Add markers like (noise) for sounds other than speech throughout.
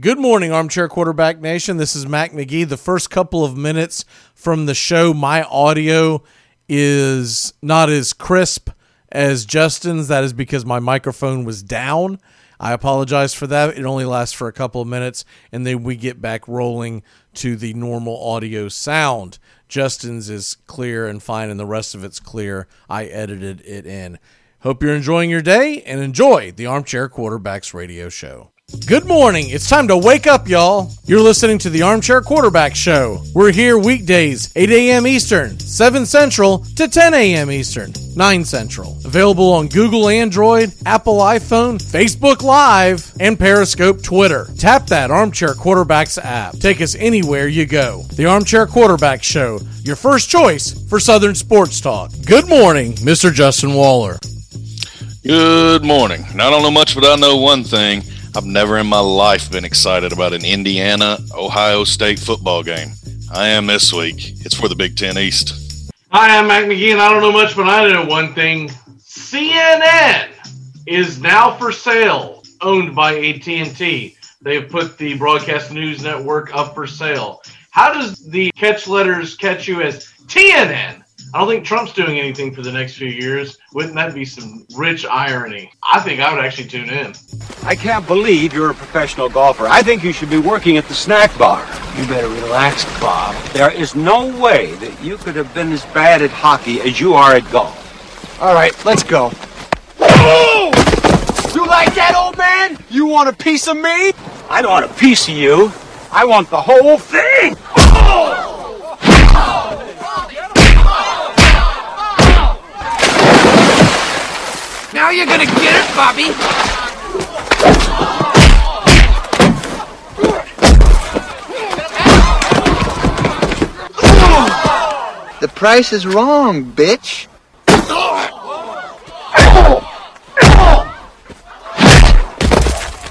Good morning, Armchair Quarterback Nation. This is Mac McGee. The first couple of minutes from the show, my audio is not as crisp as Justin's. That is because my microphone was down. I apologize for that. It only lasts for a couple of minutes, and then we get back rolling to the normal audio sound. Justin's is clear and fine, and the rest of it's clear. I edited it in. Hope you're enjoying your day and enjoy the Armchair Quarterbacks Radio Show. Good morning. It's time to wake up, y'all. You're listening to the Armchair Quarterback Show. We're here weekdays, 8 a.m. Eastern, 7 Central to 10 a.m. Eastern, 9 Central. Available on Google Android, Apple iPhone, Facebook Live, and Periscope Twitter. Tap that Armchair Quarterbacks app. Take us anywhere you go. The Armchair Quarterback Show, your first choice for Southern Sports Talk. Good morning, Mr. Justin Waller. Good morning. I don't know much, but I know one thing. I've never in my life been excited about an Indiana Ohio State football game. I am this week. It's for the Big Ten East. Hi, I'm Mac McGee, and I don't know much, but I know one thing. CNN is now for sale, owned by AT&T. They have put the Broadcast News Network up for sale. How does the catch letters catch you as TNN? I don't think Trump's doing anything for the next few years. Wouldn't that be some rich irony? I think I would actually tune in. I can't believe you're a professional golfer. I think you should be working at the snack bar. You better relax, Bob. There is no way that you could have been as bad at hockey as you are at golf. All right, let's go. You like that, old man? You want a piece of me? I don't want a piece of you. I want the whole thing. Now you're gonna get it, Bobby. The price is wrong, bitch.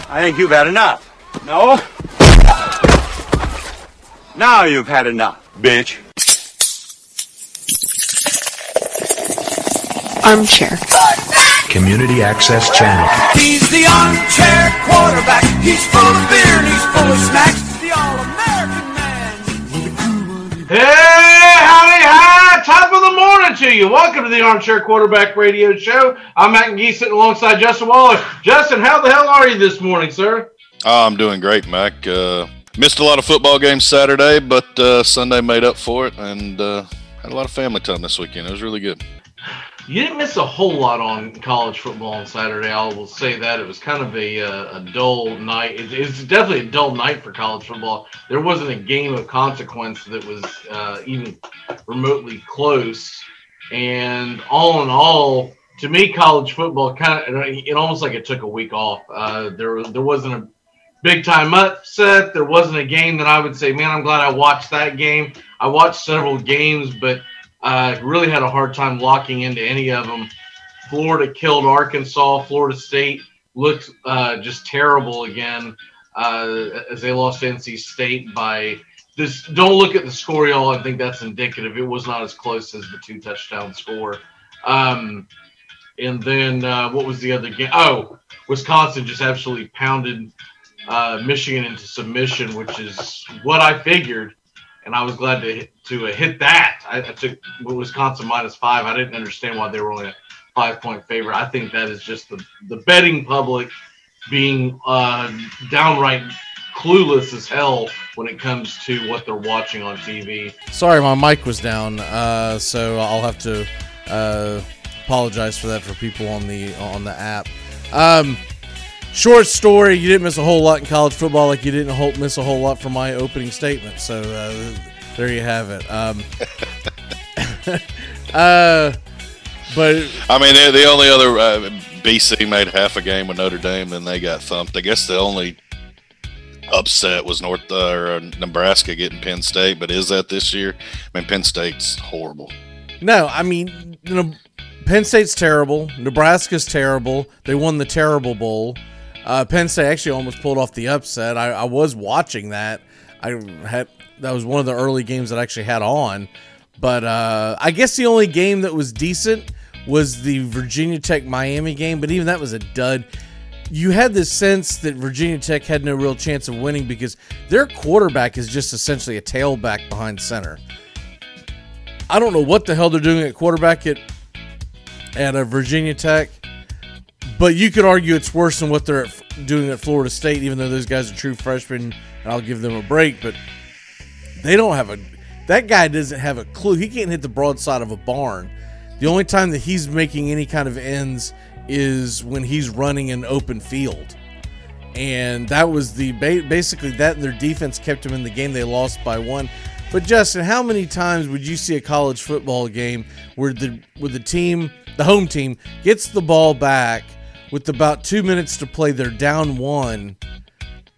I think you've had enough. No? Now you've had enough, bitch. Armchair. Community Access Channel. He's the armchair quarterback. He's full of beer and he's full of snacks. The all-American man. Hey, howdy, hi! Top of the morning to you. Welcome to the Armchair Quarterback Radio Show. I'm Matt McGee sitting alongside Justin Waller. Justin, how the hell are you this morning, sir? Oh, I'm doing great, Mac. Uh, missed a lot of football games Saturday, but uh, Sunday made up for it, and uh, had a lot of family time this weekend. It was really good. You didn't miss a whole lot on college football on Saturday. I will say that it was kind of a, uh, a dull night. It, it's definitely a dull night for college football. There wasn't a game of consequence that was uh, even remotely close. And all in all, to me, college football kind of it almost like it took a week off. Uh, there there wasn't a big time upset. There wasn't a game that I would say, man, I'm glad I watched that game. I watched several games, but uh, really had a hard time locking into any of them. Florida killed Arkansas. Florida State looked uh, just terrible again uh, as they lost NC State by this. Don't look at the score, y'all. I think that's indicative. It was not as close as the two touchdown score. Um, and then uh, what was the other game? Oh, Wisconsin just absolutely pounded uh, Michigan into submission, which is what I figured and I was glad to to hit that. I, I took Wisconsin minus five. I didn't understand why they were only a five point favorite. I think that is just the the betting public being uh, downright clueless as hell when it comes to what they're watching on TV. Sorry, my mic was down, uh, so I'll have to uh, apologize for that for people on the on the app. Um, short story: you didn't miss a whole lot in college football, like you didn't miss a whole lot from my opening statement. So uh, there you have it. Um, (laughs) uh, but I mean, the, the only other uh, BC made half a game with Notre Dame, then they got thumped. I guess the only upset was North uh, or uh, Nebraska getting Penn State, but is that this year? I mean, Penn State's horrible. No, I mean, you know, Penn State's terrible. Nebraska's terrible. They won the terrible bowl. Uh, Penn State actually almost pulled off the upset. I, I was watching that. I had that was one of the early games that I actually had on. But uh, I guess the only game that was decent was the Virginia Tech Miami game. But even that was a dud. you had this sense that Virginia Tech had no real chance of winning because their quarterback is just essentially a tailback behind center. I don't know what the hell they're doing at quarterback at at uh, Virginia Tech, but you could argue it's worse than what they're doing at Florida State, even though those guys are true freshmen, and I'll give them a break. But they don't have a that guy doesn't have a clue. He can't hit the broadside of a barn. The only time that he's making any kind of ends is when he's running an open field. And that was the ba- basically that their defense kept him in the game. They lost by one. But Justin, how many times would you see a college football game where the where the team, the home team, gets the ball back with about two minutes to play, they're down one,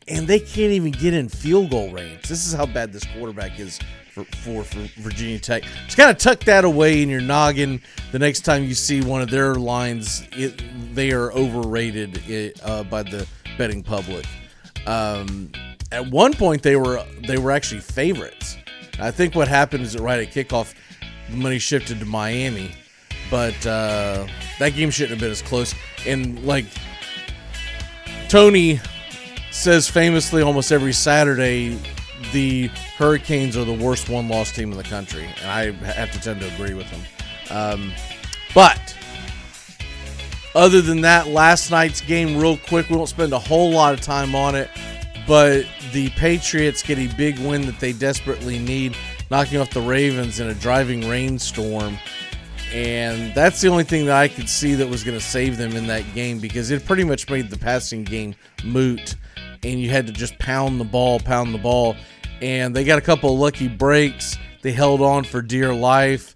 and they can't even get in field goal range. This is how bad this quarterback is for for, for Virginia Tech. Just kind of tuck that away in your noggin. The next time you see one of their lines, it, they are overrated it, uh, by the betting public. Um, at one point, they were they were actually favorites. I think what happened is that right at kickoff, the money shifted to Miami, but uh, that game shouldn't have been as close. And like Tony says famously almost every Saturday, the Hurricanes are the worst one loss team in the country. And I have to tend to agree with him. Um, but other than that, last night's game, real quick, we won't spend a whole lot of time on it. But the Patriots get a big win that they desperately need, knocking off the Ravens in a driving rainstorm. And that's the only thing that I could see that was going to save them in that game because it pretty much made the passing game moot. And you had to just pound the ball, pound the ball. And they got a couple of lucky breaks. They held on for dear life.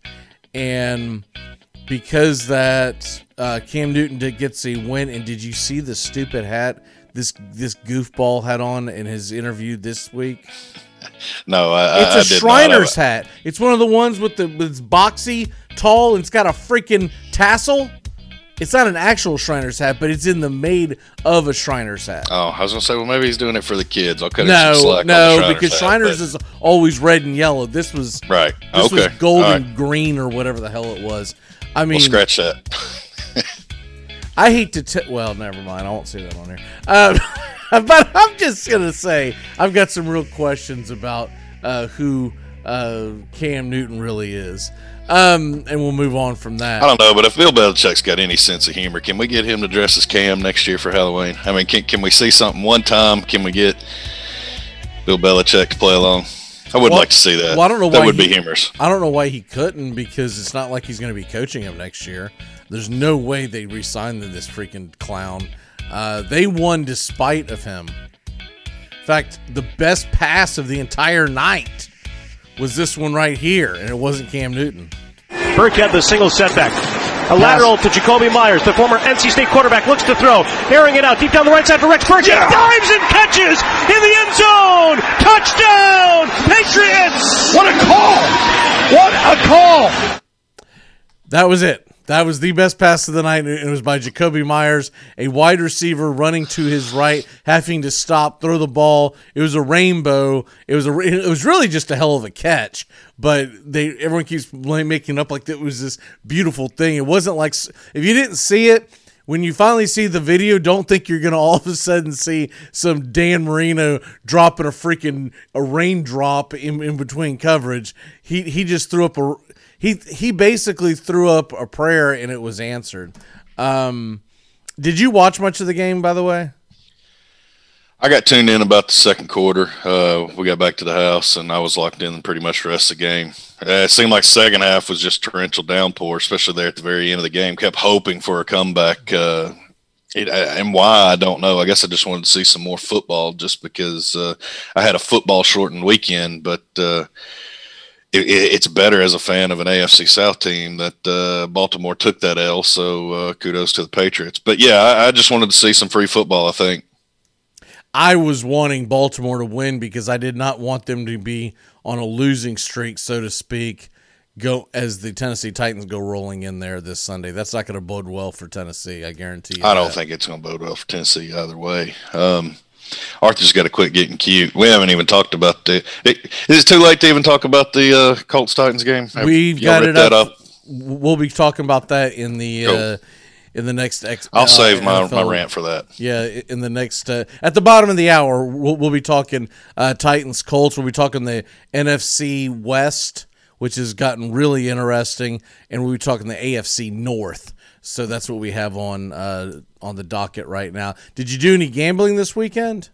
And because that uh, Cam Newton did gets a win, and did you see the stupid hat this this goofball had on in his interview this week? (laughs) No, I, It's I, a I Shriner's hat. It's one of the ones with the with it's boxy, tall, and it's got a freaking tassel. It's not an actual Shriner's hat, but it's in the made of a Shriner's hat. Oh, I was gonna say, well, maybe he's doing it for the kids. I'll cut him some No, slack. no, Shriners because hat, Shriners but- is always red and yellow. This was right. this okay, was golden All right. green or whatever the hell it was. I mean, We'll scratch that. (laughs) I hate to. T- well, never mind. I won't say that on here. Um, (laughs) but I'm just gonna say I've got some real questions about uh, who uh, Cam Newton really is, um, and we'll move on from that. I don't know, but if Bill Belichick's got any sense of humor, can we get him to dress as Cam next year for Halloween? I mean, can can we see something one time? Can we get Bill Belichick to play along? I would Well- like to see that. well, I don't know that why would he- be humorous. I don't know why he couldn't because it's not like he's going to be coaching him next year. There's no way they re-signed this freaking clown. Uh, they won despite of him. In fact, the best pass of the entire night was this one right here, and it wasn't Cam Newton. Burkhead the single setback. A lateral to Jakobi Meyers, the former NC State quarterback, looks to throw, airing it out deep down the right side for Rex Burkhead. Dives and catches in the end zone. Touchdown, Patriots! What a call! What a call! That was it. That was the best pass of the night. It was by Jakobi Meyers, a wide receiver running to his right, having to stop, throw the ball. It was a rainbow. It was a. It was really just a hell of a catch. But they everyone keeps making up like it was this beautiful thing. It wasn't like if you didn't see it. When you finally see the video, don't think you're gonna all of a sudden see some Dan Marino dropping a freaking a raindrop in, in between coverage. He he just threw up a he he basically threw up a prayer and it was answered. Um, did you watch much of the game, by the way? I got tuned in about the second quarter. Uh, we got back to the house, and I was locked in pretty much the rest of the game. Uh, it seemed like second half was just torrential downpour, especially there at the very end of the game. Kept hoping for a comeback. Uh, it, and why I don't know. I guess I just wanted to see some more football, just because uh, I had a football shortened weekend. But uh, it, it, it's better as a fan of an AFC South team that uh, Baltimore took that L. So uh, kudos to the Patriots. But yeah, I, I just wanted to see some free football. I think. I was wanting Baltimore to win because I did not want them to be on a losing streak, so to speak. Go as the Tennessee Titans go rolling in there this Sunday. That's not going to bode well for Tennessee. I guarantee you. I don't that. think it's going to bode well for Tennessee either way. Um, Arthur's got to quit getting cute. We haven't even talked about the. It, is it too late to even talk about the uh, Colts Titans game? We've y'all got it that up. We'll be talking about that in the Cool. uh, in the next. Ex, I'll uh, save my, my rant for that. yeah, in the next uh, at the bottom of the hour, we'll, we'll be talking uh, Titans Colts. We'll be talking the NFC West, which has gotten really interesting, and we'll be talking the AFC North. So that's what we have on uh, on the docket right now. Did you do any gambling this weekend?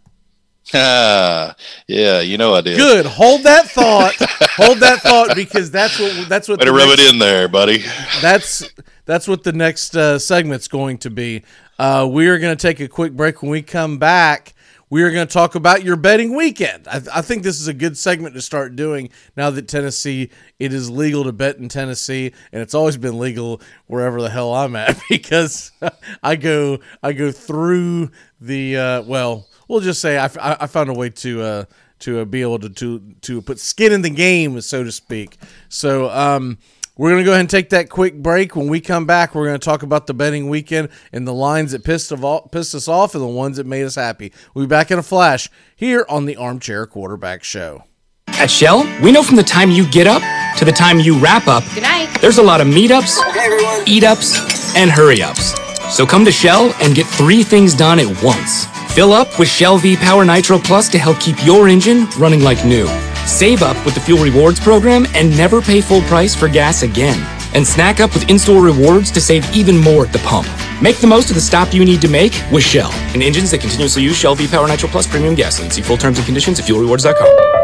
Ah, (laughs) yeah, you know I did. Good. Hold that thought. (laughs) Hold that thought because that's what that's what the rub next- it in there, buddy. that's that's what the next uh, segment's going to be. Uh, we are going to take a quick break. When we come back, we are going to talk about your betting weekend. I, I think this is a good segment to start doing now that Tennessee it is legal to bet in Tennessee, and it's always been legal wherever the hell I'm at (laughs) because I go I go through the uh, well. We'll just say I, I, found a way to. Uh, to uh, be able to, to to put skin in the game, so to speak. So um, we're gonna go ahead and take that quick break. When we come back, we're gonna talk about the betting weekend and the lines that pissed of all, pissed us off and the ones that made us happy. We'll be back in a flash here on the Armchair Quarterback Show. At Shell, we know from the time you get up to the time you wrap up, Good night. there's a lot of meetups, eat ups, and hurry ups. So come to Shell and get three things done at once. Fill up with Shell V Power Nitro Plus to help keep your engine running like new. Save up with the Fuel Rewards program and never pay full price for gas again. And snack up with in-store rewards to save even more at the pump. Make the most of the stop you need to make with Shell. And engines that continuously use Shell V Power Nitro Plus premium gasoline. See full terms and conditions at fuelrewards.com.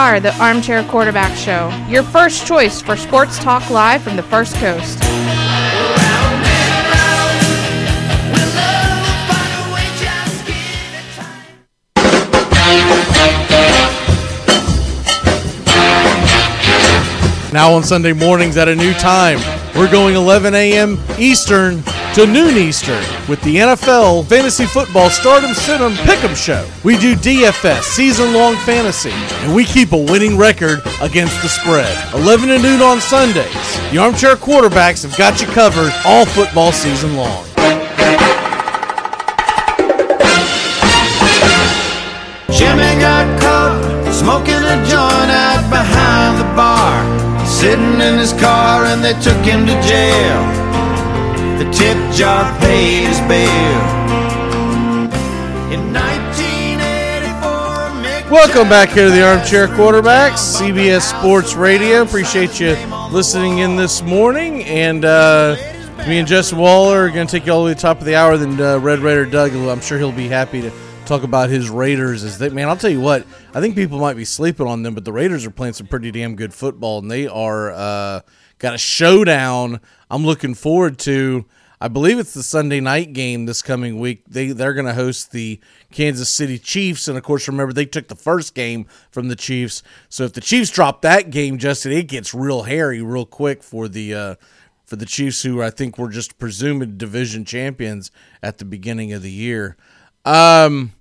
Are the Armchair Quarterback Show, your first choice for sports talk live from the First Coast. Now on Sunday mornings at a new time, we're going 11 a.m. Eastern to noon Eastern with the NFL Fantasy Football Stardom Cinema Pick'em Show. We do DFS, season long fantasy, and we keep a winning record against the spread. 11 to noon on Sundays. The Armchair Quarterbacks have got you covered all football season long. Jimmy got caught smoking a joint out behind the bar. Sitting in his car and they took him to jail. Tip jar paid his bill. In 1984, Welcome back here to the Armchair Quarterbacks, CBS Sports Radio. Appreciate you listening in this morning. And uh, me and Justin Waller are going to take you all the way to the top of the hour. Then uh, Red Raider Doug, I'm sure he'll be happy to talk about his Raiders. As they, man, I'll tell you what, I think people might be sleeping on them, but the Raiders are playing some pretty damn good football, and they are uh, got a showdown. I'm looking forward to. I believe it's the Sunday night game this coming week. They they're going to host the Kansas City Chiefs, and of course, remember they took the first game from the Chiefs. So if the Chiefs drop that game, Justin, it gets real hairy real quick for the uh, for the Chiefs, who I think were just presumed division champions at the beginning of the year. Um,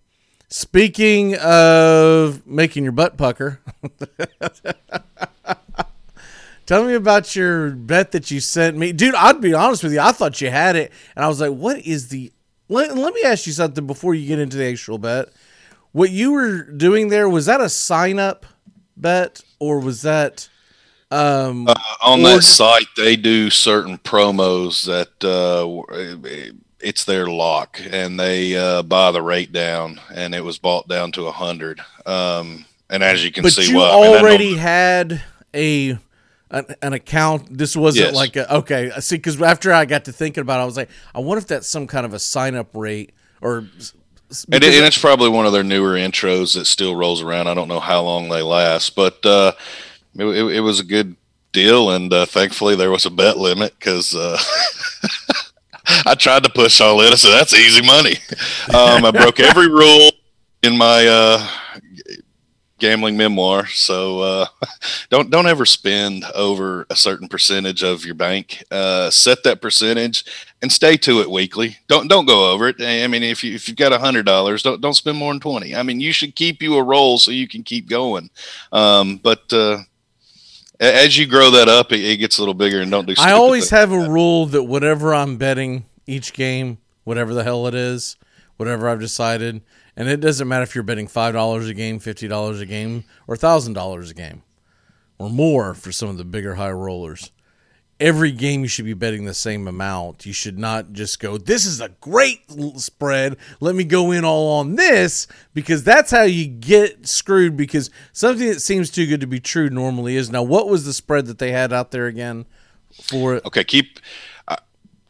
speaking of making your butt pucker. (laughs) Tell me about your bet that you sent me. Dude, I'd be honest with you. I thought you had it. And I was like, what is the. Let, let me ask you something before you get into the actual bet. What you were doing there, was that a sign up bet or was that. Um, Uh, on that site, they do certain promos that uh, it's their lock, and they uh, buy the rate down, and it was bought down to a hundred. Um, and as you can but see, you well, I mean, I already had a an, an account. This wasn't Yes. like a, okay. See, because after I got to thinking about, it, I was like, I wonder if that's some kind of a sign up rate or. And, it, and it's probably one of their newer intros that still rolls around. I don't know how long they last, but uh, it, it, it was a good deal, and uh, thankfully there was a bet limit because uh, (laughs) I tried to push all in. I said that's easy money. Um, I broke every rule in my uh, gambling memoir. So uh, (laughs) don't don't ever spend over a certain percentage of your bank. Uh, set that percentage and stay to it weekly. Don't don't go over it. I mean, if you if you've got a hundred dollars, don't don't spend more than twenty. I mean, you should keep you a roll so you can keep going. Um, but uh, as you grow that up, it, it, gets a little bigger and don't do. I always have a rule that whatever I'm betting each game, whatever the hell it is, whatever I've decided and it doesn't matter if you're betting $5 a game, $50 a game, or $1,000 a game, or more for some of the bigger high rollers. Every game you should be betting the same amount. You should not just go, this is a great spread. Let me go in all on this because that's how you get screwed. Because something that seems too good to be true normally is. Now, what was the spread that they had out there again for it? Okay, keep uh,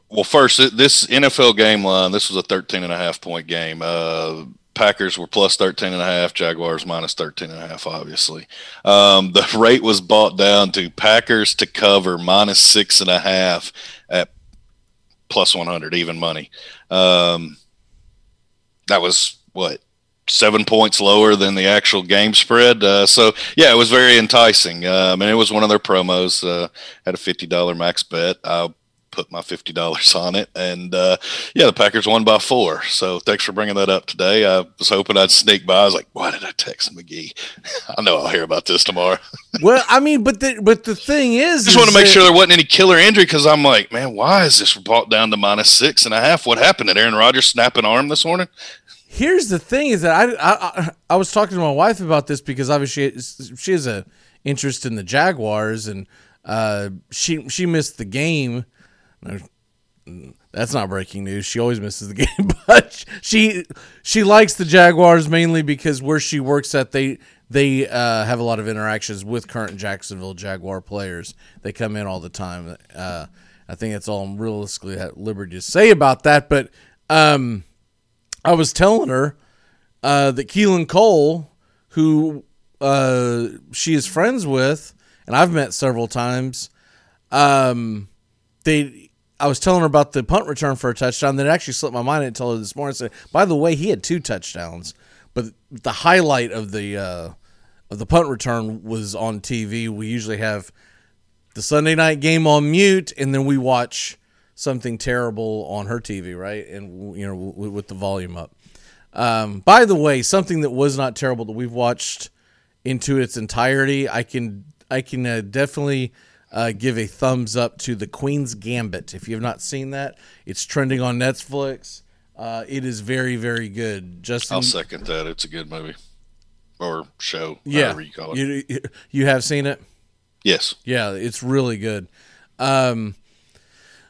well first this nfl game line this was a 13 and a half point game uh, Packers were plus 13 and a half, Jaguars minus 13 and a half, obviously. Um, the (laughs) rate was bought down to Packers to cover minus six and a half at plus 100, even money. Um, that was what? Seven points lower than the actual game spread. Uh, so, yeah, it was very enticing. Um, and it was one of their promos. Uh, had a $50 max bet. I put my fifty dollars on it, and uh, yeah, the Packers won by four. So thanks for bringing that up today. I was hoping I'd sneak by. I was like, why did I text McGee? (laughs) I know I'll hear about this tomorrow. (laughs) well, I mean, but the but the thing is, I just want to make that, sure there wasn't any killer injury because I'm like, man, why is this brought down to minus six and a half? What happened? Did Aaron Rodgers snap an arm this morning? Here's the thing: is that I I I was talking to my wife about this because obviously she has a interest in the Jaguars and uh, she she missed the game that's not breaking news. She always misses the (laughs) game, but she she likes the Jaguars mainly because where she works at they they uh, have a lot of interactions with current Jacksonville Jaguar players. They come in all the time. Uh, I think that's all I'm realistically at liberty to say about that. But um, I was telling her uh, that Keelan Cole, who uh, she is friends with, and I've met several times, um, they I was telling her about the punt return for a touchdown. That actually slipped my mind. Her this morning. I said, by the way, he had two touchdowns, but the highlight of the uh, of the punt return was on TV. We usually have the Sunday night game on mute, and then we watch something terrible on her TV, right? And you know, with the volume up. Um, by the way, something that was not terrible that we've watched into its entirety, I can I can uh, definitely uh, give a thumbs up to The Queen's Gambit. If you have not seen that, it's trending on Netflix. Uh, it is very, very good. Justin, I'll second that. It's a good movie or show, yeah, you call it. You, you have seen it? Yes. Yeah, it's really good. Um,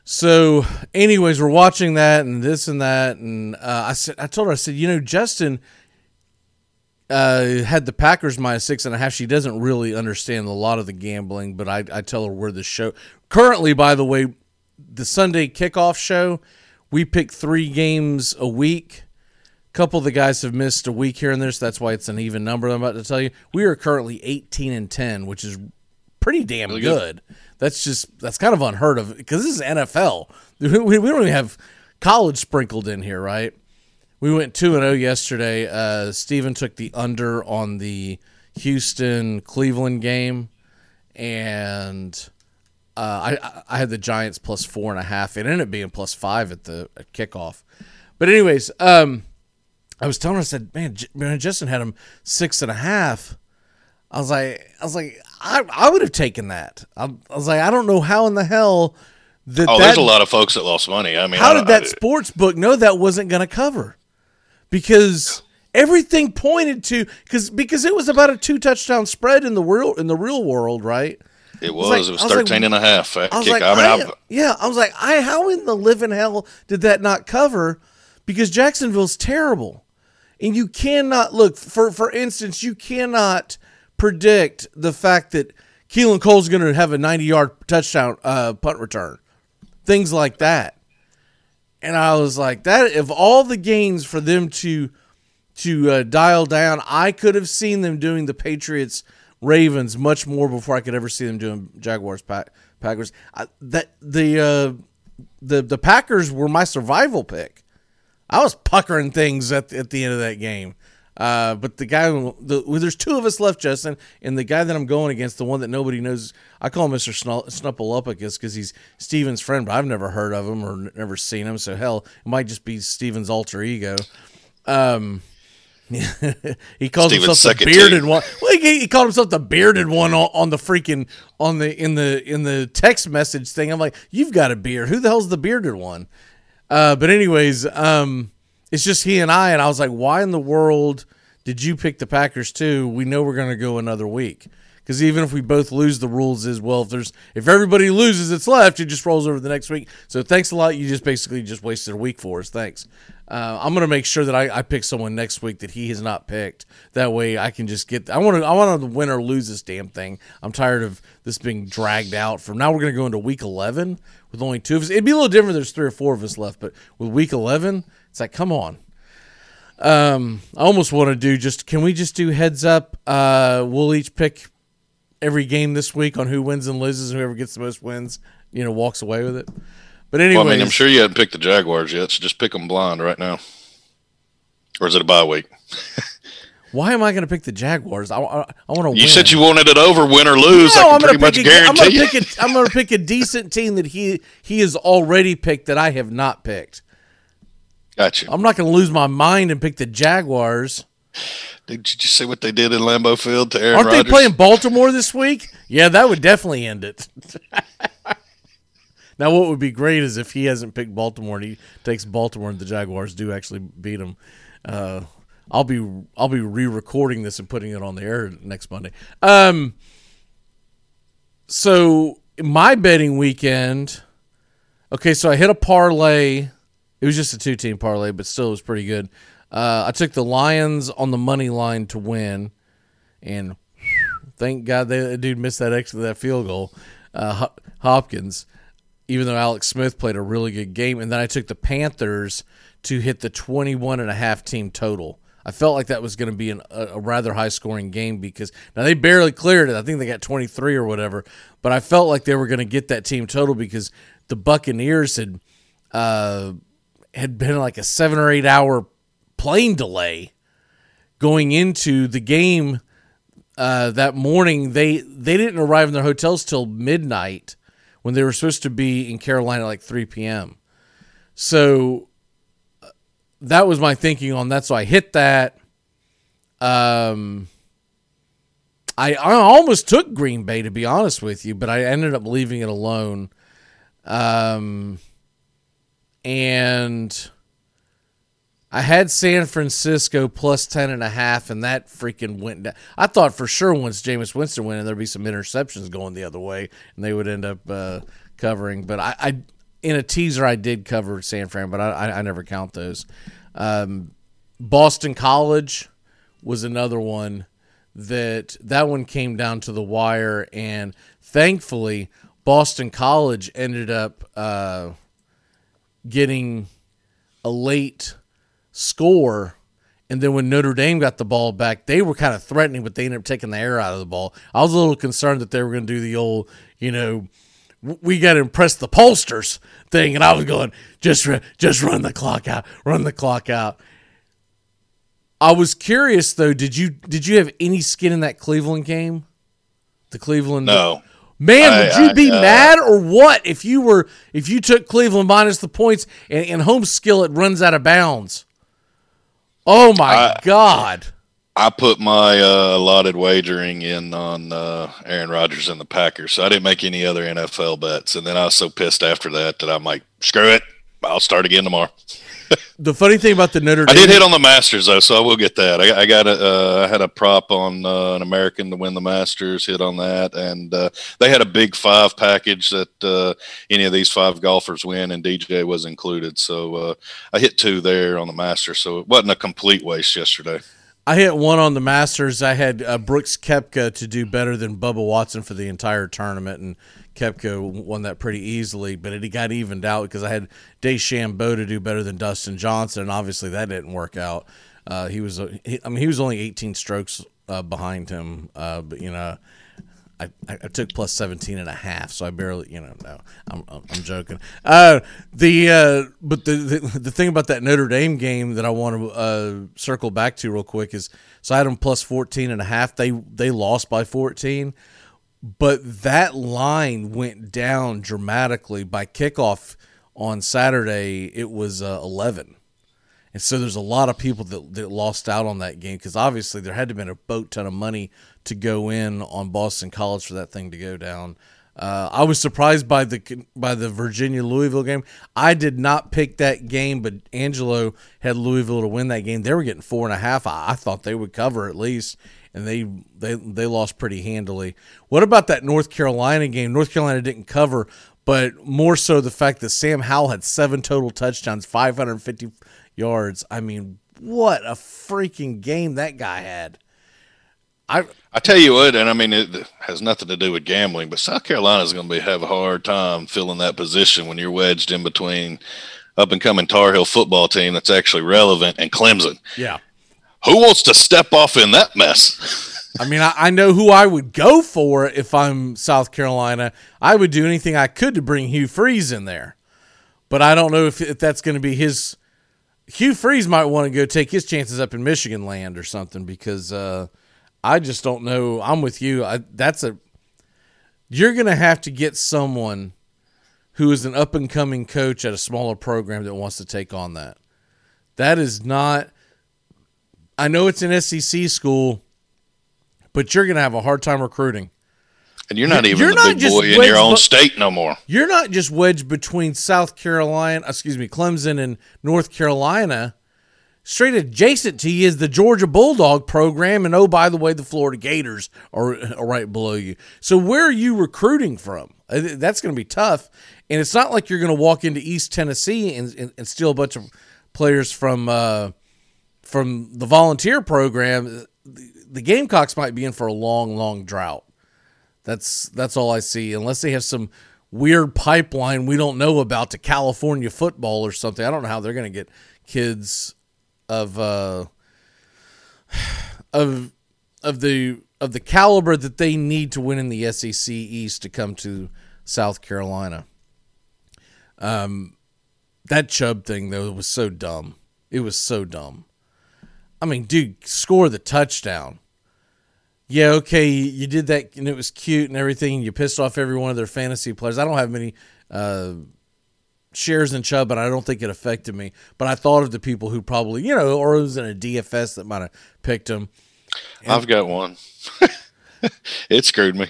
so, anyways, we're watching that and this and that, and uh, I said, I told her, I said, you know, Justin uh, had the Packers minus six and a half. She doesn't really understand a lot of the gambling, but I, I tell her where the show currently, by the way, the Sunday kickoff show, we pick three games a week. A couple of the guys have missed a week here and there, so that's why it's an even number. I'm about to tell you. We are currently 18 and 10, which is pretty damn really good. good. That's just that's kind of unheard of because this is NFL. (laughs) We, we don't even have college sprinkled in here, right? We went 2 and 0 yesterday. Uh, Steven took the under on the Houston Cleveland game, and uh, I I had the Giants plus four and a half. It ended up being plus five at the at kickoff. But anyways, um, I was telling her, I said, man, man, Justin had him six and a half. I was like, I was like, I, I would have taken that. I, I was like, I don't know how in the hell that. Oh, that, there's a lot of folks that lost money. I mean, how did that I, sports book know that wasn't going to cover? Because everything pointed to because because it was about a two touchdown spread in the real in the real world, right? It was. It was, like, it was 13 like, and a half. I was like, I mean, I, yeah, I was like, I how in the living hell did that not cover? Because Jacksonville's terrible, and you cannot look for for instance, you cannot predict the fact that Keelan Cole's going to have a 90 yard touchdown uh, punt return, things like that and I was like, that of all the games for them to to uh, dial down, I could have seen them doing the Patriots Ravens much more before I could ever see them doing Jaguars Packers. That the uh, the the Packers were my survival pick. I was puckering things at at the end of that game. Uh, but the guy, the, well, there's two of us left, Justin, and the guy that I'm going against, the one that nobody knows, I call him Mr. Snu- Snuppleupicus because he's Steven's friend, but I've never heard of him or never seen him. So hell, it might just be Steven's alter ego. Um, (laughs) he calls Steven's himself the bearded team. one. Well, he, he called himself the bearded one on, on the freaking on the in the in the text message thing. I'm like, you've got a beard. Who the hell's the bearded one? Uh, but anyways, um, it's just he and I, and I was like, why in the world did you pick the Packers too? We know we're going to go another week because even if we both lose, the rules is well, if there's if everybody loses, it's left. It just rolls over the next week. So thanks a lot. You just basically just wasted a week for us. Thanks. Uh, I'm going to make sure that I, I pick someone next week that he has not picked. That way I can just get. I want to. I want to win or lose this damn thing. I'm tired of this being dragged out. From now we're going to go into week 11 with only two of us. It'd be a little different. if There's three or four of us left, but with week 11, it's like, come on. Um, I almost want to do just. Can we just do heads up? Uh, we'll each pick every game this week on who wins and loses. Whoever gets the most wins, you know, walks away with it. But anyway, Well, I mean, I'm sure you haven't picked the Jaguars yet, so just pick them blind right now. Or is it a bye week? (laughs) why am I going to pick the Jaguars? I, I, I want to. You win. said you wanted it over, win or lose. No, I gonna pretty much pick. A, I'm gonna guarantee. I'm gonna pick a decent team that he he has already picked that I have not picked. Gotcha. I'm not going to lose my mind and pick the Jaguars. Did you see what they did in Lambeau Field to Aaron Aren't Rodgers? they playing Baltimore this week? Yeah, that would definitely end it. (laughs) now, what would be great is if he hasn't picked Baltimore and he takes Baltimore and the Jaguars do actually beat him. Uh, I'll be I'll be re-recording this and putting it on the air next Monday. Um, so my betting weekend. Okay, so I hit a parlay. It was just a two-team parlay, but still it was pretty good. Uh, I took the Lions on the money line to win, and thank God that dude missed that extra that field goal, uh, Hopkins. Even though Alex Smith played a really good game, and then I took the Panthers to hit the 21 and a half team total. I felt like that was going to be an, a, a rather high scoring game because now they barely cleared it. I think they got 23 or whatever, but I felt like they were going to get that team total because the Buccaneers had uh, had been like a seven or eight hour plane delay going into the game uh, that morning. They they didn't arrive in their hotels till midnight when they were supposed to be in Carolina like 3 p.m. So uh, that was my thinking on that. So I hit that. Um, I I almost took Green Bay to be honest with you, but I ended up leaving it alone. Um, and I had San Francisco plus 10 and a half, and that freaking went down. I thought for sure once Jameis Winston went in, there'd be some interceptions going the other way, and they would end up uh, covering. But I, I, in a teaser, I did cover San Fran, but I, I, never count those. Um, Boston College was another one that that one came down to the wire, and thankfully, Boston College ended up uh, getting a late score. And then when Notre Dame got the ball back, they were kind of threatening, but they ended up taking the air out of the ball. I was a little concerned that they were going to do the old, you know, we got to impress the pollsters thing, and I was going just just run the clock out, run the clock out. I was curious though. Did you did you have any skin in that Cleveland game? The Cleveland No. Man, I- would you I, be uh, mad or what if you were if you took Cleveland minus the points and, and home skillet runs out of bounds? Oh my God! I put my uh, allotted wagering in on uh, Aaron Rodgers and the Packers, so I didn't make any other NFL bets. And then I was so pissed after that that I'm like, screw it, I'll start again tomorrow. (laughs) The funny thing about the Notre I did hit on the Masters though, so I will get that. I, I got a, uh, I had a prop on uh, an American to win the Masters, hit on that, and uh, they had a big five package that uh, any of these five golfers win, and DJ was included. So uh, I hit two there on the Masters, so it wasn't a complete waste yesterday. I hit one on the Masters. I had uh, Brooks Koepka to do better than Bubba Watson for the entire tournament, and Koepka won that pretty easily. But it got evened out because I had DeChambeau to do better than Dustin Johnson, and obviously that didn't work out. Uh, he was, uh, he, I mean, he was only 18 strokes uh, behind him, uh, but you know, I, I took plus 17 and a half, so I barely, you know, no, I'm, I'm, I'm joking. Uh, the, uh, but the, the, the thing about that Notre Dame game that I want to, uh, circle back to real quick is, so I had them plus 14 and a half. They, they lost by 14, but that line went down dramatically by kickoff on Saturday. It was, uh, 11. And so there's a lot of people that, that lost out on that game because obviously there had to have been a boat ton of money to go in on Boston College for that thing to go down. Uh, I was surprised by the by the Virginia Louisville game. I did not pick that game, but Angelo had Louisville to win that game. They were getting four and a half. I, I thought they would cover at least, and they they they lost pretty handily. What about that North Carolina game? North Carolina didn't cover, but more so the fact that Sam Howell had seven total touchdowns, 550 yards. I mean, what a freaking game that guy had. I I tell you what, and I mean it has nothing to do with gambling, but South Carolina is going to be have a hard time filling that position when you're wedged in between up and coming Tar Heel football team that's actually relevant and Clemson. Yeah, who wants to step off in that mess? I mean, I, I, know who I would go for if I'm South Carolina. I would do anything I could to bring Hugh Freeze in there, but I don't know if, if that's going to be his. Hugh Freeze might want to go take his chances up in Michigan land or something because. Uh, I just don't know. I'm with you. I, that's a you're going to have to get someone who is an up and coming coach at a smaller program that wants to take on that. That is not I know it's an SEC school, but you're going to have a hard time recruiting. And you're not even you're the not big boy in your own state no more. You're not just wedged between South Carolina, excuse me, Clemson and North Carolina straight adjacent to you is the Georgia Bulldog program, and oh, by the way, the Florida Gators are, are right below you. So where are you recruiting from? Uh, that's going to be tough, and it's not like you're going to walk into East Tennessee and, and, and, steal a bunch of players from uh, from the volunteer program. The Gamecocks might be in for a long, long drought. That's that's all I see, unless they have some weird pipeline we don't know about to California football or something. I don't know how they're going to get kids of uh, of of the of the caliber that they need to win in the SEC East to come to South Carolina. Um, that Chubb thing though was so dumb. It was so dumb. I mean, dude, score the touchdown. Yeah, okay, you did that and it was cute and everything. And You pissed off every one of their fantasy players. I don't have many uh, shares in Chubb, but I don't think it affected me. But I thought of the people who probably, you know, or it was in a DFS that might have picked him. And I've got one. (laughs) it screwed me.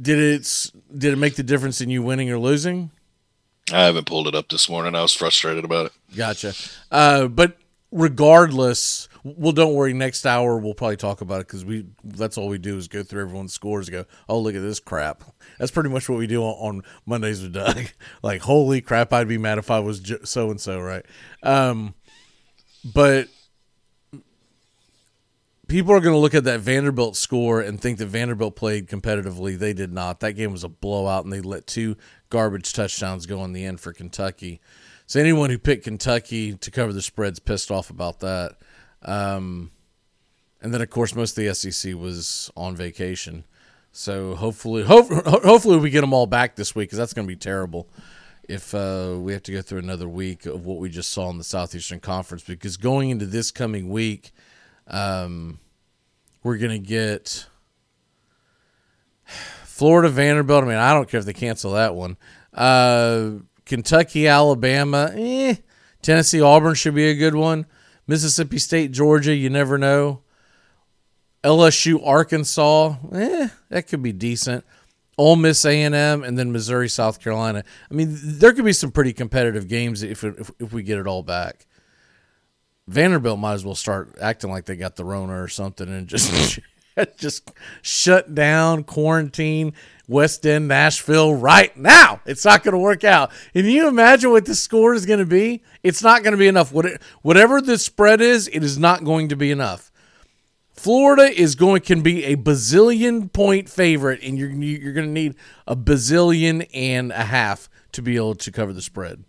did it? Did it make the difference in you winning or losing? I haven't pulled it up this morning. I was frustrated about it. Gotcha. Uh, but regardless, well, don't worry. Next hour we'll probably talk about it because we that's all we do is go through everyone's scores. And go, oh look at this crap. That's pretty much what we do on, on Mondays with Doug. (laughs) like, holy crap, I'd be mad if I was so and so, right? Um, but people are going to look at that Vanderbilt score and think that Vanderbilt played competitively. They did not. That game was a blowout, and they let two garbage touchdowns go in the end for Kentucky. So anyone who picked Kentucky to cover the spread's pissed off about that. Um, and then, of course, most of the SEC was on vacation. So hopefully, hope, hopefully we get them all back this week because that's going to be terrible if uh, we have to go through another week of what we just saw in the Southeastern Conference. Because going into this coming week, um, we're going to get Florida Vanderbilt. I mean, I don't care if they cancel that one. Uh, Kentucky, Alabama, eh. Tennessee, Auburn should be a good one. Mississippi State, Georgia, you never know. LSU, Arkansas, eh, that could be decent. Ole Miss, A and M, and then Missouri, South Carolina. I mean, there could be some pretty competitive games if if, if we get it all back. Vanderbilt might as well start acting like they got the Rona or something and just (laughs) (laughs) (laughs) just shut down, quarantine West End, Nashville right now. It's not going to work out. Can you imagine what the score is going to be? It's not going to be enough. Whatever the spread is, it is not going to be enough. Florida is going can be a bazillion point favorite, and you're you're going to need a bazillion and a half to be able to cover the spread.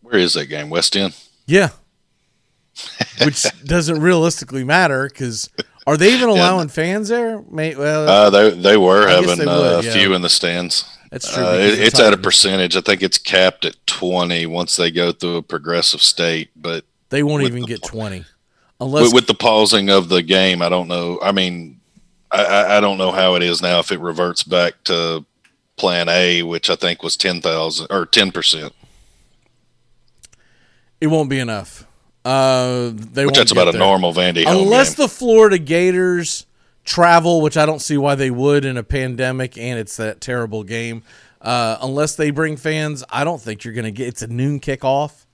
Where is that game? West End. Yeah, (laughs) which doesn't realistically matter because Are they even allowing fans there? May, well, Uh, they they were I having they uh, would, a yeah. few in the stands. That's true, Uh, it- it's at a percentage. I think it's capped at twenty once they go through a progressive state. But they won't even the- get twenty unless with, with the pausing of the game, I don't know. I mean, I- I, I don't know how it is now. If it reverts back to Plan A, which I think was ten thousand or ten percent, it won't be enough. Uh, they which that's about a normal Vandy home unless the Florida Gators travel, which I don't see why they would in a pandemic, and it's that terrible game. Uh, unless they bring fans, I don't think you're going to get. It's a noon kickoff.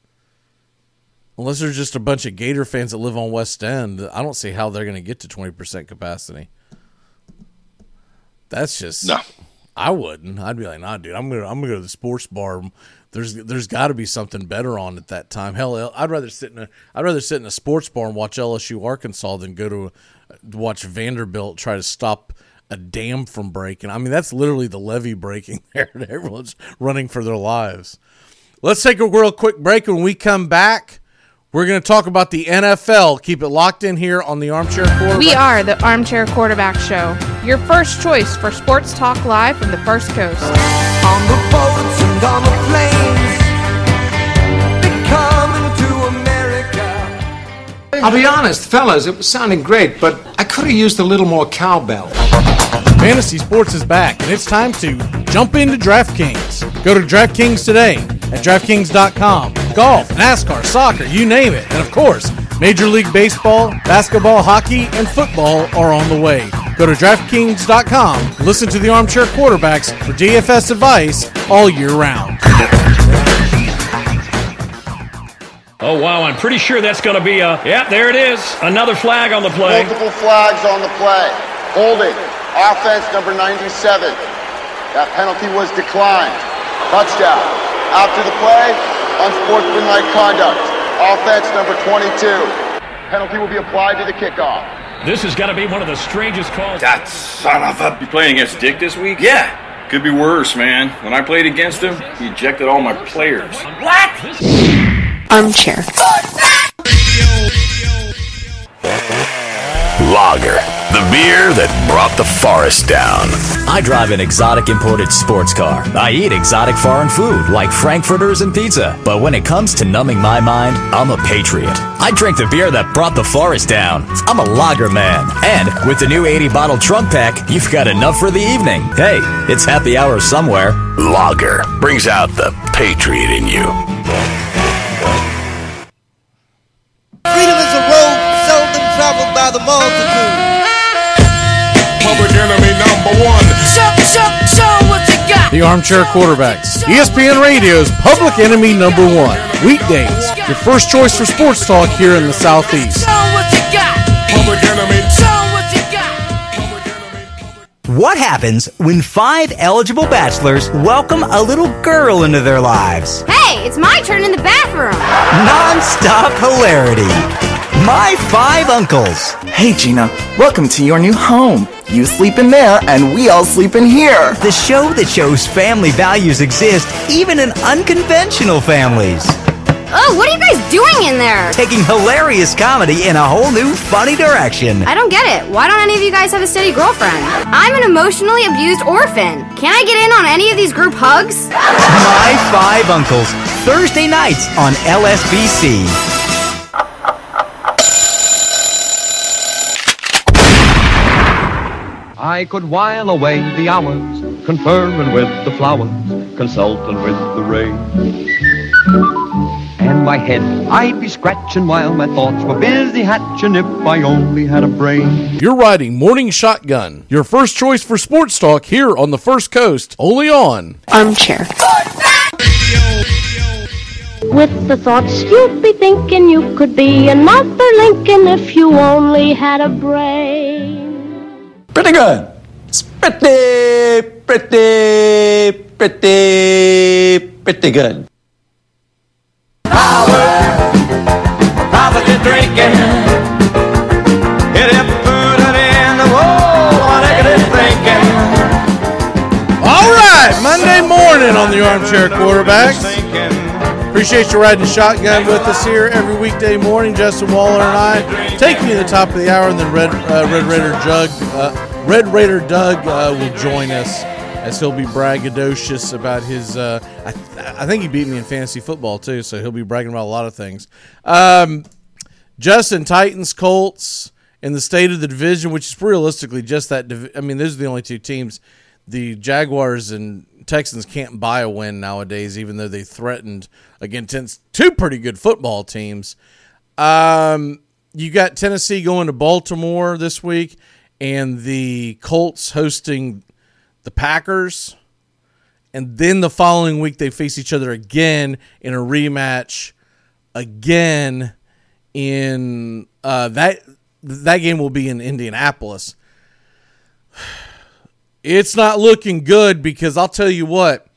Unless there's just a bunch of Gator fans that live on West End, I don't see how they're going to get to twenty percent capacity. That's just No. I wouldn't. I'd be like, nah, dude. I'm gonna I'm gonna go to the sports bar. There's there's got to be something better on at that time. Hell, I'd rather sit in a I'd rather sit in a sports bar and watch LSU Arkansas than go to a, watch Vanderbilt try to stop a dam from breaking. I mean, that's literally the levee breaking (laughs) there. and Everyone's running for their lives. Let's take a real quick break. When we come back, we're going to talk about the NFL. Keep it locked in here on the Armchair Quarterback. We are the Armchair Quarterback Show, your first choice for sports talk live from the First Coast. On the boats and on the planes, to America. I'll be honest, fellas, it was sounding great, but I could have used a little more cowbell. Fantasy sports is back, and it's time to jump into DraftKings. Go to DraftKings today at DraftKings.com. Golf, NASCAR, soccer, you name it. And of course, Major League Baseball, basketball, hockey, and football are on the way. Go to DraftKings.com. Listen to the armchair quarterbacks for DFS advice all year round. Oh, wow. I'm pretty sure that's going to be a. Yeah, there it is. Another flag on the play. Multiple flags on the play. Holding. Offense number 97. That penalty was declined. Touchdown. After the play, unsportsmanlike conduct. Offense number 22. Penalty will be applied to the kickoff. This has got to be one of the strangest calls. That son of a. You playing against Dick this week? Yeah. Could be worse, man. When I played against him, he ejected all my players. What? Armchair. Lager, the beer that brought the forest down. I drive an exotic imported sports car. I eat exotic foreign food like frankfurters and pizza. But when it comes to numbing my mind, I'm a patriot. I drink the beer that brought the forest down. I'm a lager man. And with the new 80 bottle trunk pack, you've got enough for the evening. Hey, it's happy hour somewhere. Lager brings out the patriot in you. Freedom is a road seldom traveled by the multitude. The Armchair Quarterbacks. ESPN Radio's public enemy number one. Weekdays, your first choice for sports talk here in the Southeast. Show what you got. Public enemy. What. What happens when five eligible bachelors welcome a little girl into their lives? Hey, it's my turn in the bathroom. Non-stop hilarity. My five uncles. Hey, Gina, welcome to your new home. You sleep in there, and we all sleep in here. The show that shows family values exist even in unconventional families. Oh, what are you guys doing in there? Taking hilarious comedy in a whole new funny direction. I don't get it. Why don't any of you guys have a steady girlfriend? I'm an emotionally abused orphan. Can I get in on any of these group hugs? My Five Uncles, Thursday nights on LSBC. I could while away the hours, conferring with the flowers, consulting with the rain. And my head I'd be scratching while my thoughts were busy hatching if I only had a brain. You're riding Morning Shotgun, your first choice for sports talk here on the First Coast, only on Armchair. With the thoughts you'd be thinking you could be another Lincoln if you only had a brain. Pretty good. It's pretty, pretty, pretty, pretty good. Positive drinking. Hit it, put it in the wall, negative thinking. All right, Monday morning on the Armchair Quarterbacks. Appreciate you riding shotgun with us here every weekday morning. Justin Waller and I taking you to the top of the hour, and then Red uh, Red Raider Jug uh, Red Raider Doug uh, will join us as he'll be braggadocious about his. Uh, I, I think he beat me in fantasy football too, so he'll be bragging about a lot of things. Um, Justin Titans Colts in the state of the division, which is realistically just that. Div- I mean, those are the only two teams. The Jaguars and Texans can't buy a win nowadays, even though they threatened against two pretty good football teams. Um, you got Tennessee going to Baltimore this week, and the Colts hosting the Packers. And then the following week, they face each other again in a rematch. Again, in uh, that that game will be in Indianapolis. (sighs) It's not looking good because I'll tell you what,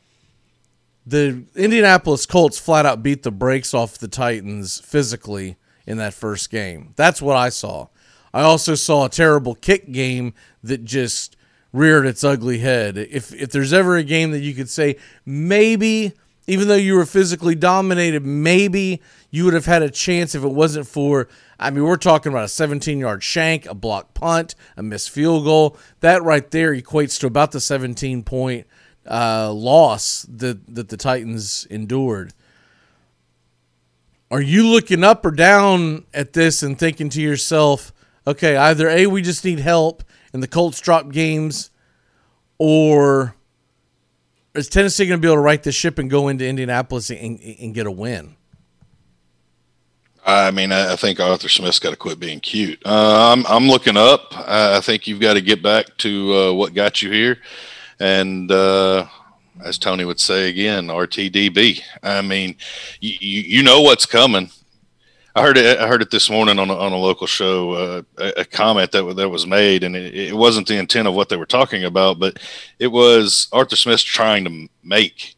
the Indianapolis Colts flat out beat the brakes off the Titans physically in that first game. That's what I saw. I also saw a terrible kick game that just reared its ugly head. If if there's ever a game that you could say maybe even though you were physically dominated, maybe you would have had a chance if it wasn't for I mean, we're talking about a 17 yard shank, a block punt, a missed field goal. That right there equates to about the 17 point uh, loss that, that the Titans endured. Are you looking up or down at this and thinking to yourself, okay, either A, we just need help and the Colts drop games, or is Tennessee going to be able to right the ship and go into Indianapolis and, and get a win? I mean, I think Arthur Smith's got to quit being cute. Uh, I'm, I'm looking up. I think you've got to get back to uh, what got you here. And uh, as Tony would say again, RTDB. I mean, you, you know what's coming. I heard it. I heard it this morning on a, on a local show. Uh, a, a, comment that that was made, and it, it, wasn't the intent of what they were talking about, but it was Arthur Smith trying to make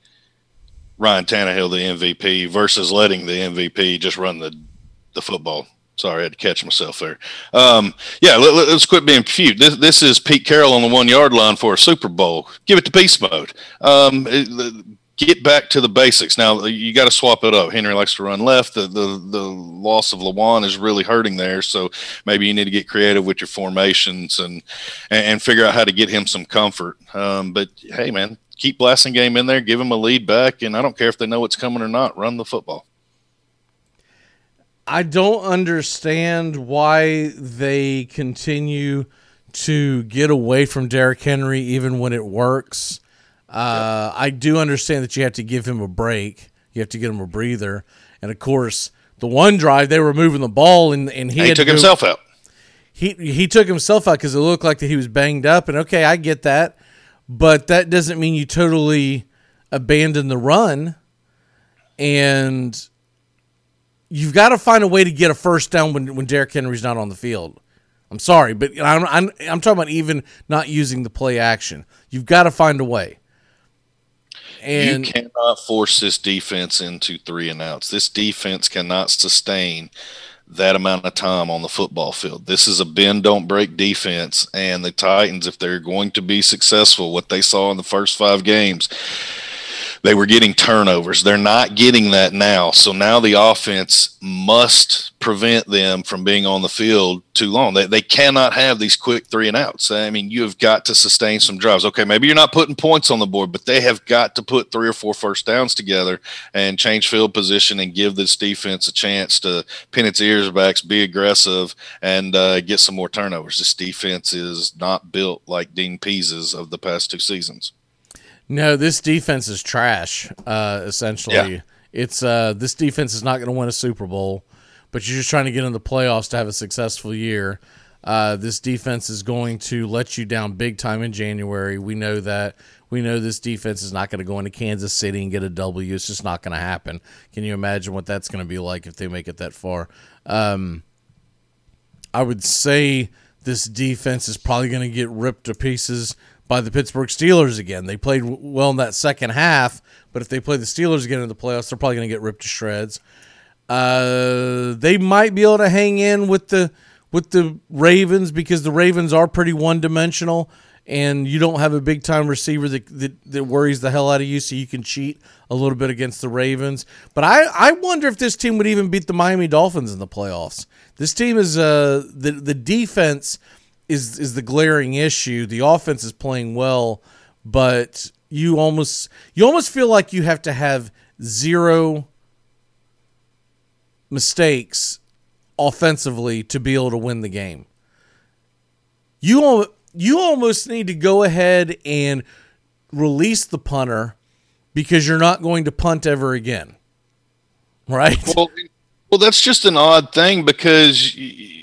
Ryan Tannehill the MVP versus letting the MVP just run the the football. Sorry, I had to catch myself there. Um, yeah, let, us quit being cute. This, this is Pete Carroll on the one yard line for a Super Bowl. Give it to beast mode. Um, it, get back to the basics. Now you got to swap it up. Henry likes to run left. The, the the loss of Lewan is really hurting there. So maybe you need to get creative with your formations and and, and figure out how to get him some comfort. Um, but hey, man, keep blasting game in there. Give him a lead back, and I don't care if they know what's coming or not. Run the football. I don't understand why they continue to get away from Derrick Henry even when it works. Uh, I do understand that you have to give him a break. You have to get him a breather. And of course, the one drive they were moving the ball and, and he, he took to himself out. He he took himself out because it looked like that he was banged up. And okay, I get that, but that doesn't mean you totally abandon the run. And you've got to find a way to get a first down when when Derrick Henry's not on the field. I'm sorry, but I'm, I'm I'm talking about even not using the play action. You've got to find a way. And you cannot force this defense into three and outs. This defense cannot sustain that amount of time on the football field. This is a bend don't break defense and the Titans if they're going to be successful what they saw in the first 5 games they were getting turnovers. They're not getting that now. So now the offense must prevent them from being on the field too long. They, they cannot have these quick three and outs. I mean, you have got to sustain some drives. Okay, maybe you're not putting points on the board, but they have got to put three or four first downs together and change field position and give this defense a chance to pin its ears back, be aggressive, and uh, get some more turnovers. This defense is not built like Dean Pees's of the past two seasons. No, this defense is trash. Uh, essentially, yeah. it's uh, this defense is not going to win a Super Bowl, but you're just trying to get in the playoffs to have a successful year. Uh, this defense is going to let you down big time in January. We know that. We know this defense is not going to go into Kansas City and get a W. It's just not going to happen. Can you imagine what that's going to be like if they make it that far? Um, I would say this defense is probably going to get ripped to pieces by the Pittsburgh Steelers again. They played well in that second half, but if they play the Steelers again in the playoffs, they're probably going to get ripped to shreds. Uh, they might be able to hang in with the with the Ravens because the Ravens are pretty one dimensional, and you don't have a big time receiver that, that that worries the hell out of you, so you can cheat a little bit against the Ravens. But I I wonder if this team would even beat the Miami Dolphins in the playoffs. This team is uh the the defense is is the glaring issue. The offense is playing well, but you almost you almost feel like you have to have zero mistakes offensively to be able to win the game. You you almost need to go ahead and release the punter because you're not going to punt ever again. Right? Well, well, that's just an odd thing because y-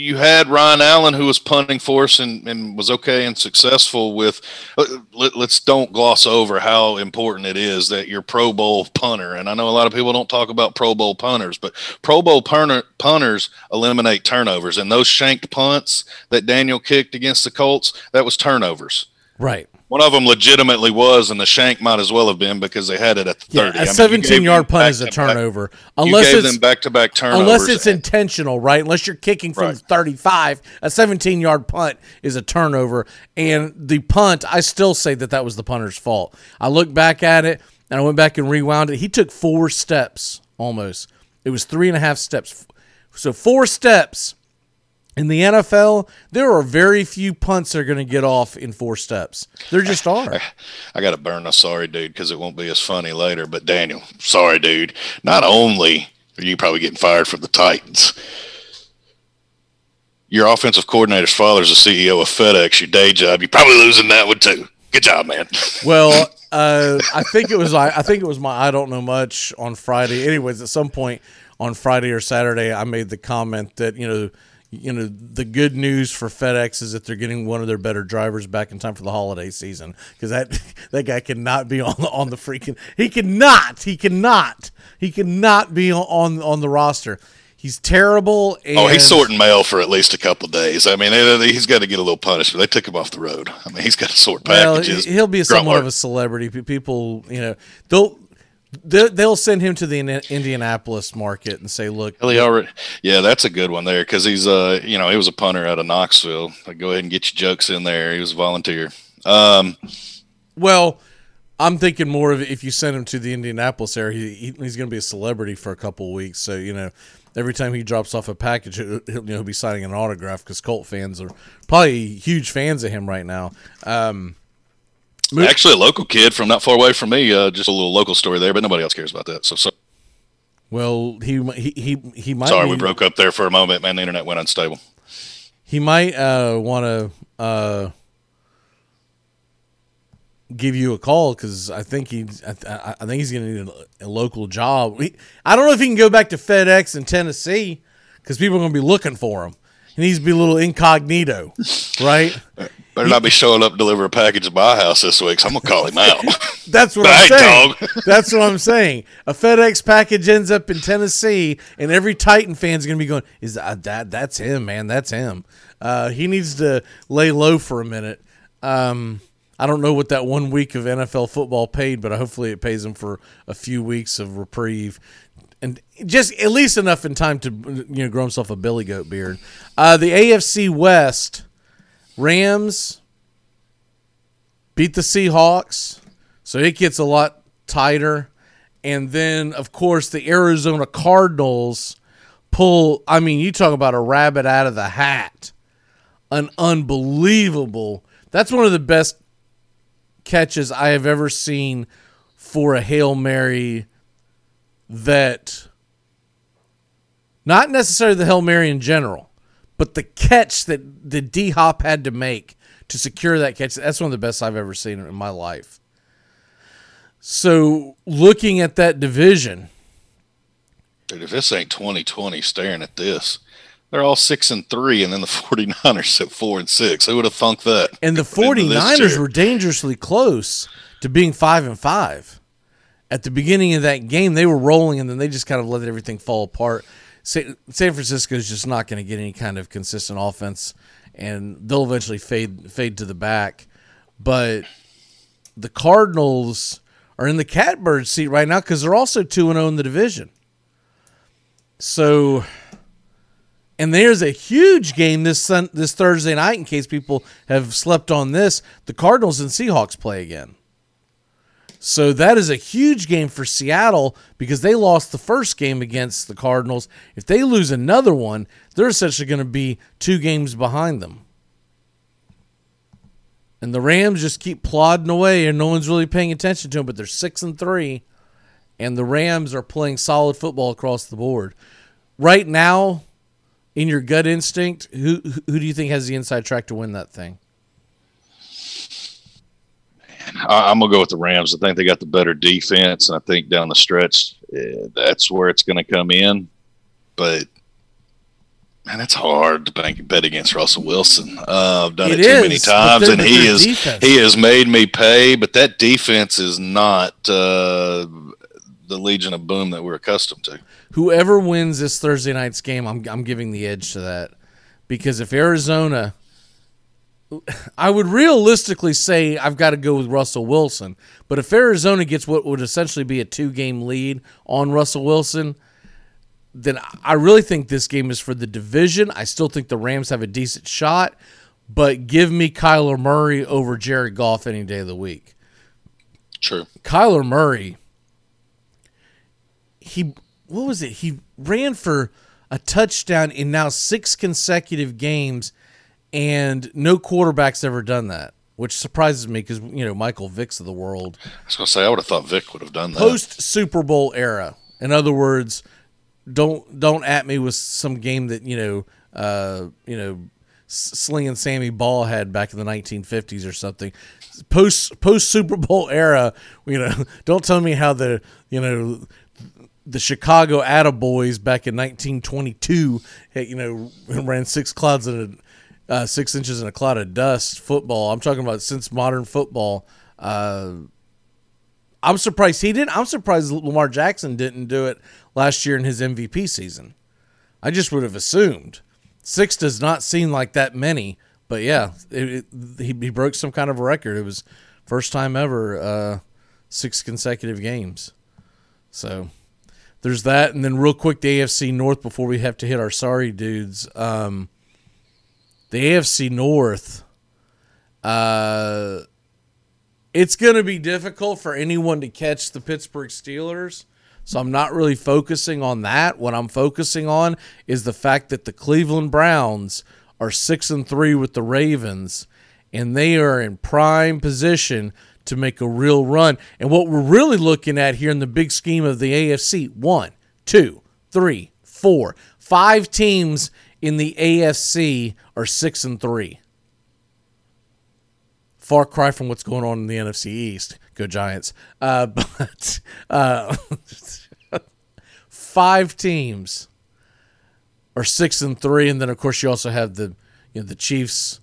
you had Ryan Allen who was punting for us and, and was okay and successful with. uh, Let, let's don't gloss over how important it is that you're Pro Bowl punter. And I know a lot of people don't talk about Pro Bowl punters, but Pro Bowl punter, punters eliminate turnovers. And those shanked punts that Daniel kicked against the Colts, that was turnovers. Right. One of them legitimately was, and the shank might as well have been because they had it at the Yeah, thirty. I a mean, seventeen-yard punt is a turnover. you Unless gave it's them back-to-back turnovers. Unless it's intentional, right? Unless you're kicking from Right. 35, a 17 yard punt is a turnover. And the punt, I still say that that was the punter's fault. I look back at it and I went back and rewound it. He took four steps almost. It was three and a half steps. So four steps. In the NFL, there are very few punts that are going to get off in four steps. There just (laughs) are. I got to burn a sorry dude because it won't be as funny later. But Daniel, sorry dude. Not only are you probably getting fired from the Titans, your offensive coordinator's father is the CEO of FedEx. Your day job, you're probably losing that one too. Good job, man. (laughs) Well, uh, I think it was I, I think it was my I don't know much on Friday. Anyways, at some point on Friday or Saturday, I made the comment that you know you know the good news for FedEx is that they're getting one of their better drivers back in time for the holiday season because that (laughs) that guy cannot be on the on the freaking he cannot he cannot he cannot be on on the roster. He's terrible. And Oh, he's sorting mail for at least a couple of days. I mean, he's got to get a little punishment. They took him off the road. I mean, he's got to sort Well, packages. he'll be somewhat of a celebrity. People, you know, they'll they'll they'll send him to the Indianapolis market and say, "Look, Hell, already, yeah, that's a good one there because he's uh, you know, he was a punter out of Knoxville. Like, go ahead and get your jokes in there. He was a volunteer. Um, Well, I'm thinking more of if you send him to the Indianapolis area, he, he- he's going to be a celebrity for a couple of weeks. So you know, every time he drops off a package, he'll, he'll, you know, be signing an autograph because Colt fans are probably huge fans of him right now. Um, actually, a local kid from not far away from me. Uh, just a little local story there, but nobody else cares about that. So, so well, he he he he might. sorry be, we broke up there for a moment. Man, the internet went unstable. he might uh, want to uh, give you a call because I think he, I, I I think he's going to need a, a local job. He, I don't know if he can go back to FedEx in Tennessee because people are going to be looking for him. He needs to be a little incognito, right? (laughs) Better not be showing up to deliver a package to my house this week. So I'm gonna call him out. (laughs) That's what I'm saying. dog. That's what I'm saying. A FedEx package ends up in Tennessee, and every Titan fan's gonna be going, "Is that, that that's him, man? That's him." Uh, he needs to lay low for a minute. Um, I don't know what that one week of NFL football paid, but hopefully it pays him for a few weeks of reprieve. And just at least enough in time to you know grow himself a billy goat beard. Uh, the AFC West, Rams beat the Seahawks, so it gets a lot tighter. And then, of course, the Arizona Cardinals pull. I mean, you talk about a rabbit out of the hat. An unbelievable. That's one of the best catches I have ever seen for a Hail Mary that not necessarily the Hail Mary in general, but the catch that the D Hop had to make to secure that catch. That's one of the best I've ever seen in my life. So, looking at that division, Dude, if this ain't 2020 staring at this, they're all six and three, and then the (laughs) 49ers at four and six. Who would have thunk that? and the (laughs) Into this 49ers were dangerously close to being 5 and 5. At the beginning of that game, they were rolling and then they just kind of let everything fall apart. Sa- San Francisco is just not going to get any kind of consistent offense and they'll eventually fade fade to the back. But the Cardinals are in the catbird seat right now cuz they're also 2 and 0 in the division. So And there's a huge game this sun, this Thursday night. In case people have slept on this, the Cardinals and Seahawks play again. So that is a huge game for Seattle because they lost the first game against the Cardinals. If they lose another one, they're essentially going to be two games behind them. And the Rams just keep plodding away, and no one's really paying attention to them. But they're six and three, and the Rams are playing solid football across the board. Right now, in your gut instinct, who who do you think has the inside track to win that thing? I, I'm gonna go with the Rams. I think they got the better defense, and I think down the stretch, eh, that's where it's going to come in. But man, it's hard to bank bet against Russell Wilson. Uh, I've done it, It too many is, times, and he is defense- he has made me pay. But that defense is not uh, the Legion of Boom that we're accustomed to. whoever wins this Thursday night's game, I'm I'm giving the edge to that because if Arizona, I would realistically say I've got to go with Russell Wilson, but if Arizona gets what would essentially be a two game lead on Russell Wilson, then I really think this game is for the division. I still think the Rams have a decent shot, but give me Kyler Murray over Jared Goff any day of the week. True. Kyler Murray, he what was it? He ran for a touchdown in now six consecutive games, and no quarterback's ever done that, which surprises me because you know Michael Vick's of the world. I was gonna say I would have thought Vick would have done that. Post Super Bowl era. In other words, don't don't at me with some game that you know uh, you know slinging Sammy Baugh had back in the 1950s or something. Post post Super Bowl era, you know, (laughs) don't tell me how the you know the Chicago Attaboys back in 1922, you know, (laughs) ran six clouds in a uh, six inches in a cloud of dust football. I'm talking about since modern football. Uh, I'm surprised he didn't. I'm surprised Lamar Jackson didn't do it last year in his MVP season. I just would have assumed six does not seem like that many, but yeah, it, it, he, he broke some kind of a record. It was first time ever uh, six consecutive games. So there's that, and then real quick, the AFC North before we have to hit our sorry dudes. Um, the AFC North, uh, it's going to be difficult for anyone to catch the Pittsburgh Steelers. So I'm not really focusing on that. What I'm focusing on is the fact that the Cleveland Browns are 6 and 3 with the Ravens and they are in prime position to make a real run. And what we're really looking at here in the big scheme of the AFC, one, two, three, four, five teams in the AFC are 6 and 3 far cry from what's going on in the NFC East. Go Giants! Uh, (laughs) but uh, (laughs) five teams are six and three, and then of course you also have the you know the Chiefs,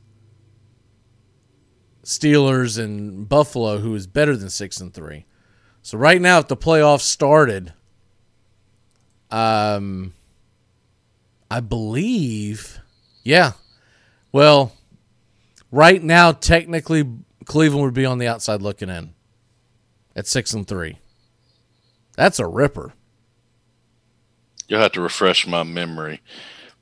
Steelers, and Buffalo, who is better than six and three. So right now, if the playoffs started, um, I believe, yeah, well right now, technically, Cleveland would be on the outside looking in at six and three. That's a ripper. You'll have to refresh my memory.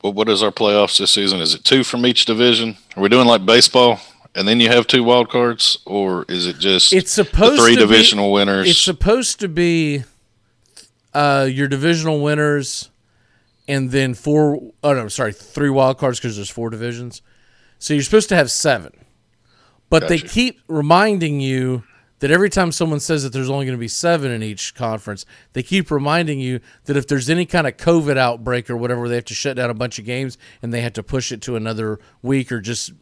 But what is our playoffs this season? Is it two from each division? Are we doing like baseball, and then you have two wild cards, or is it just It's supposed three to be- divisional winners? It's supposed to be uh, your divisional winners, and then four. Oh no, sorry, three wild cards because there's four divisions. So you're supposed to have seven, but they keep reminding you that every time someone says that there's only going to be seven in each conference, they keep reminding you that if there's any kind of COVID outbreak or whatever, they have to shut down a bunch of games and they have to push it to another week or just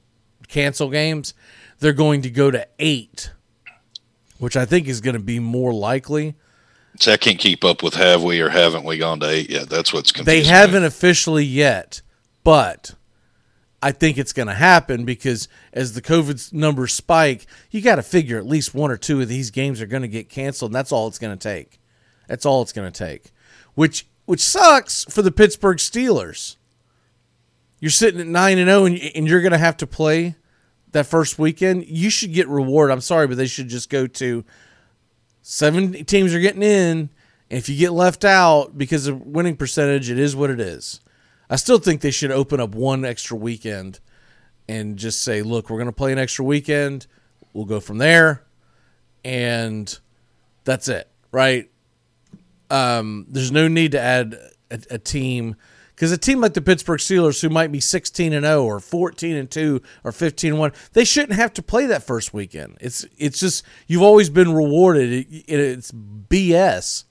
cancel games. They're going to go to eight, which I think is going to be more likely. So I can't keep up with have we or haven't we gone to eight yet? That's what's confusing. They haven't officially yet, but I think it's going to happen because as the COVID numbers spike, you got to figure at least one or two of these games are going to get canceled, and that's all it's going to take. That's all it's going to take, which which sucks for the Pittsburgh Steelers. You're sitting at nine and oh zero, and you're going to have to play that first weekend. You should get reward. I'm sorry, but they should just go to seven teams are getting in. If you get left out because of winning percentage, it is what it is. I still think they should open up one extra weekend and just say, look, we're going to play an extra weekend. We'll go from there. And that's it, right? Um, there's no need to add a, a team because a team like the Pittsburgh Steelers, who might be 16 and 0 or 14 and 2 or 15 and 1, they shouldn't have to play that first weekend. It's it's just you've always been rewarded. It, it, it's BS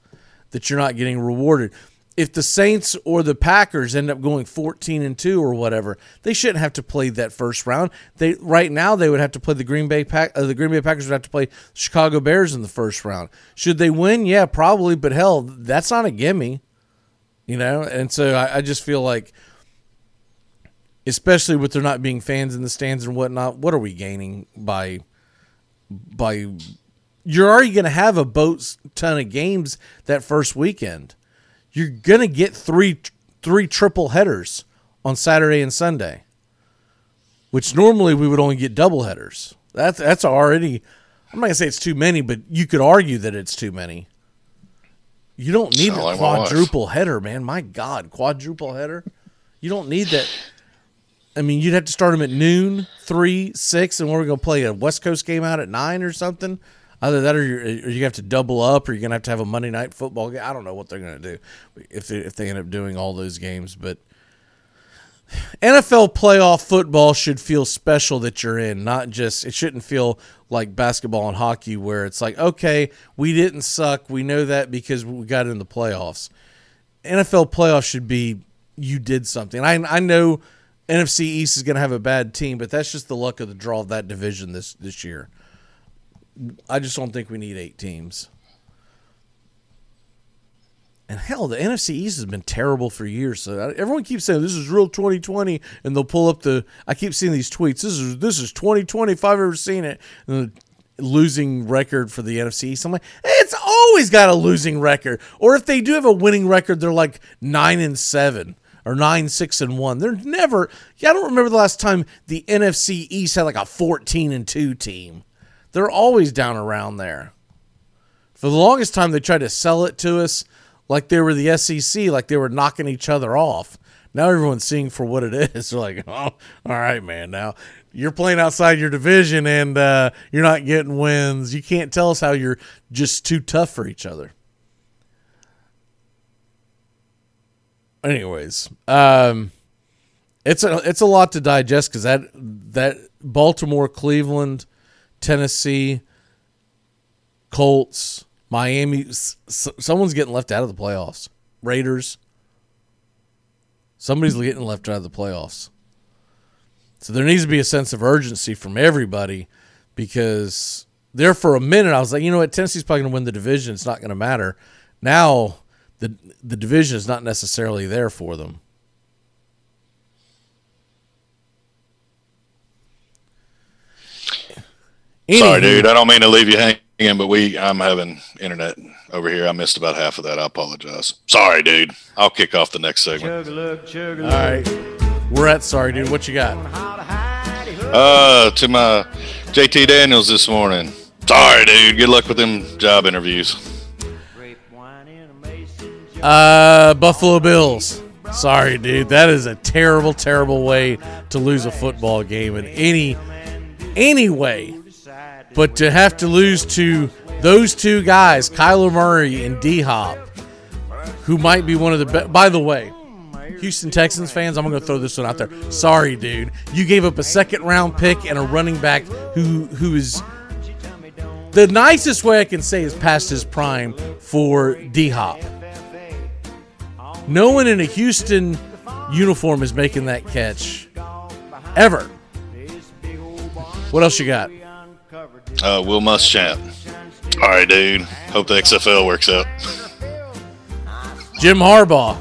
that you're not getting rewarded. If the Saints or the Packers end up going 14 and 2 or whatever, they shouldn't have to play that first round. They right now they would have to play the Green Bay Pack uh, the Green Bay Packers would have to play Chicago Bears in the first round. Should they win? Yeah, probably, but hell, that's not a gimme. You know, and so I, I just feel like especially with there not being fans in the stands and whatnot, what are we gaining by by you're already going to have a boat ton of games that first weekend. You're going to get three three triple headers on Saturday and Sunday, which normally we would only get double headers. That's that's already. I'm not gonna say it's too many, but you could argue that it's too many. You don't need Sound a like my wife. quadruple header, man. My God, quadruple header. You don't need that. I mean, you'd have to start them at noon, three, six, and we're going to play a West Coast game out at nine or something. Either that, or you're, or you have to double up, or you're going to have to have a Monday night football game. I don't know what they're going to do if they, if they end up doing all those games, but NFL playoff football should feel special that you're in, not just it shouldn't feel like basketball and hockey where it's like, okay, we didn't suck. We know that because we got in the playoffs. NFL playoffs should be you did something. I I know NFC East is going to have a bad team, but that's just the luck of the draw of that division this this year. I just don't think we need eight teams. And hell, the NFC East has been terrible for years. So everyone keeps saying this is real 2020, and they'll pull up the. I keep seeing these tweets. This is this is 2020 if I've ever seen it. And the losing record for the NFC East. I'm like, it's always got a losing record. Or if they do have a winning record, they're like nine and seven or nine six and one. They're never. Yeah, I don't remember the last time the NFC East had like a 14 and two team. They're always down around there. For the longest time, they tried to sell it to us like they were the SEC, like they were knocking each other off. Now everyone's seeing for what it (laughs) is. They're like, oh, all right, man. Now you're playing outside your division and uh, you're not getting wins. You can't tell us how you're just too tough for each other. Anyways, um, it's a it's a lot to digest because that that Baltimore, Cleveland, Tennessee, Colts, Miami. Someone's getting left out of the playoffs. Raiders. Somebody's getting left out of the playoffs. So there needs to be a sense of urgency from everybody because there for a minute I was like, you know what, Tennessee's probably going to win the division. It's not going to matter. Now the the division is not necessarily there for them. Sorry, dude. I don't mean to leave you hanging, but we I'm having internet over here. I missed about half of that. I apologize. Sorry, dude. I'll kick off the next segment. All right, we're at sorry, dude. What you got? Uh, to my JT Daniels this morning. Sorry, dude. Good luck with them job interviews. Uh, Buffalo Bills. Sorry, dude. That is a terrible, terrible way to lose a football game in any any way. But to have to lose to those two guys, Kyler Murray and D Hop, who might be one of the best. By the way, Houston Texans fans, I'm going to throw this one out there. Sorry, dude. You gave up a second round pick and a running back who who is the nicest way I can say is past his prime for D Hop. No one in a Houston uniform is making that catch ever. What else you got? Uh, Will Muschamp. All right, dude. Hope the XFL works out. Jim Harbaugh.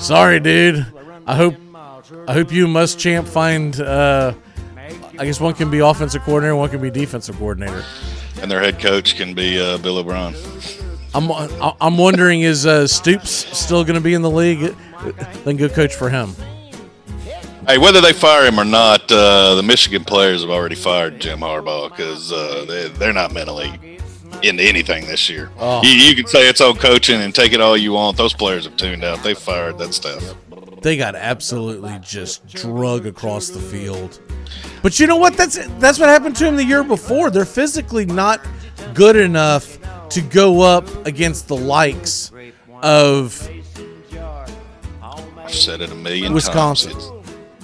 Sorry, dude. I hope I hope you Muschamp find. Uh, I guess one can be offensive coordinator, one can be defensive coordinator. And their head coach can be uh, Bill O'Brien. I'm I'm wondering is uh, Stoops still going to be in the league? Then go coach for him. Hey, whether they fire him or not, uh, the Michigan players have already fired Jim Harbaugh because uh, they, they're not mentally into anything this year. Oh. You, you can say it's all coaching and take it all you want. Those players have tuned out. They fired that stuff. they got absolutely just drug across the field. But you know what? That's that's what happened to them the year before. They're physically not good enough to go up against the likes of I've said it a million Wisconsin. times. It's-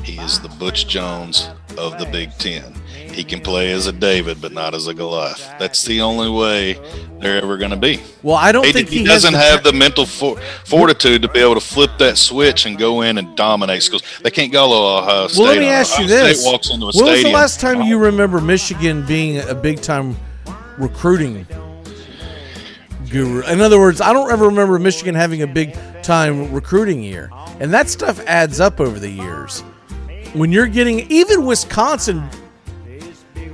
He is the Butch Jones of the Big Ten. He can play as a David, but not as a Goliath. That's the only way they're ever going to be. Well, I don't He, think he, he, doesn't the have the mental for, fortitude to be able to flip that switch and go in and dominate schools. They can't go to Ohio State. Well, let me ask you this: State walks into a When was the last time you remember Michigan being a big time recruiting guru? In other words, I don't ever remember Michigan having a big time recruiting year, and that stuff adds up over the years. When you're getting even Wisconsin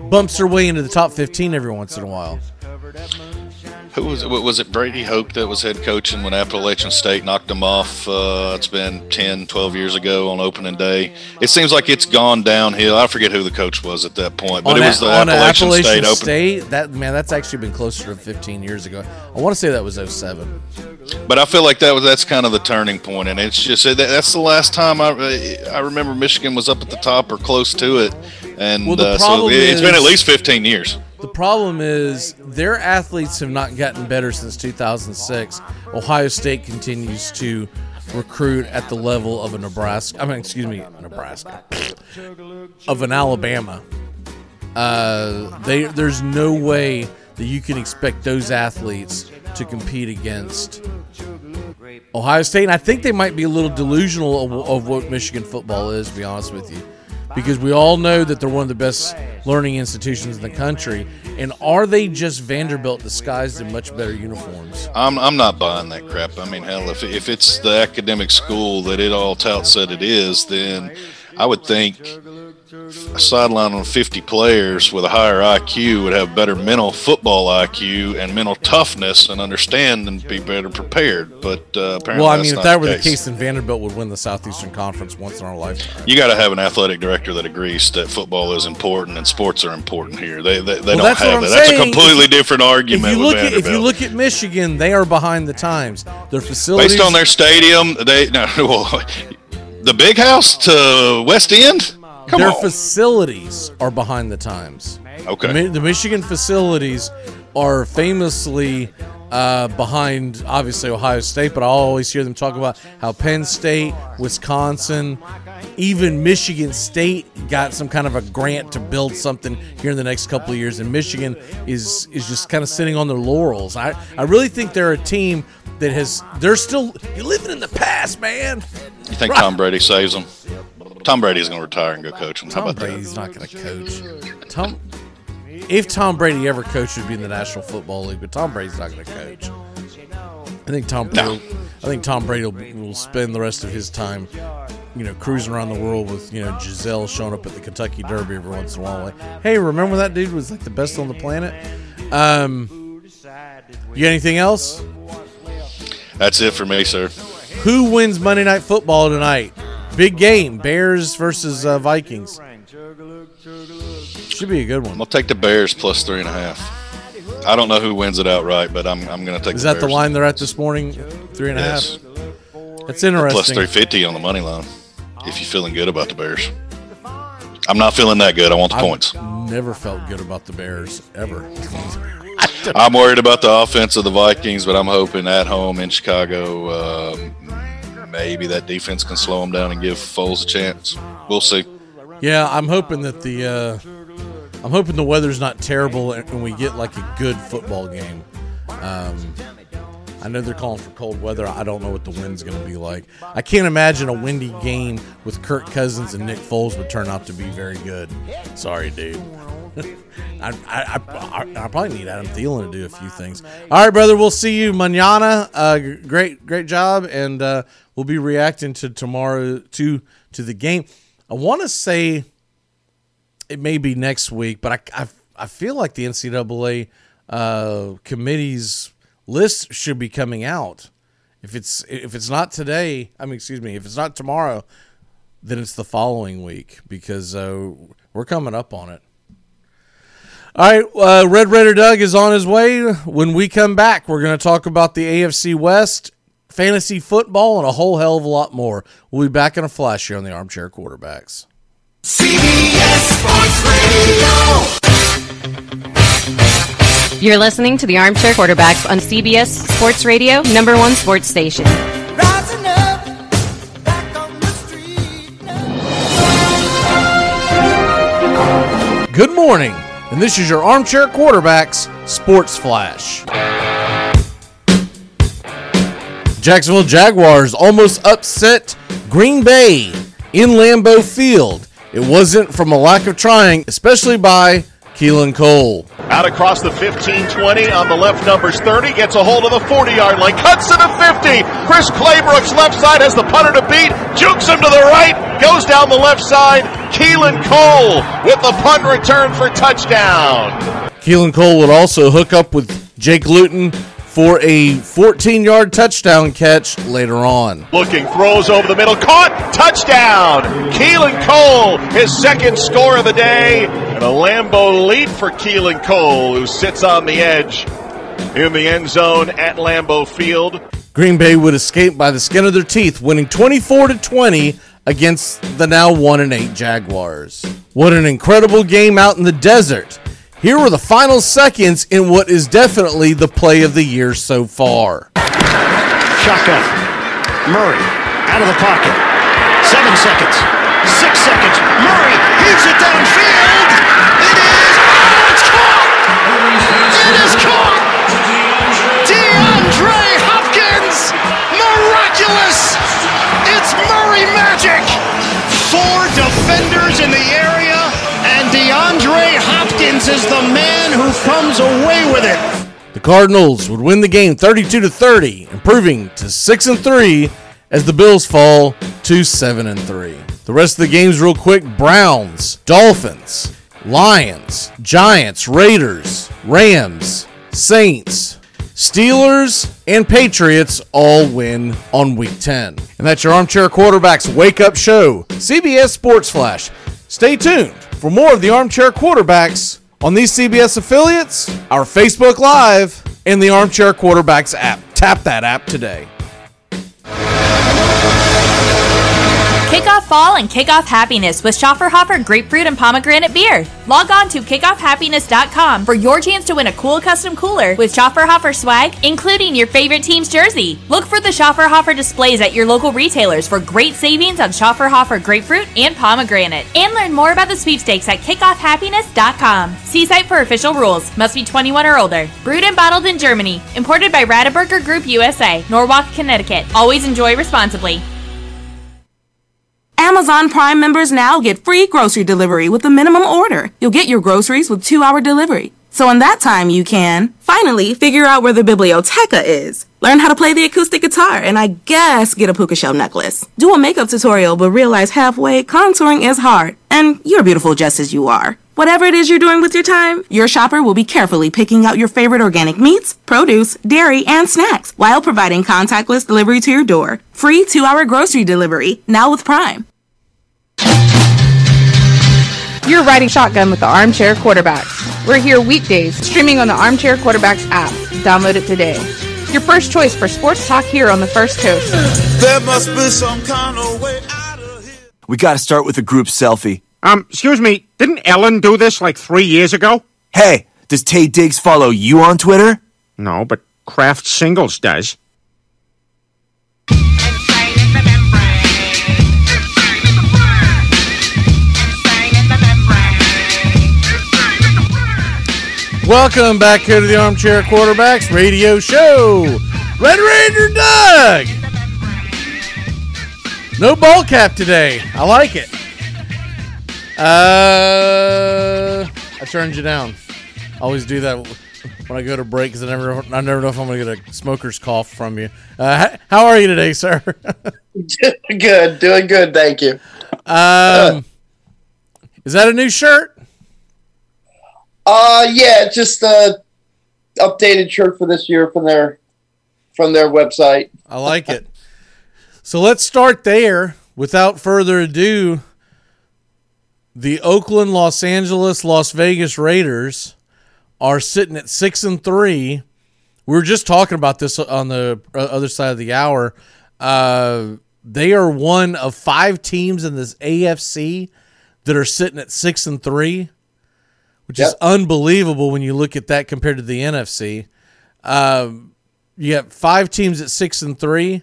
bumps their way into the top 15 every once in a while. Who was it? Was it Brady Hoke that was head coaching when Appalachian State knocked him off? Uh, it's been 10, 12 years ago on opening day. It seems like it's gone downhill. I forget who the coach was at that point, but on it was the a Appalachian, State Appalachian open. State, that man, that's actually been closer to 15 years ago. I want to say that was 07. But I feel like that was that's kind of the turning point, and it's just that's the last time I I remember Michigan was up at the top or close to it, and Well, uh, so it, it's been at least 15 years. The problem is their athletes have not gotten better since 2006. Ohio State continues to recruit at the level of a Nebraska. I mean, excuse me, Nebraska, of an Alabama. Uh, they there's no way that you can expect those athletes to compete against Ohio State. And I think they might be a little delusional of, of what Michigan football is, to be honest with you. Because we all know that they're one of the best learning institutions in the country. And are they just Vanderbilt disguised in much better uniforms? I'm I'm not buying that crap. I mean, hell, if if it's the academic school that it all touts that it is, then I would think a sideline on 50 players with a higher IQ would have better mental football IQ and mental toughness and understand and be better prepared. But uh, apparently, Well, I mean, if that were the case. then Vanderbilt would win the Southeastern Conference once in our lifetime. You got to have an athletic director that agrees that football is important and sports are important here. They they, they Well, don't have that. That's a completely If different argument If you look at if you look at Michigan, they are behind the times. Their facilities, Based on their stadium, they (laughs) no, well, the big house to West End. Come their on. facilities are behind the times. Okay. The, the Michigan facilities are famously uh, behind, obviously Ohio State, but I always hear them talk about how Penn State, Wisconsin, even Michigan State got some kind of a grant to build something here in the next couple of years, and Michigan is is just kind of sitting on their laurels. I I really think they're a team that has they're still you're living in the past, man. You think Right. Tom Brady saves them? Tom Brady's going to retire and go coach. How Tom about Brady's not going to coach. Tom, if Tom Brady ever coached, it'd be in the National Football League. But Tom Brady's not going to coach. I think Tom. Brady, I think Tom Brady will, will spend the rest of his time, you know, cruising around the world with you know Gisele showing up at the Kentucky Derby every once in a while. Like, hey, remember that dude was like the best on the planet? Um, you got anything else? That's it for me, sir. Who wins Monday Night Football tonight? Big game: Bears versus uh, Vikings. Should be a good one. I'll take the Bears plus three and a half. I don't know who wins it outright, but I'm, I'm going to take. Is the that the line they're at this morning? Three and a half. Yes. That's interesting. Plus three fifty on the money line. If you're feeling good about the Bears, I'm not feeling that good. I want the I've points. Never felt good about the Bears ever. (laughs) I'm worried about the offense of the Vikings, but I'm hoping at home in Chicago, um, maybe that defense can slow them down and give Foles a chance. We'll see. Yeah, I'm hoping that the uh, I'm hoping the weather's not terrible and we get like a good football game. Um, I know they're calling for cold weather. I don't know what the wind's going to be like. I can't imagine a windy game with Kirk Cousins and Nick Foles would turn out to be very good. Sorry, dude. (laughs) I, I, I, I probably need Adam Thielen to do a few things. All right, brother. We'll see you manana. Uh, great, great job, and uh, we'll be reacting to tomorrow to to the game. I want to say it may be next week, but I, I, I feel like the NCAA uh, committee's list should be coming out. If it's if it's not today, I mean, excuse me, if it's not tomorrow, then it's the following week because uh, we're coming up on it. All right, uh, Red Raider Doug is on his way. When we come back, we're going to talk about the AFC West fantasy football, and a whole hell of a lot more. We'll be back in a flash here on the Armchair Quarterbacks. CBS Sports Radio. You're listening to the Armchair Quarterbacks on CBS Sports Radio, number one sports station. Good morning, and this is your Armchair Quarterbacks Sports Flash. Jacksonville Jaguars almost upset Green Bay in Lambeau Field. It wasn't from a lack of trying, especially by Keelan Cole. Out across the 15 20 on the left, numbers 30, gets a hold of the 40 yard line, cuts to the 50. Chris Claybrooks left side has the punter to beat, jukes him to the right, goes down the left side. Keelan Cole with the punt return for touchdown. Keelan Cole would also hook up with Jake Luton for a 14 yard touchdown catch later on. Looking, throws over the middle, caught, touchdown! Keelan Cole, his second score of the day, and a Lambeau leap for Keelan Cole, who sits on the edge in the end zone at Lambeau Field. Green Bay would escape by the skin of their teeth, winning 24 to 20 against the now 1 and 8 Jaguars. What an incredible game out in the desert. Here were the final seconds in what is definitely the play of the year so far. Shotgun. Murray out of the pocket. Seven seconds. Six seconds. Murray heaves it downfield. It is. Oh, it's caught! It is caught! DeAndre Hopkins! Miraculous! It's Murray magic! Four defenders in the DeAndre Hopkins is the man who comes away with it. The Cardinals would win the game 32 to 30, improving to 6 and 3 as the Bills fall to 7 and 3. The rest of the games real quick, Browns, Dolphins, Lions, Giants, Raiders, Rams, Saints, Steelers, and Patriots all win on week 10. And that's your Armchair Quarterbacks Wake Up Show, CBS Sports Flash. Stay tuned for more of the Armchair Quarterbacks on these CBS affiliates, our Facebook Live, and the Armchair Quarterbacks app. Tap that app today. Off fall and kick off happiness with Schofferhofer Grapefruit and Pomegranate Beer. Log on to kickoffhappiness.com for your chance to win a cool custom cooler with Schofferhofer swag, including your favorite team's jersey. Look for the Schofferhofer displays at your local retailers for great savings on Schofferhofer Grapefruit and Pomegranate. And learn more about the sweepstakes at kickoffhappiness.com. See site for official rules. Must be 21 or older. Brewed and bottled in Germany. Imported by Radeberger Group USA, Norwalk, Connecticut. Always enjoy responsibly. Amazon Prime members now get free grocery delivery with a minimum order. You'll get your groceries with two hour delivery. So in that time, you can finally figure out where the biblioteca is. Learn how to play the acoustic guitar and I guess get a puka shell necklace. Do a makeup tutorial but realize halfway contouring is hard and you're beautiful just as you are. Whatever it is you're doing with your time, your shopper will be carefully picking out your favorite organic meats, produce, dairy, and snacks while providing contactless delivery to your door. Free two hour grocery delivery, now with Prime. You're riding shotgun with the Armchair Quarterbacks. We're here weekdays, streaming on the Armchair Quarterbacks app. Download it today. Your first choice for sports talk here on the First Coast. There must be some kind of way. Out of here. We gotta start with a group selfie. Um, excuse me, didn't Ellen do this like three years ago? Hey, does Taye Diggs follow you on Twitter? No, but Kraft Singles does. Welcome back here to the Armchair Quarterbacks Radio Show. Red Ranger Doug. No ball cap today. I like it. Uh, I turned you down. I always do that when I go to break because I never, I never know if I'm going to get a smoker's cough from you. Uh, how are you today, sir? (laughs) good, doing good, thank you. Um, is that a new shirt? Uh, yeah, just a updated shirt for this year from their from their website. I like it. So let's start there. Without further ado, the Oakland, Los Angeles, Las Vegas Raiders are sitting at six and three we were just talking about this on the uh, other side of the hour. Uh, they are one of five teams in this AFC that are sitting at six and three, which is unbelievable when you look at that compared to the NFC. Um, you got five teams at six and three,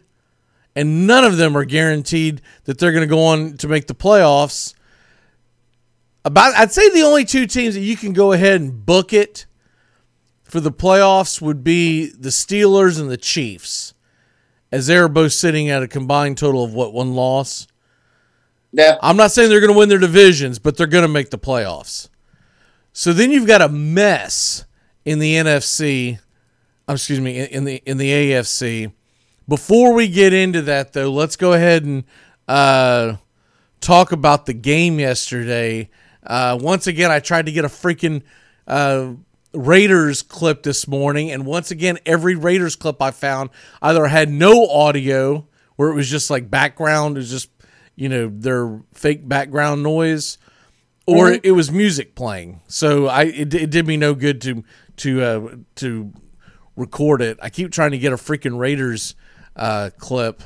and none of them are guaranteed that they're going to go on to make the playoffs. About, I'd say the only two teams that you can go ahead and book it for the playoffs would be the Steelers and the Chiefs, as they're both sitting at a combined total of what one loss. Yeah. I'm not saying they're going to win their divisions, but they're going to make the playoffs. So then you've got a mess in the NFC. uh, Excuse me, in the in the AFC. Before we get into that, though, let's go ahead and uh, talk about the game yesterday. Uh, once again, I tried to get a freaking uh, Raiders clip this morning, and once again, every Raiders clip I found either had no audio, where it was just like background, it was just you know their fake background noise, or Mhm. it was music playing. So I it, it did me no good to to uh, to record it. I keep trying to get a freaking Raiders uh, clip.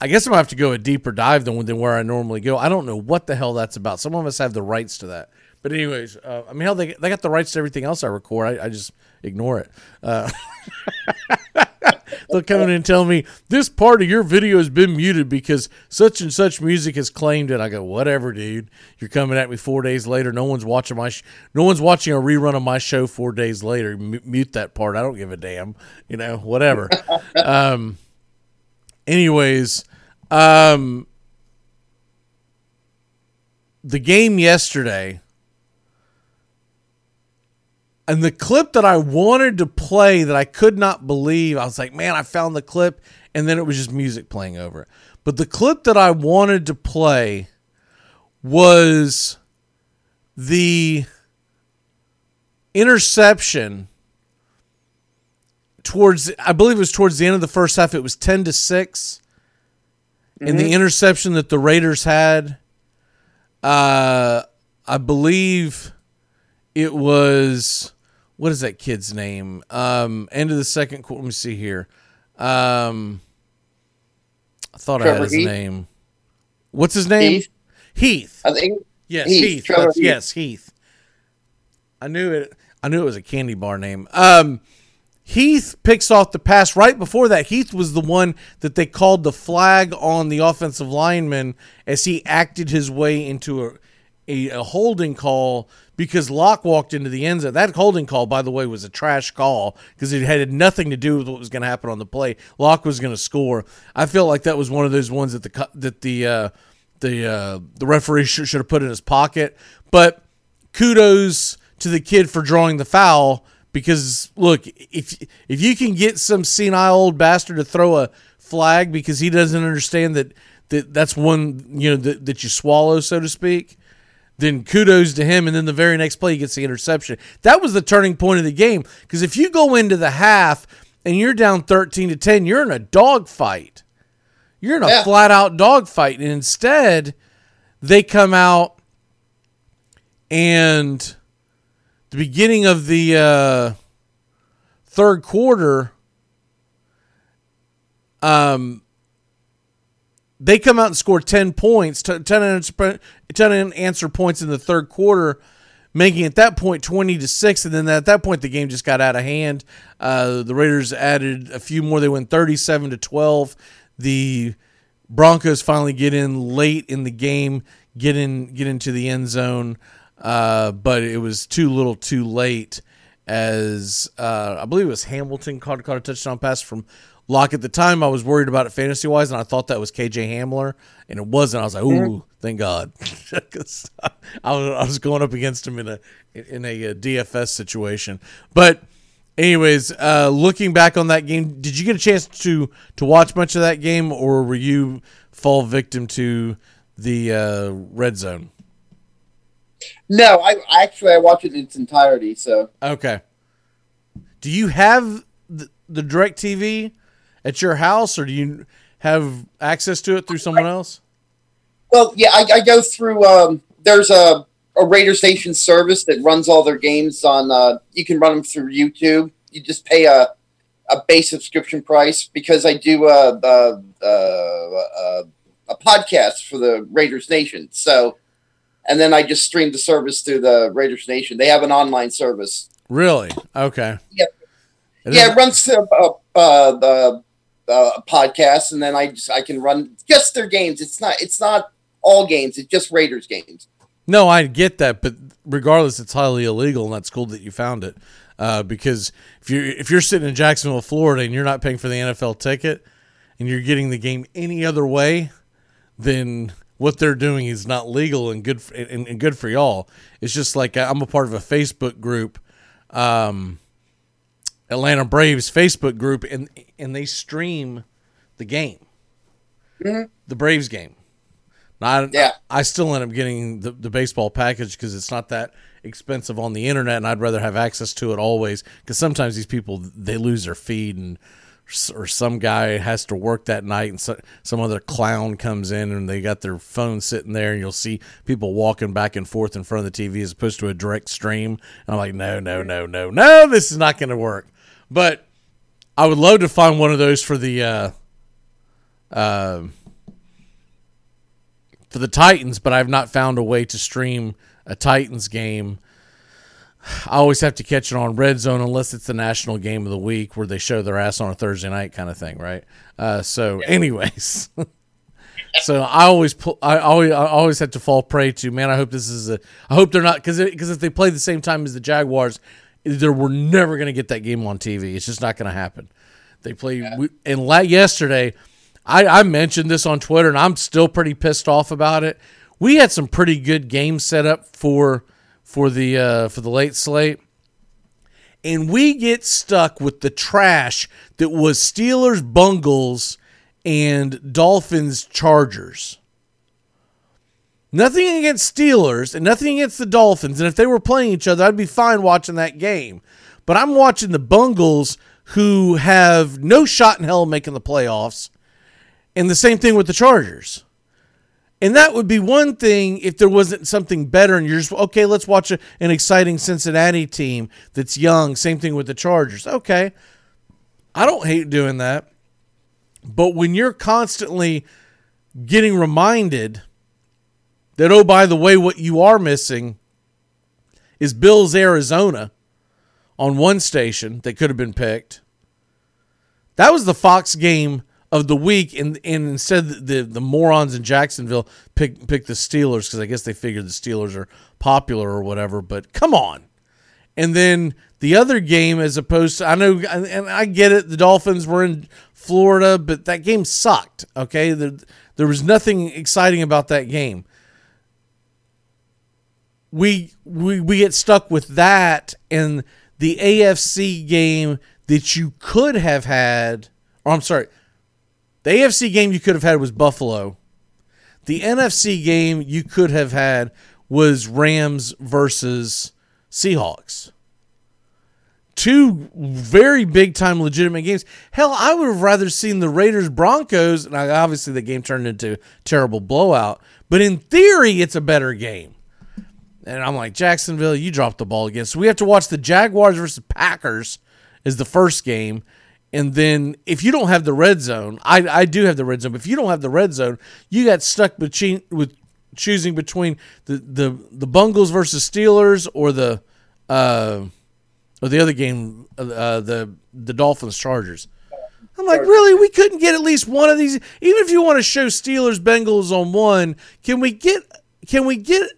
I guess I'm gonna have to go a deeper dive than than where I normally go. I don't know what the hell that's about. Some of us have the rights to that. But anyways, uh, I mean, hell, they they got the rights to everything else I record. I, I just ignore it. Uh, (laughs) they'll come in and tell me this part of your video has been muted because such and such music has claimed it. I go, whatever, dude. You're coming at me four days later. No one's watching my, sh- no one's watching a rerun of my show four days later. M- mute that part. I don't give a damn. You know, whatever. (laughs) um. Anyways, um, the game yesterday. And the clip that I wanted to play that I could not believe, I was like, man, I found the clip, and then it was just music playing over it. But the clip that I wanted to play was the interception towards I believe it was towards the end of the first half. It was ten to 6 And the Mhm. interception that the Raiders had, uh, I believe it was what is that kid's name? Um, end of the second quarter. Let me see here. Um, I thought I had his Heath? name. What's his name? Heath? Heath. I think Yes, Heath, Heath. Heath. Yes, Heath. I knew it. I knew it was a candy bar name. Um, Heath picks off the pass. Right before that, Heath was the one that they called the flag on the offensive lineman as he acted his way into a, a, a holding call because Lock walked into the end zone. That holding call, by the way, was a trash call because it had nothing to do with what was going to happen on the play. Lock was going to score. I feel like that was one of those ones that the that the uh, the uh, the referee should, should have put in his pocket. But kudos to the kid for drawing the foul because look, if if you can get some senile old bastard to throw a flag because he doesn't understand that, that that's one you know that, that you swallow so to speak, then kudos to him. And then the very next play he gets the interception. That was the turning point of the game because if you go into the half and you're down thirteen to ten, you're in a dogfight. You're in a Yeah. flat out dogfight, and instead they come out and the beginning of the uh, third quarter, um, they come out and score 10 points, t- 10, answer, 10 answer points in the third quarter, making at that point 20 to 6. And then at that point, the game just got out of hand. Uh, the Raiders added a few more. They went 37 to 12. The Broncos finally get in late in the game, get in, get into the end zone, uh, but it was too little, too late. As uh, I believe it was Hamilton caught, caught a touchdown pass from Lock. At the time, I was worried about it fantasy wise, and I thought that was KJ Hamler, and it wasn't. I was like, "Ooh, thank God," (laughs) 'Cause I was, I was going up against him in a in a, uh DFS situation. But anyways, uh, looking back on that game, did you get a chance to to watch much of that game, or were you fall victim to the uh, red zone? No, I actually I watched it in its entirety. So Okay. Do you have the, the DirecTV at your house, or do you have access to it through someone else? Well, yeah, I, I go through. Um, there's a, a Raider Station service that runs all their games on. Uh, you can run them through YouTube. You just pay a a base subscription price because I do a a, a, a, a podcast for the Raiders Nation. So, and then I just stream the service through the Raiders Nation. They have an online service. Really? Okay. Yeah, It yeah, it runs uh, uh, the uh, podcast, and then I just I can run just their games. It's not it's not all games. It's just Raiders games. No, I get that, but regardless, it's highly illegal, and that's cool that you found it. Uh, because if you're if you're sitting in Jacksonville, Florida, and you're not paying for the NFL ticket, and you're getting the game any other way, then what they're doing is not legal and good for, and, and good for y'all. It's just like I'm a part of a Facebook group, um, Atlanta Braves Facebook group, and and they stream the game, the Braves game. Now, I, Yeah. I still end up getting the, the baseball package because it's not that expensive on the internet, and I'd rather have access to it always. Because sometimes these people they lose their feed, and or some guy has to work that night, and so, some other clown comes in, and they got their phone sitting there, and you'll see people walking back and forth in front of the TV as opposed to a direct stream. And I'm like, no, no, no, no, no, this is not going to work. But I would love to find one of those for the. Uh, uh, for the Titans, but I've not found a way to stream a Titans game. I always have to catch it on Red Zone unless it's the national game of the week where they show their ass on a Thursday night kind of thing, right? Uh, so, anyways, (laughs) so I always pull, I always I always have to fall prey to man. I hope this is a. I hope they're not because because if they play the same time as the Jaguars, there we're never going to get that game on TV. It's just not going to happen. They play we, and la- yesterday. I, I mentioned this on Twitter, and I'm still pretty pissed off about it. We had some pretty good games set up for for the uh, for the late slate, and we get stuck with the trash that was Steelers, Bungles, and Dolphins, Chargers. Nothing against Steelers and nothing against the Dolphins, and if they were playing each other, I'd be fine watching that game. But I'm watching the Bungles, who have no shot in hell making the playoffs. And the same thing with the Chargers. And that would be one thing if there wasn't something better and you're just, okay, let's watch a, an exciting Cincinnati team that's young. Same thing with the Chargers. Okay. I don't hate doing that. But when you're constantly getting reminded that, oh, by the way, what you are missing is Bills, Arizona on one station that could have been picked. That was the Fox game of the week, and and instead the the morons in Jacksonville pick pick the Steelers because I guess they figured the Steelers are popular or whatever. But come on, and then the other game, as opposed to I know, and I get it, the Dolphins were in Florida, but that game sucked. Okay, there there was nothing exciting about that game. We we we get stuck with that and the AFC game that you could have had. Or I'm sorry, the AFC game you could have had was Buffalo. The NFC game you could have had was Rams versus Seahawks. Two very big time legitimate games. Hell, I would have rather seen the Raiders Broncos. And obviously, the game turned into terrible blowout. But in theory, it's a better game. And I'm like, Jacksonville, you dropped the ball again. So we have to watch the Jaguars versus Packers is the first game. And then if you don't have the red zone, I, I do have the red zone, but if you don't have the red zone, you got stuck between with choosing between the the, the Bungles versus Steelers or the uh or the other game uh the the Dolphins Chargers. I'm like, really? We couldn't get at least one of these even if you want to show Steelers Bengals on one, can we get can we get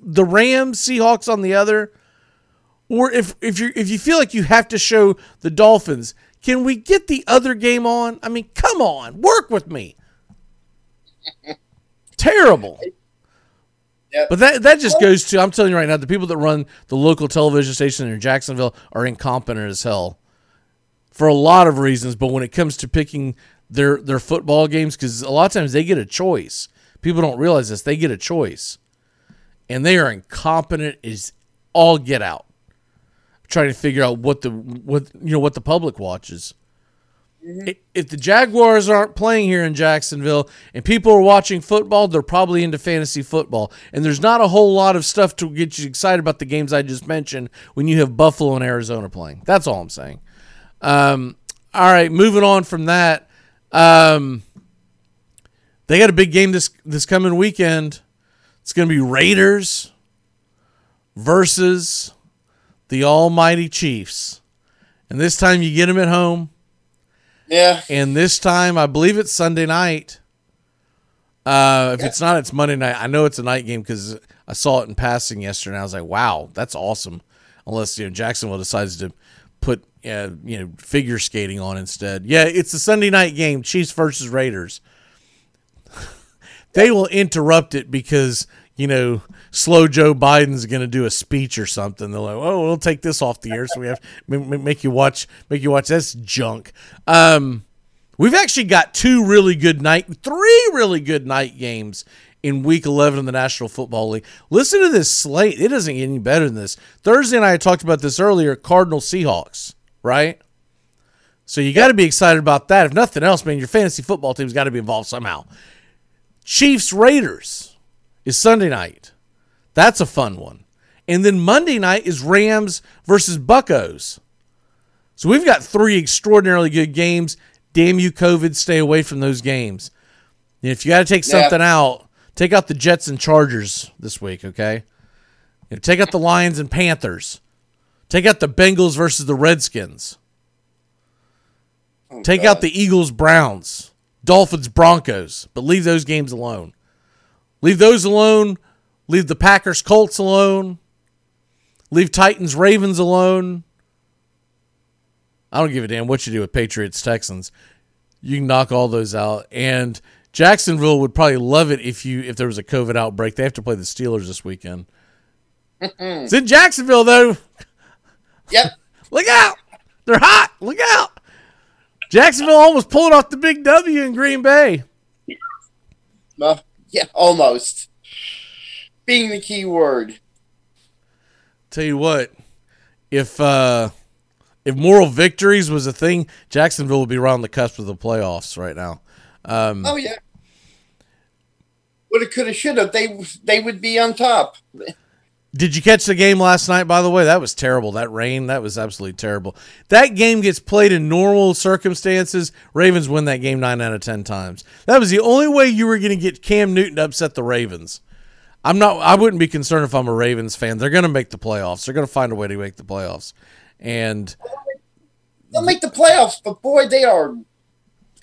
the Rams Seahawks on the other? Or if if you if you feel like you have to show the Dolphins, can we get the other game on? I mean, come on, work with me. Terrible. But that that just goes to I'm telling you right now, the people that run the local television station in Jacksonville are incompetent as hell for a lot of reasons. But when it comes to picking their their football games, because a lot of times they get a choice. People don't realize this. They get a choice, and they are incompetent as all get out. Trying to figure out what the what you know what the public watches. I- If the Jaguars aren't playing here in Jacksonville and people are watching football, they're probably into fantasy football. And there's not a whole lot of stuff to get you excited about the games I just mentioned when you have Buffalo and Arizona playing. That's all I'm saying. Um, All right, moving on from that. Um, they got a big game this this coming weekend. It's going to be Raiders versus the Almighty Chiefs, and this time you get them at home. Yeah. And this time, I believe it's Sunday night. Uh, if it's not, it's Monday night. I know it's a night game because I saw it in passing yesterday. and I was like, "Wow, that's awesome!" Unless you know Jacksonville decides to put uh, you know figure skating on instead. Yeah, it's a Sunday night game: Chiefs versus Raiders. (laughs) they will interrupt it because you know slow Joe Biden's going to do a speech or something. They're like, "Oh, we'll take this off the air, so we have (laughs) make you watch make you watch this junk." Um, we've actually got two really good night, three really good night games in Week 11 of the National Football League. Listen to this slate; it doesn't get any better than this. Thursday and I talked about this earlier. Cardinal Seahawks, right? So you got to be excited about that. If nothing else, man, your fantasy football team's got to be involved somehow. Chiefs Raiders is Sunday night. That's a fun one. And then Monday night is Rams versus Buckos. So we've got three extraordinarily good games. Damn you, COVID, stay away from those games. And if you got to take Yeah. something out, take out the Jets and Chargers this week, okay? You know, take out the Lions and Panthers. Take out the Bengals versus the Redskins. Oh, take out the Eagles, Browns, Dolphins, Broncos, but leave those games alone. Leave those alone. Leave the Packers, Colts alone. Leave Titans, Ravens alone. I don't give a damn what you do with Patriots, Texans. You can knock all those out. And Jacksonville would probably love it if you if there was a COVID outbreak. They have to play the Steelers this weekend. It's in Jacksonville though. Yep. (laughs) Look out! They're hot. Look out! Jacksonville almost pulled off the big W in Green Bay. Uh, (laughs) yeah, almost. Being the key word. Tell you what, if uh if moral victories was a thing, Jacksonville would be around the cusp of the playoffs right now. Um, Oh yeah. Woulda, coulda, shoulda. They they would be on top. Did you catch the game last night? By the way, that was terrible. That rain, that was absolutely terrible. That game gets played in normal circumstances. Ravens win that game nine out of ten times. That was the only way you were going to get Cam Newton to upset the Ravens. I'm not. I wouldn't be concerned if I'm a Ravens fan. They're going to make the playoffs. They're going to find a way to make the playoffs. And They'll make the playoffs, but boy, they are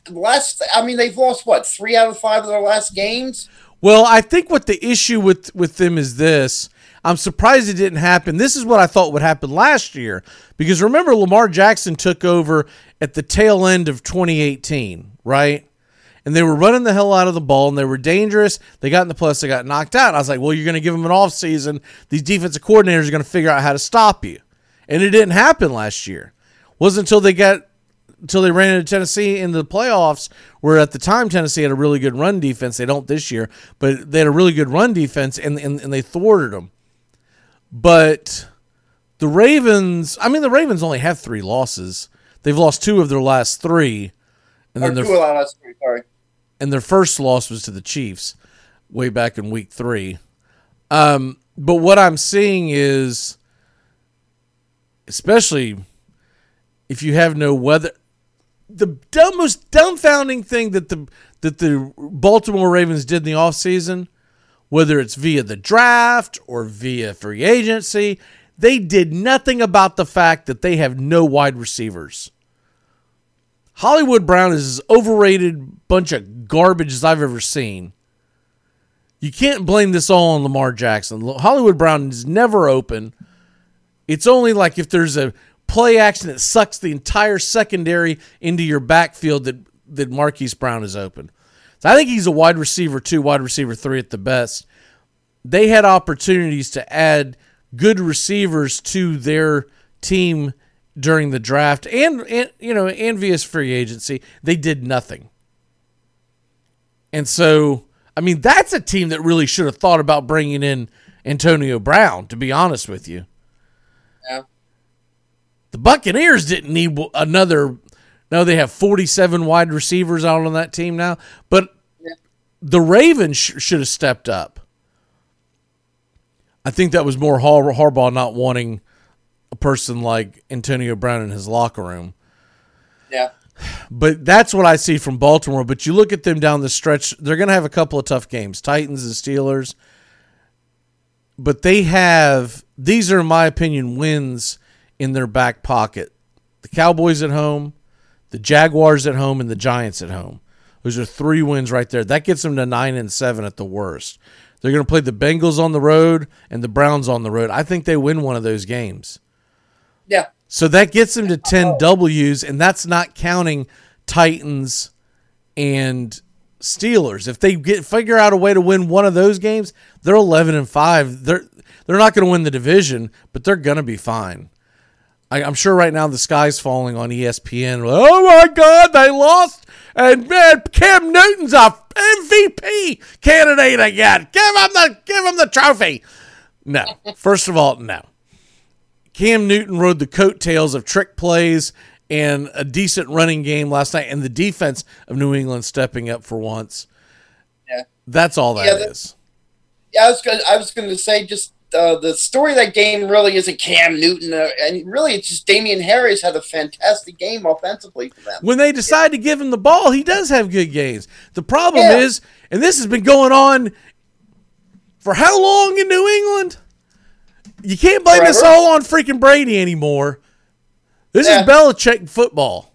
last. I mean, they've lost what three out of five of their last games. Well, I think what the issue with with them is this. I'm surprised it didn't happen. This is what I thought would happen last year because remember Lamar Jackson took over at the tail end of 2018, right? And they were running the hell out of the ball and they were dangerous. They got in the plus, they got knocked out. I was like, well, you're going to give them an off season. These defensive coordinators are going to figure out how to stop you. And it didn't happen last year. wasn't until they got until they ran into Tennessee in the playoffs, where at the time Tennessee had a really good run defense. They don't this year, but they had a really good run defense, and and, and they thwarted them. But the Ravens, I mean, the Ravens only have three losses. They've lost two of their last three, and Or then their last three. Sorry. and their first loss was to the Chiefs way back in week three. Um, but what I'm seeing is, especially if you have no weather, the dumb, most dumbfounding thing that the that the Baltimore Ravens did in the offseason, whether it's via the draft or via free agency, they did nothing about the fact that they have no wide receivers. Hollywood Brown is as overrated bunch of garbage as I've ever seen. You can't blame this all on Lamar Jackson. Hollywood Brown is never open. It's only like if there's a play action that sucks the entire secondary into your backfield that that Marquise Brown is open. So I think he's a wide receiver two, wide receiver three at the best. They had opportunities to add good receivers to their team during the draft and, and you know and via free agency. They did nothing. And so, I mean, that's a team that really should have thought about bringing in Antonio Brown, to be honest with you. Yeah. The Buccaneers didn't need another. No, they have 47 wide receivers out on that team now, but the Ravens sh- should have stepped up. I think that was more Har- Harbaugh not wanting a person like Antonio Brown in his locker room. Yeah. But that's what I see from Baltimore. But you look at them down the stretch, they're going to have a couple of tough games Titans and Steelers. But they have, these are, in my opinion, wins in their back pocket. The Cowboys at home, the Jaguars at home, and the Giants at home. Those are three wins right there. That gets them to nine and seven at the worst. They're going to play the Bengals on the road and the Browns on the road. I think they win one of those games. Yeah. So that gets them to 10 W's, and that's not counting Titans and Steelers. If they get figure out a way to win one of those games, they're 11 and 5. They're they're not going to win the division, but they're going to be fine. I, I'm sure right now the sky's falling on ESPN. Oh my God, they lost, and man, Cam Newton's a MVP candidate again. Give him the give him the trophy. No, first of all, no. Cam Newton rode the coattails of trick plays and a decent running game last night, and the defense of New England stepping up for once. Yeah. That's all that Yeah, is. Yeah, I was going. I was going to say just uh, the story of that game really isn't Cam Newton, uh, and really it's just Damien Harris had a fantastic game offensively for them. When they decide to give him the ball, he does have good games. The problem Yeah. is, and this has been going on for how long in New England? You can't blame this all on freaking Brady anymore. This Yeah. is Belichick football.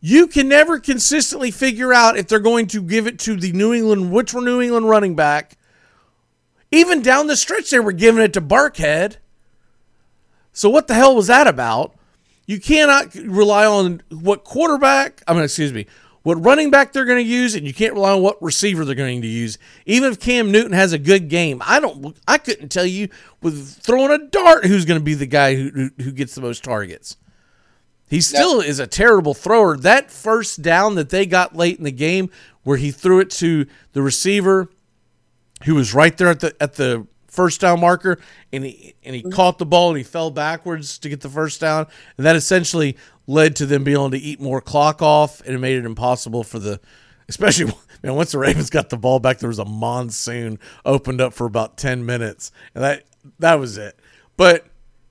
You can never consistently figure out if they're going to give it to the New England, which were New England running back. Even down the stretch, they were giving it to Burkhead. So what the hell was that about? You cannot rely on what quarterback, I mean, excuse me, what running back they're going to use, and you can't rely on what receiver they're going to use. Even if Cam Newton has a good game, I don't, I couldn't tell you with throwing a dart who's going to be the guy who, who who gets the most targets. He still is a terrible thrower. That first down that they got late in the game, where he threw it to the receiver, who was right there at the at the first down marker, and he and he mm-hmm. caught the ball and he fell backwards to get the first down, and that essentially led to them being able to eat more clock off, and it made it impossible for the, especially (laughs) man once the Ravens got the ball back, there was a monsoon opened up for about ten minutes, and that that was it. But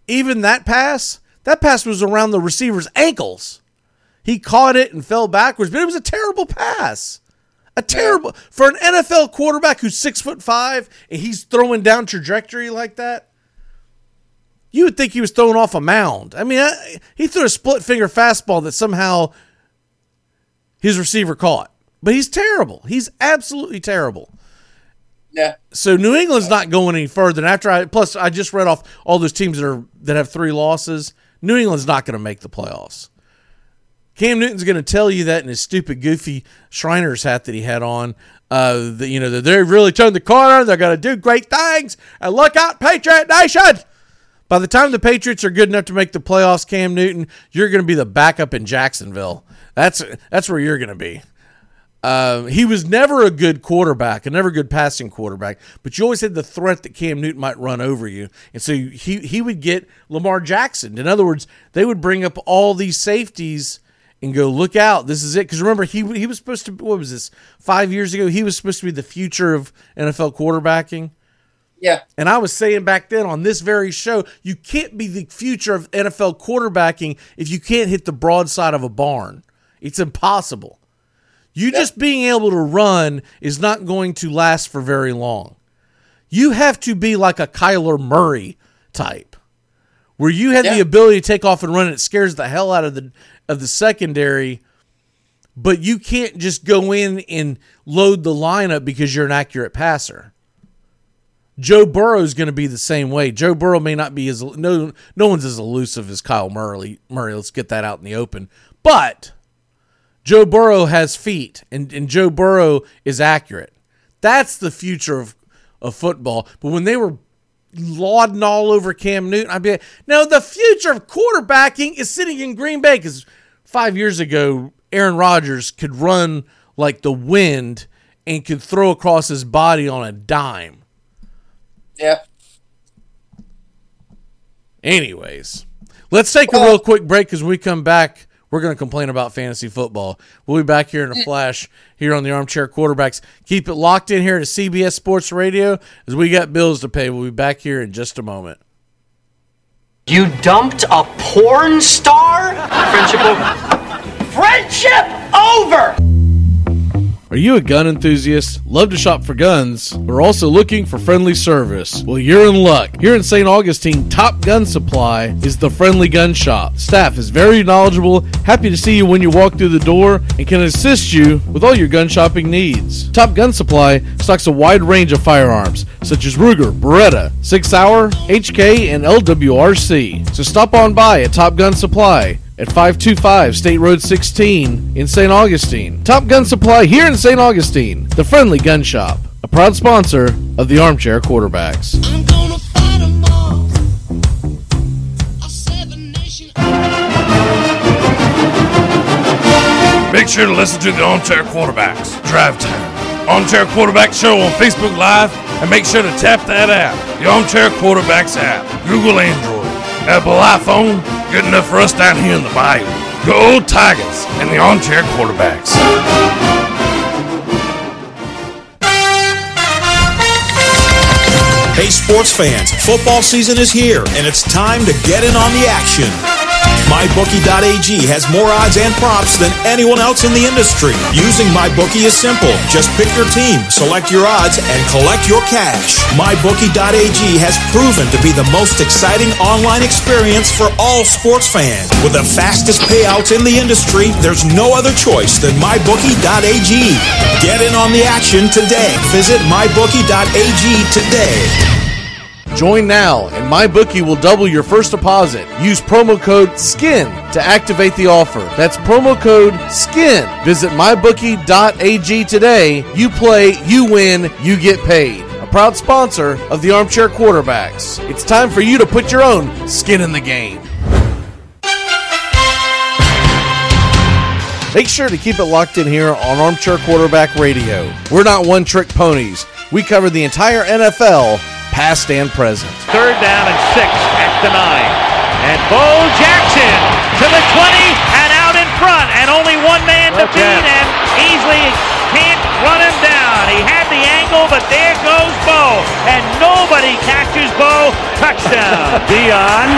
even that pass, that pass was around the receiver's ankles. He caught it and fell backwards, but it was a terrible pass. A terrible for an NFL quarterback who's six foot five and he's throwing down trajectory like that. You would think he was throwing off a mound. I mean, I, he threw a split finger fastball that somehow his receiver caught. But he's terrible. He's absolutely terrible. Yeah. So New England's not going any further. And after I plus I just read off all those teams that are that have three losses. New England's not going to make the playoffs. Cam Newton's going to tell you that in his stupid, goofy Shriners hat that he had on. Uh, that you know they really turned the corner. They're going to do great things. And look out, Patriot Nation! By the time the Patriots are good enough to make the playoffs, Cam Newton, you're going to be the backup in Jacksonville. That's that's where you're going to be. Um, he was never a good quarterback, a never good passing quarterback, but you always had the threat that Cam Newton might run over you, and so he he would get Lamar Jackson. In other words, they would bring up all these safeties and go, "Look out, this is it." Because remember, he he was supposed to what was this five years ago? He was supposed to be the future of NFL quarterbacking. Yeah. And I was saying back then on this very show, you can't be the future of NFL quarterbacking if you can't hit the broadside of a barn. It's impossible. You just being able to run is not going to last for very long. You have to be like a Kyler Murray type, where you have the ability to take off and run. And it scares the hell out of the of the secondary, but you can't just go in and load the lineup because you're an accurate passer. Joe Burrow is going to be the same way. Joe Burrow may not be as no no one's as elusive as Kyle Murray. Murray, let's get that out in the open. But Joe Burrow has feet, and, and Joe Burrow is accurate. That's the future of, of football. But when they were lauding all over Cam Newton, I'd be like, no, the future of quarterbacking is sitting in Green Bay. Because five years ago, Aaron Rodgers could run like the wind and could throw across his body on a dime. Yeah. Anyways, let's take a real quick break because we come back, we're going to complain about fantasy football. We'll be back here in a flash here on the Armchair Quarterbacks. Keep it locked in here to CBS Sports Radio as we got bills to pay. We'll be back here in just a moment. You dumped a porn star? Friendship over. friendship over. Are you a gun enthusiast? Love to shop for guns, are also looking for friendly service? Well, you're in luck. Here in St. Augustine, Top Gun Supply is the friendly gun shop. Staff is very knowledgeable, happy to see you when you walk through the door, and can assist you with all your gun shopping needs. Top Gun Supply stocks a wide range of firearms, such as Ruger, Beretta, SIG Sauer, HK, and LWRC. So stop on by at Top Gun Supply at 525 State Road 16 in St. Augustine. Top Gun Supply here in St. Augustine, the friendly gun shop, a proud sponsor of the Armchair Quarterbacks. Make sure to listen to the Armchair Quarterbacks Drive Time Armchair Quarterback Show on Facebook Live, and make sure to tap that app, the Armchair Quarterbacks app. Google Android, Apple iPhone, good enough for us down here in the bayou. Go Old Tigers and the Armchair Quarterbacks. Hey, sports fans, football season is here, and it's time to get in on the action. MyBookie.ag has more odds and props than anyone else in the industry. Using MyBookie is simple. Just pick your team, select your odds, and collect your cash. MyBookie.ag has proven to be the most exciting online experience for all sports fans. With the fastest payouts in the industry, there's no other choice than MyBookie.ag. Get in on the action today. Visit MyBookie.ag today. Join now, and MyBookie will double your first deposit. Use promo code SKIN to activate the offer. That's promo code SKIN. Visit mybookie.ag today. You play, you win, you get paid. A proud sponsor of the Armchair Quarterbacks. It's time for you to put your own skin in the game. Make sure to keep it locked in here on Armchair Quarterback Radio. We're not one trick ponies. We cover the entire NFL, past and present. Third down and six at the nine. And Bo Jackson to the 20 and out in front. And only one man to beat. And Easley can't run him down. He had the angle, but there goes Bo. And nobody catches Bo. Touchdown. (laughs) Deion.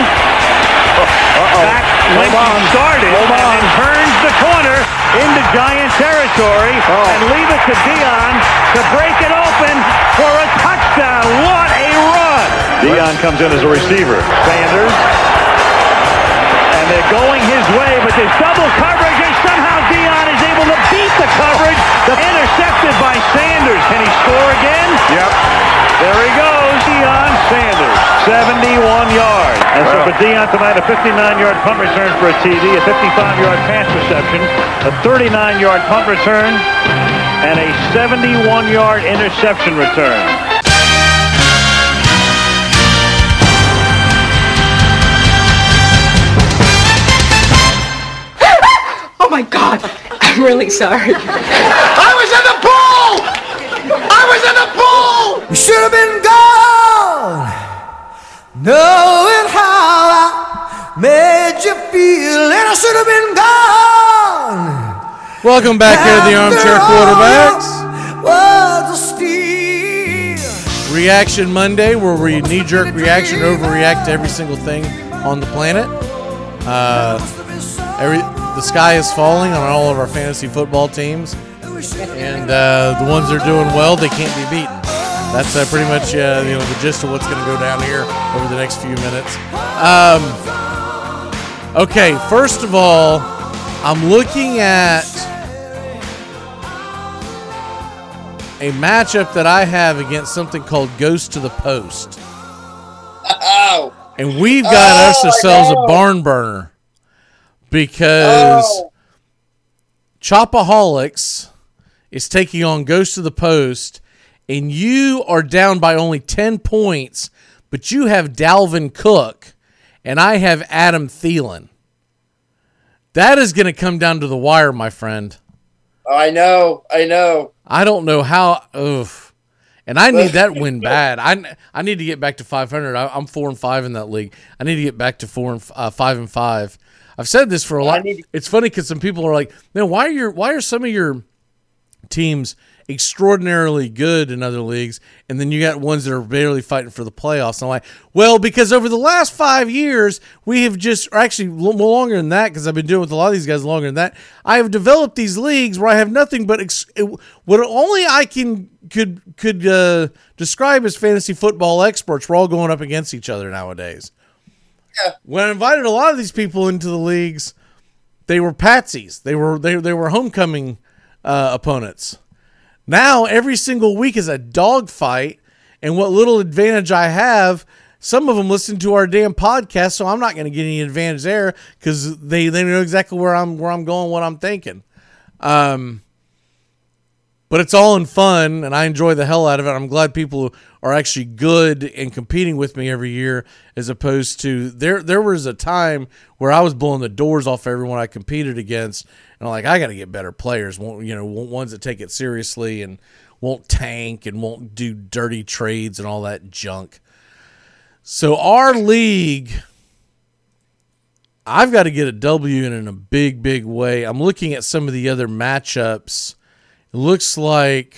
Back when he started and turns the corner into Giant territory and leave it to Deion to break it open for a touchdown. What a run! Deion comes in as a receiver. Sanders. And they're going his way, but there's double coverage, and somehow Deion is able to beat the coverage. The intercepted by Sanders. Can he score again? Yep. There he goes, Deion Sanders. 71 yards. And so for Deion tonight, a 59-yard punt return for a TD, a 55-yard pass reception, a 39-yard punt return, and a 71-yard interception return. God, I'm really sorry. I was in the pool! I was in the pool! You should have been gone, knowing how I made you feel, and I should have been gone. Welcome back here to the Armchair Quarterbacks. Was a. Reaction Monday, where we knee jerk reaction, overreact to every single thing on the planet. Uh, every the sky is falling on all of our fantasy football teams, and uh, the ones that are doing well, they can't be beaten. That's uh, pretty much uh, you know the gist of what's going to go down here over the next few minutes. Um, okay, first of all, I'm looking at a matchup that I have against something called Ghost to the Post. (laughs) Oh. And we've got Oh, us ourselves a barn burner because Oh. Chopaholics is taking on Ghost of the Post, and you are down by only 10 points, but you have Dalvin Cook, and I have Adam Thielen. That is going to come down to the wire, my friend. I know. I know. I don't know how. Oof. And I need that win (laughs) bad. I, I need to get back to 500. I, I'm four and five in that league. I need to get back to four and uh, five and five. I've said this for a lot. It's funny because some people are like, "Man, why are your why are some of your teams extraordinarily good in other leagues, and then you got ones that are barely fighting for the playoffs. And I'm like, well, because over the last five years, we have just, or actually longer than that, because I've been doing with a lot of these guys longer than that. I have developed these leagues where I have nothing but ex- what only I can could could uh, describe as fantasy football experts. We're all going up against each other nowadays. When I invited a lot of these people into the leagues, they were patsies. They were they they were homecoming uh, opponents. Now every single week is a dogfight, and what little advantage I have, some of them listen to our damn podcast, so I'm not going to get any advantage there because they they know exactly where I'm where I'm going, what I'm thinking. Um, but it's all in fun, and I enjoy the hell out of it. I'm glad people are actually good and competing with me every year, as opposed to there. There was a time where I was blowing the doors off everyone I competed against, and I'm like, I got to get better players. You know ones that take it seriously and won't tank and won't do dirty trades and all that junk. So our league, I've got to get a W in, in a big, big way. I'm looking at some of the other matchups. It looks like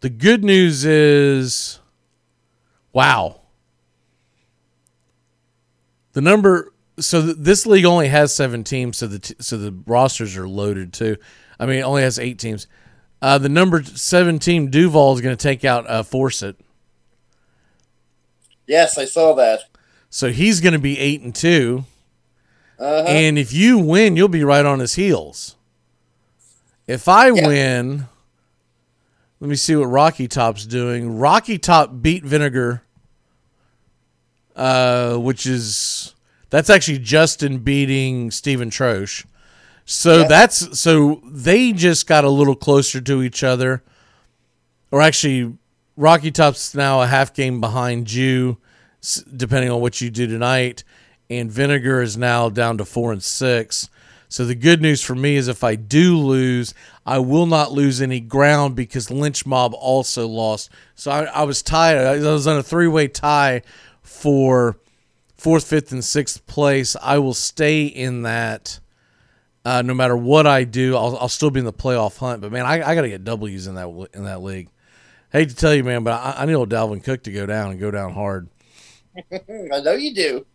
the good news is, wow. The number so th- this league only has seven teams, so the t- so the rosters are loaded too. I mean, it only has eight teams. Uh, the number seven team Duval is going to take out uh, Fawcett, Yes, I saw that. so he's going to be eight and 2 Uh-huh. And if you win, you'll be right on his heels. If I win, let me see what Rocky Top's doing. Rocky Top beat Vinegar, uh, which is that's actually Justin beating Stephen Troche. So that's so they just got a little closer to each other. Or actually, Rocky Top's now a half game behind you, depending on what you do tonight. And Vinegar is now down to four and six. So the good news for me is if I do lose, I will not lose any ground because Lynch Mob also lost. So I, I was tied. I was on a three way tie for fourth, fifth, and sixth place. I will stay in that. Uh, no matter what I do, I'll, I'll still be in the playoff hunt. But man, I, I got to get W's in that in that league. Hate to tell you, man, but I, I need old Dalvin Cook to go down and go down hard. (laughs) I know you do.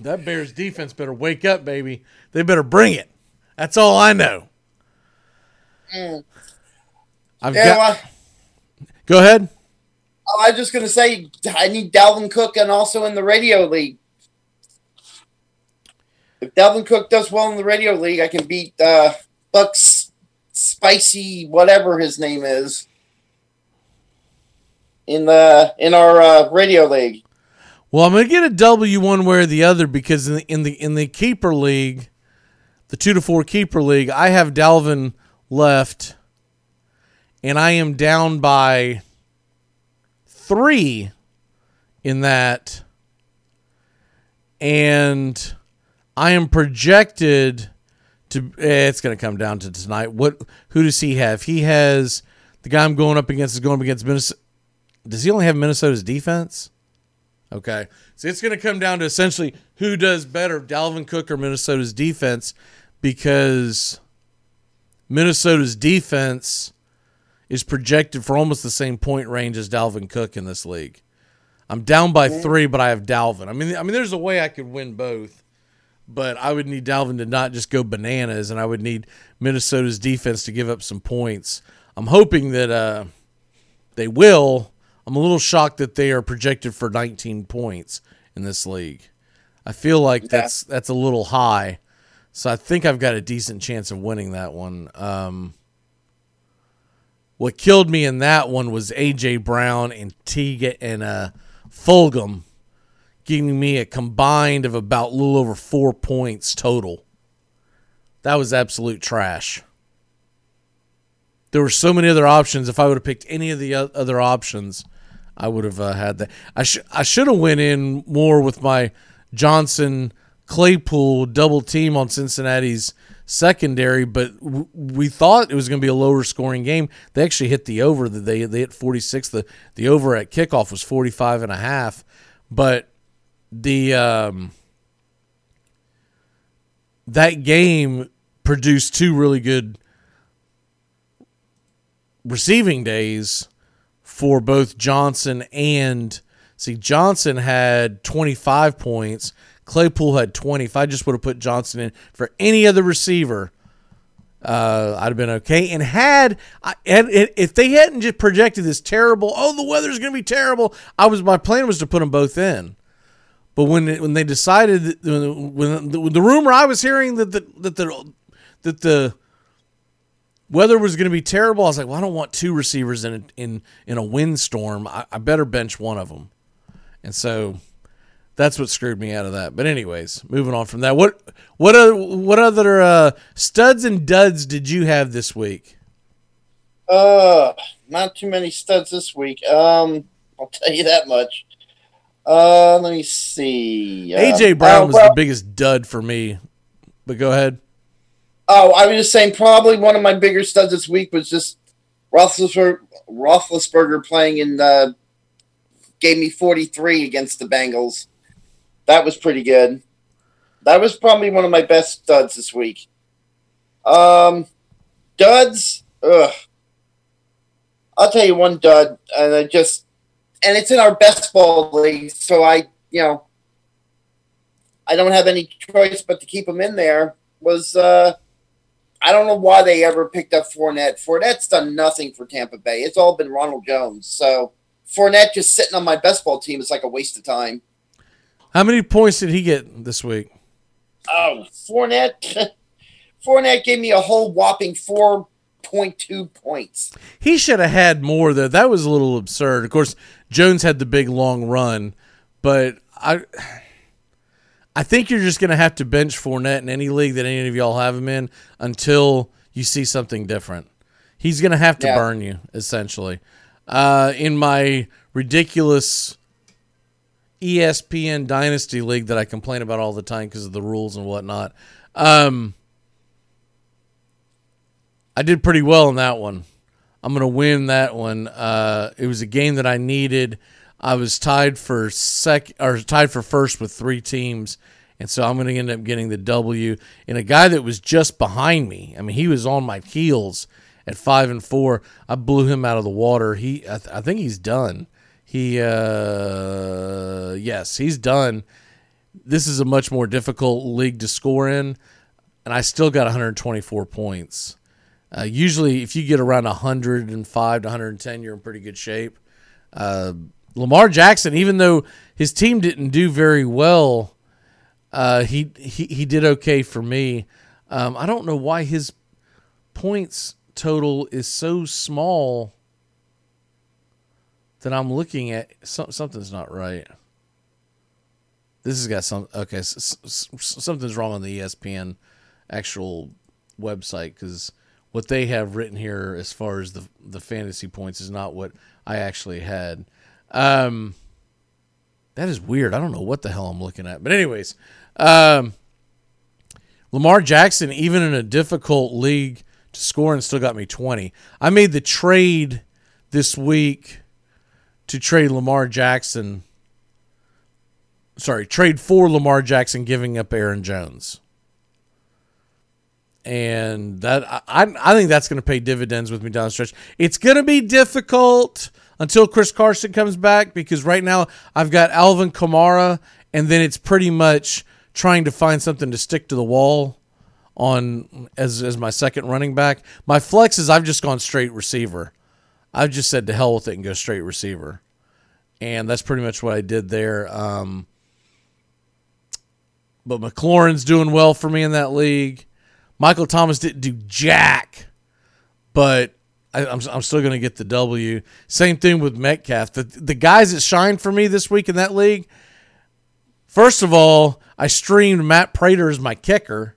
That Bears defense better wake up, baby. They better bring it. That's all I know. Mm. I've Yeah, got. well, Go ahead. I was just gonna say I need Dalvin Cook and also in the radio league. If Dalvin Cook does well in the radio league, I can beat uh, Buck's spicy whatever his name is in the in our uh, radio league. Well, I'm gonna get a W one way or the other because in the in the in the keeper league, the two to four keeper league, I have Dalvin left, and I am down by three in that, and I am projected to. eh, It's gonna come down to tonight. What? Who does he have? He has the guy I'm going up against is going up against Minnesota. Does he only have Minnesota's defense? Okay. So it's going to come down to essentially who does better, Dalvin Cook or Minnesota's defense, because Minnesota's defense is projected for almost the same point range as Dalvin Cook in this league. I'm down by three, but I have Dalvin. I mean, I mean, there's a way I could win both, but I would need Dalvin to not just go bananas, and I would need Minnesota's defense to give up some points. I'm hoping that uh, they will. I'm a little shocked that they are projected for 19 points in this league. I feel like that's that's a little high, so I think I've got a decent chance of winning that one. Um, what killed me in that one was AJ Brown and Teague and uh, Fulgham giving me a combined of about a little over four points total. That was absolute trash. There were so many other options. If I would have picked any of the other options, I would have uh, had that. I should I should have went in more with my Johnson Claypool double team on Cincinnati's secondary, but w- we thought it was going to be a lower scoring game. They actually hit the over. that They they hit 46. The the over at kickoff was 45 and a half, but the um that game produced two really good receiving days for both Johnson and see Johnson had 25 points. Claypool had 20. If I just would have put Johnson in for any other receiver, uh, I'd have been okay. And had, and if they hadn't just projected this terrible, oh, the weather's going to be terrible, I was my plan was to put them both in. But when when they decided when, when the, the rumor I was hearing that the that the that the weather was going to be terrible, I was like, well, I don't want two receivers in a, in in a windstorm. I, I better bench one of them, and so that's what screwed me out of that. But anyways, moving on from that, what what other what other uh, studs and duds did you have this week? Uh, not too many studs this week. Um, I'll tell you that much. Uh, let me see. AJ Um, Brown uh, was well- the biggest dud for me. But go ahead. Oh, I was just saying, probably one of my bigger studs this week was just Roethlisberger, Roethlisberger playing in the gave me 43 against the Bengals. That was pretty good. That was probably one of my best studs this week. Um, duds, ugh. I'll tell you one dud, and I just, and it's in our best ball league, so I, you know, I don't have any choice but to keep him in there. Was uh, I don't know why they ever picked up Fournette. Fournette's done nothing for Tampa Bay. It's all been Ronald Jones. So Fournette just sitting on my best ball team is like a waste of time. How many points did he get this week? Oh, Fournette. (laughs) Fournette gave me a whole whopping four point two points. He should have had more though. That was a little absurd. Of course, Jones had the big long run, but I I think you're just going to have to bench Fournette in any league that any of y'all have him in until you see something different. He's going to have to Yeah. burn you essentially. Uh, in my ridiculous ESPN Dynasty League that I complain about all the time because of the rules and whatnot. Um, I did pretty well in that one. I'm gonna win that one. Uh, it was a game that I needed. I was tied for sec or tied for first with three teams, and so I'm gonna end up getting the W. And a guy that was just behind me. I mean, he was on my heels at five and four. I blew him out of the water. He, I, th- I think he's done. He, uh, yes, he's done. This is a much more difficult league to score in, and I still got 124 points. Uh, usually, if you get around 105 to 110, you're in pretty good shape. Uh, Lamar Jackson, even though his team didn't do very well, uh, he, he he did okay for me. Um, I don't know why his points total is so small that I'm looking at. Some, something's not right. This has got some okay. S- s- something's wrong on the ESPN actual website because what they have written here as far as the the fantasy points is not what I actually had. Um, that is weird. I don't know what the hell I'm looking at. But anyways, um, Lamar Jackson, even in a difficult league to score, and still got me 20. I made the trade this week to trade Lamar Jackson. Sorry, trade for Lamar Jackson, giving up Aaron Jones and that I, I think that's going to pay dividends with me down the stretch. It's going to be difficult until Chris Carson comes back because right now I've got Alvin Kamara, and then it's pretty much trying to find something to stick to the wall on as as my second running back. My flex is I've just gone straight receiver. I've just said to hell with it and go straight receiver, and that's pretty much what I did there. Um, but McLaurin's doing well for me in that league. Michael Thomas didn't do jack, but I, I'm, I'm still going to get the W. Same thing with Metcalf. The, the guys that shined for me this week in that league, first of all, I streamed Matt Prater as my kicker,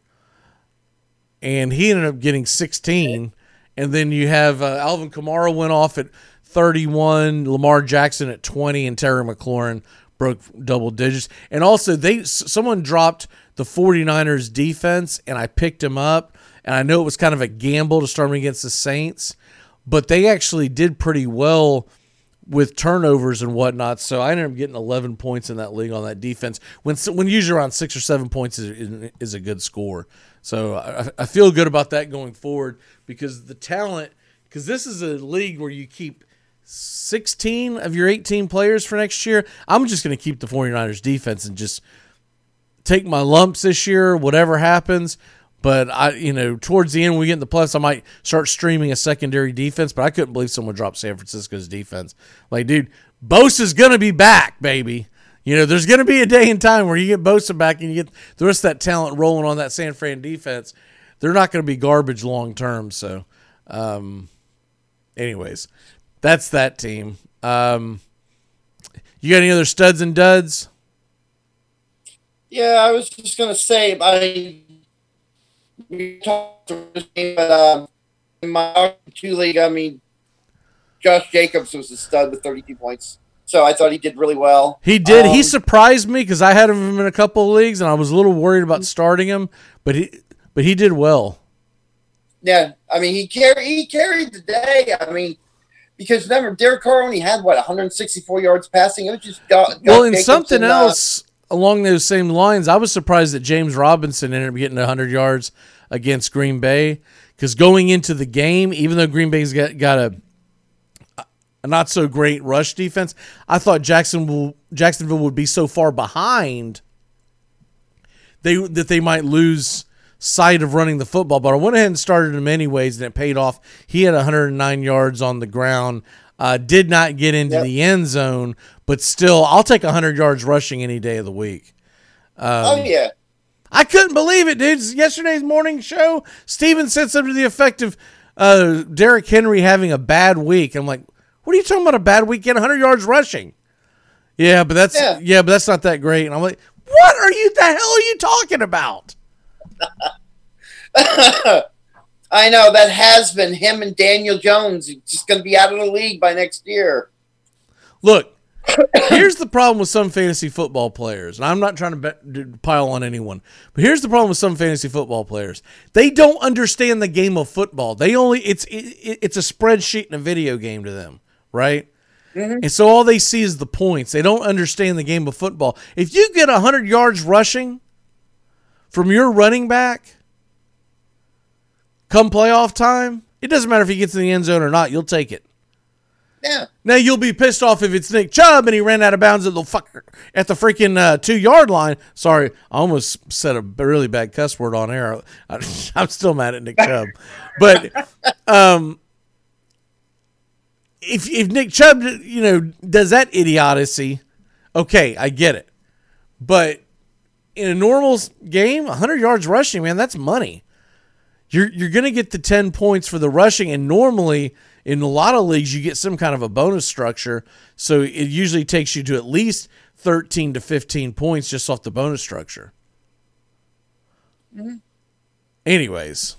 and he ended up getting 16. And then you have uh, Alvin Kamara went off at 31, Lamar Jackson at 20, and Terry McLaurin broke double digits. And also, they someone dropped the 49ers defense, and I picked him up. And I know it was kind of a gamble to start him against the Saints, but they actually did pretty well with turnovers and whatnot. So I ended up getting 11 points in that league on that defense. When when usually around six or seven points is, is a good score. So I, I feel good about that going forward because the talent because this is a league where you keep 16 of your 18 players for next year. I'm just going to keep the 49ers defense and just take my lumps this year, whatever happens. But I, you know, towards the end, we get in the plus, I might start streaming a secondary defense. But I couldn't believe someone dropped San Francisco's defense. Like, dude, Bosa's gonna be back, baby. You know, there's gonna be a day and time where you get Bosa back and you get the rest of that talent rolling on that San Fran defense. They're not gonna be garbage long term. So, um, anyways, that's that team. Um, you got any other studs and duds? Yeah, I was just gonna say I we talked about game, but um, in my two league, I mean, Josh Jacobs was a stud with 32 points. So I thought he did really well. He did. Um, he surprised me because I had him in a couple of leagues and I was a little worried about starting him, but he but he did well. Yeah, I mean he carried he carried the day. I mean, because remember Derek Carr only had what 164 yards passing. It was just well, and Jacobs something and, uh, else along those same lines, I was surprised that James Robinson ended up getting 100 yards against Green Bay because going into the game, even though Green Bay's got got a a not so great rush defense, I thought Jacksonville Jacksonville would be so far behind they that they might lose sight of running the football. But I went ahead and started him anyways, and it paid off. He had 109 yards on the ground. Uh, did not get into Yep. the end zone, but still, I'll take 100 yards rushing any day of the week. Um, oh yeah, I couldn't believe it, dude. Yesterday's morning show, Steven said something to the effect of uh, Derrick Henry having a bad week. I'm like, what are you talking about? A bad week? Get 100 yards rushing. Yeah, but that's yeah. Yeah. but that's not that great. And I'm like, what are you? The hell are you talking about? (laughs) I know that has been him and Daniel Jones just going to be out of the league by next year. Look, here's the problem with some fantasy football players, and I'm not trying to to pile on anyone, but here's the problem with some fantasy football players: they don't understand the game of football. They only it's it, it's a spreadsheet and a video game to them, right? Mm-hmm. And so all they see is the points. They don't understand the game of football. If you get 100 yards rushing from your running back come playoff time, it doesn't matter if he gets in the end zone or not. You'll take it. Yeah. Now you'll be pissed off if it's Nick Chubb and he ran out of bounds at the fucker at the freaking uh, two yard line. Sorry, I almost said a really bad cuss word on air. (laughs) I, I'm still mad at Nick Chubb, but um, if if Nick Chubb you know does that idiocy, okay, I get it. But in a normal game, 100 yards rushing, man, that's money. You're you're gonna get the 10 points for the rushing, and normally in a lot of leagues you get some kind of a bonus structure, so it usually takes you to at least 13 to 15 points just off the bonus structure. Mm-hmm. Anyways,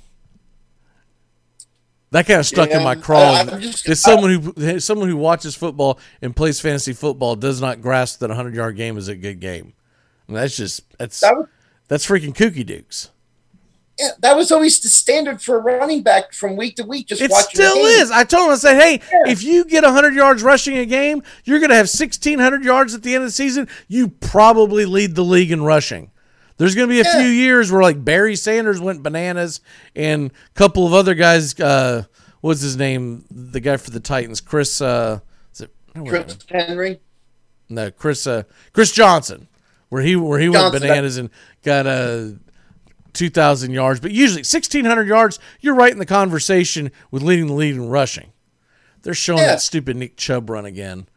that kind of stuck in my craw. I- I'm just- As someone who someone who watches football and plays fantasy football does not grasp that a hundred yard game is a good game. That's just that's That was- that's freaking kooky dukes. Yeah, that was always the standard for a running back from week to week. Just It still is. I told him, I said, hey, if you get 100 yards rushing a game, you're going to have 1,600 yards at the end of the season. You probably lead the league in rushing. There's going to be a few years where, like, Barry Sanders went bananas and a couple of other guys, uh, what's his name? The guy for the Titans, Chris, uh, is it, Chris Henry. no, Chris, uh, Chris Johnson, where he, where he went Johnson. bananas and got a, 2,000 yards, but usually 1,600 yards, you're right in the conversation with leading the lead in rushing. They're showing Yeah. that stupid Nick Chubb run again.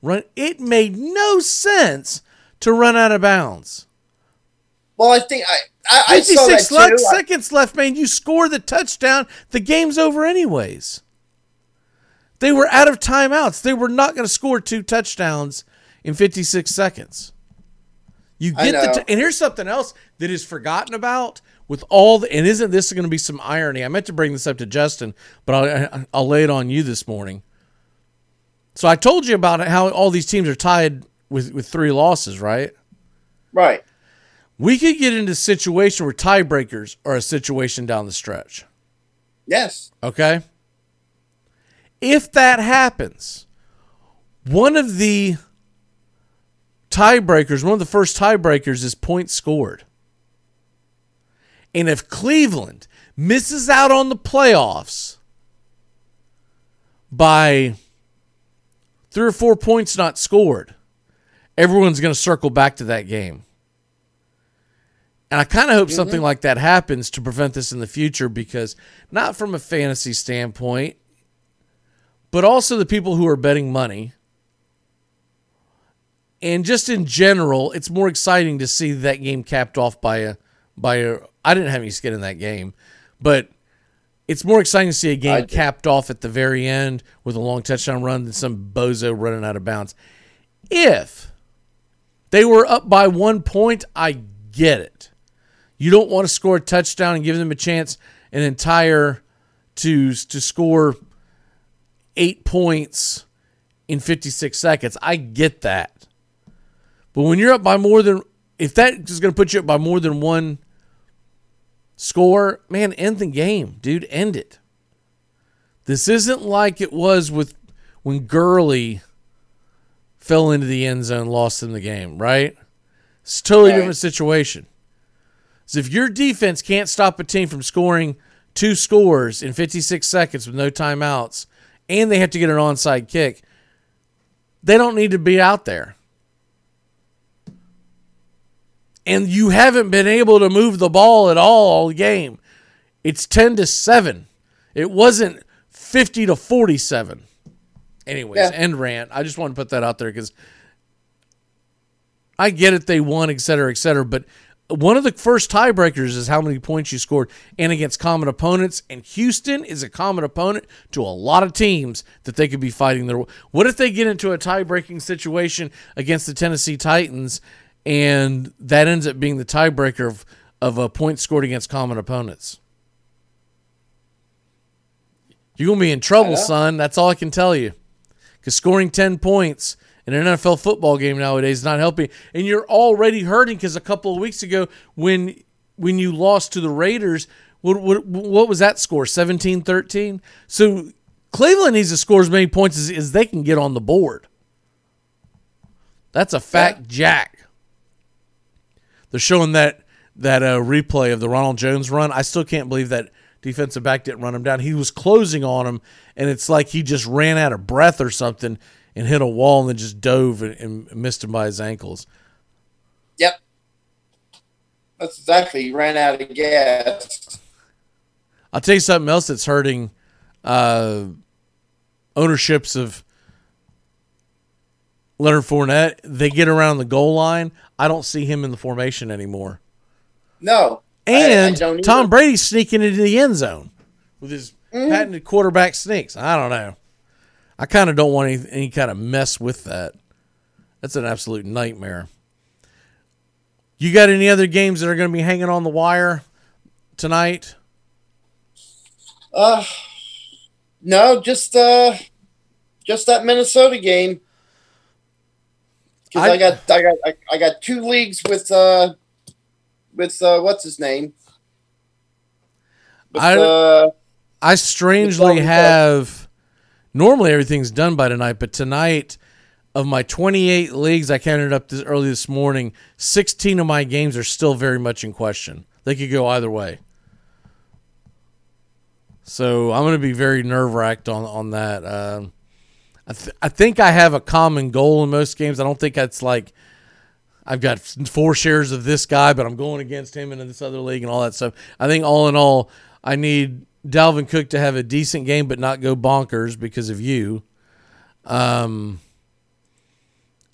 Run. It made no sense to run out of bounds. Well, I think I I, I saw that 56 too. le- I- seconds left, man. You score the touchdown. The game's over anyways. They were out of timeouts. They were not going to score two touchdowns in 56 seconds. You get the t- and here's something else that is forgotten about with all the and isn't this going to be some irony? I meant to bring this up to Justin, but I'll, I'll lay it on you this morning. So I told you about how all these teams are tied with with three losses, right? Right. We could get into a situation where tiebreakers are a situation down the stretch. Yes. Okay. If that happens, one of the tiebreakers, one of the first tiebreakers is points scored. And if Cleveland misses out on the playoffs, by three or four points not scored, everyone's going to circle back to that game. And I kind of hope something Mm-hmm. like that happens to prevent this in the future because, not from a fantasy standpoint, but also the people who are betting money. And just in general, it's more exciting to see that game capped off by a by a I didn't have any skin in that game, but it's more exciting to see a game capped off at the very end with a long touchdown run than some bozo running out of bounds. If they were up by one point, I get it. You don't want to score a touchdown and give them a chance an entire to to score eight points in 56 seconds. I get that. But when you're up by more than if that is going to put you up by more than one score, man, end the game, dude. End it. This isn't like it was with when Gurley fell into the end zone, lost in the game, right? It's a totally Right. different situation. So if your defense can't stop a team from scoring two scores in 56 seconds with no timeouts, and they have to get an onside kick, they don't need to be out there. And you haven't been able to move the ball at all all game. It's 10 to 7. It wasn't 50 to 47. Anyways, Yeah. end rant. I just want to put that out there because I get it, they won, et cetera, et cetera. But one of the first tiebreakers is how many points you scored and against common opponents. And Houston is a common opponent to a lot of teams that they could be fighting their. What if they get into a tie breaking situation against the Tennessee Titans and that ends up being the tiebreaker of, of a point scored against common opponents? You're going to be in trouble, son. That's all I can tell you. Because scoring 10 points in an NFL football game nowadays is not helping. And you're already hurting because a couple of weeks ago, when when you lost to the Raiders, what, what, what was that score? 17 13? So Cleveland needs to score as many points as, as they can get on the board. That's a fact, Jack. They're showing that that uh, replay of the Ronald Jones run. I still can't believe that defensive back didn't run him down. He was closing on him, and it's like he just ran out of breath or something and hit a wall and then just dove and, and missed him by his ankles. Yep. That's exactly. He ran out of gas. I'll tell you something else that's hurting uh, ownerships of Leonard Fournette. They get around the goal line. I don't see him in the formation anymore. No. I- I And don't. Tom Brady's sneaking into the end zone with his Mhm. patented quarterback sneaks. I don't know. I kind of don't want any, any kind of mess with that. That's an absolute nightmare. You got any other games that are going to be hanging on the wire tonight? Uh, no, just uh, just that Minnesota game. Because I, I- got I got I, I got two leagues with uh with uh what's his name. With, I- uh, I strangely have. Normally everything's done by tonight, but tonight, of my 28 leagues I counted up this early this morning, 16 of my games are still very much in question. They could go either way. So I'm going to be very nerve wracked on on that. Um, I th- I think I have a common goal in most games. I don't think that's like I've got four shares of this guy, but I'm going against him in this other league and all that stuff. I think all in all, I need Dalvin Cook to have a decent game, but not go bonkers because of you. Um,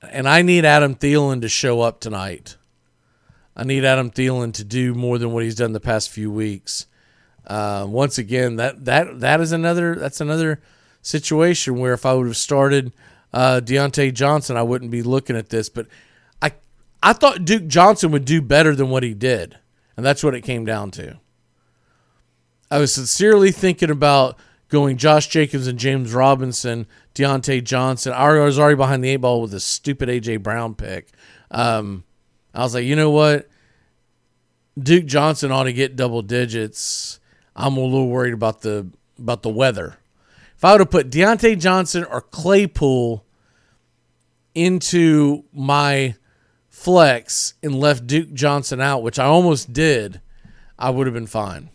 and I need Adam Thielen to show up tonight. I need Adam Thielen to do more than what he's done the past few weeks. Uh, once again, that that that is another that's another situation where if I would have started uh, Diontae Johnson, I wouldn't be looking at this. But I I thought Duke Johnson would do better than what he did, and that's what it came down to. I was sincerely thinking about going Josh Jacobs and James Robinson, Diontae Johnson. I was already behind the eight ball with a stupid AJ Brown pick. Um, I was like, you know what? Duke Johnson ought to get double digits. I'm a little worried about the about the weather. If I would have put Diontae Johnson or Claypool into my flex and left Duke Johnson out, which I almost did, I would have been fine.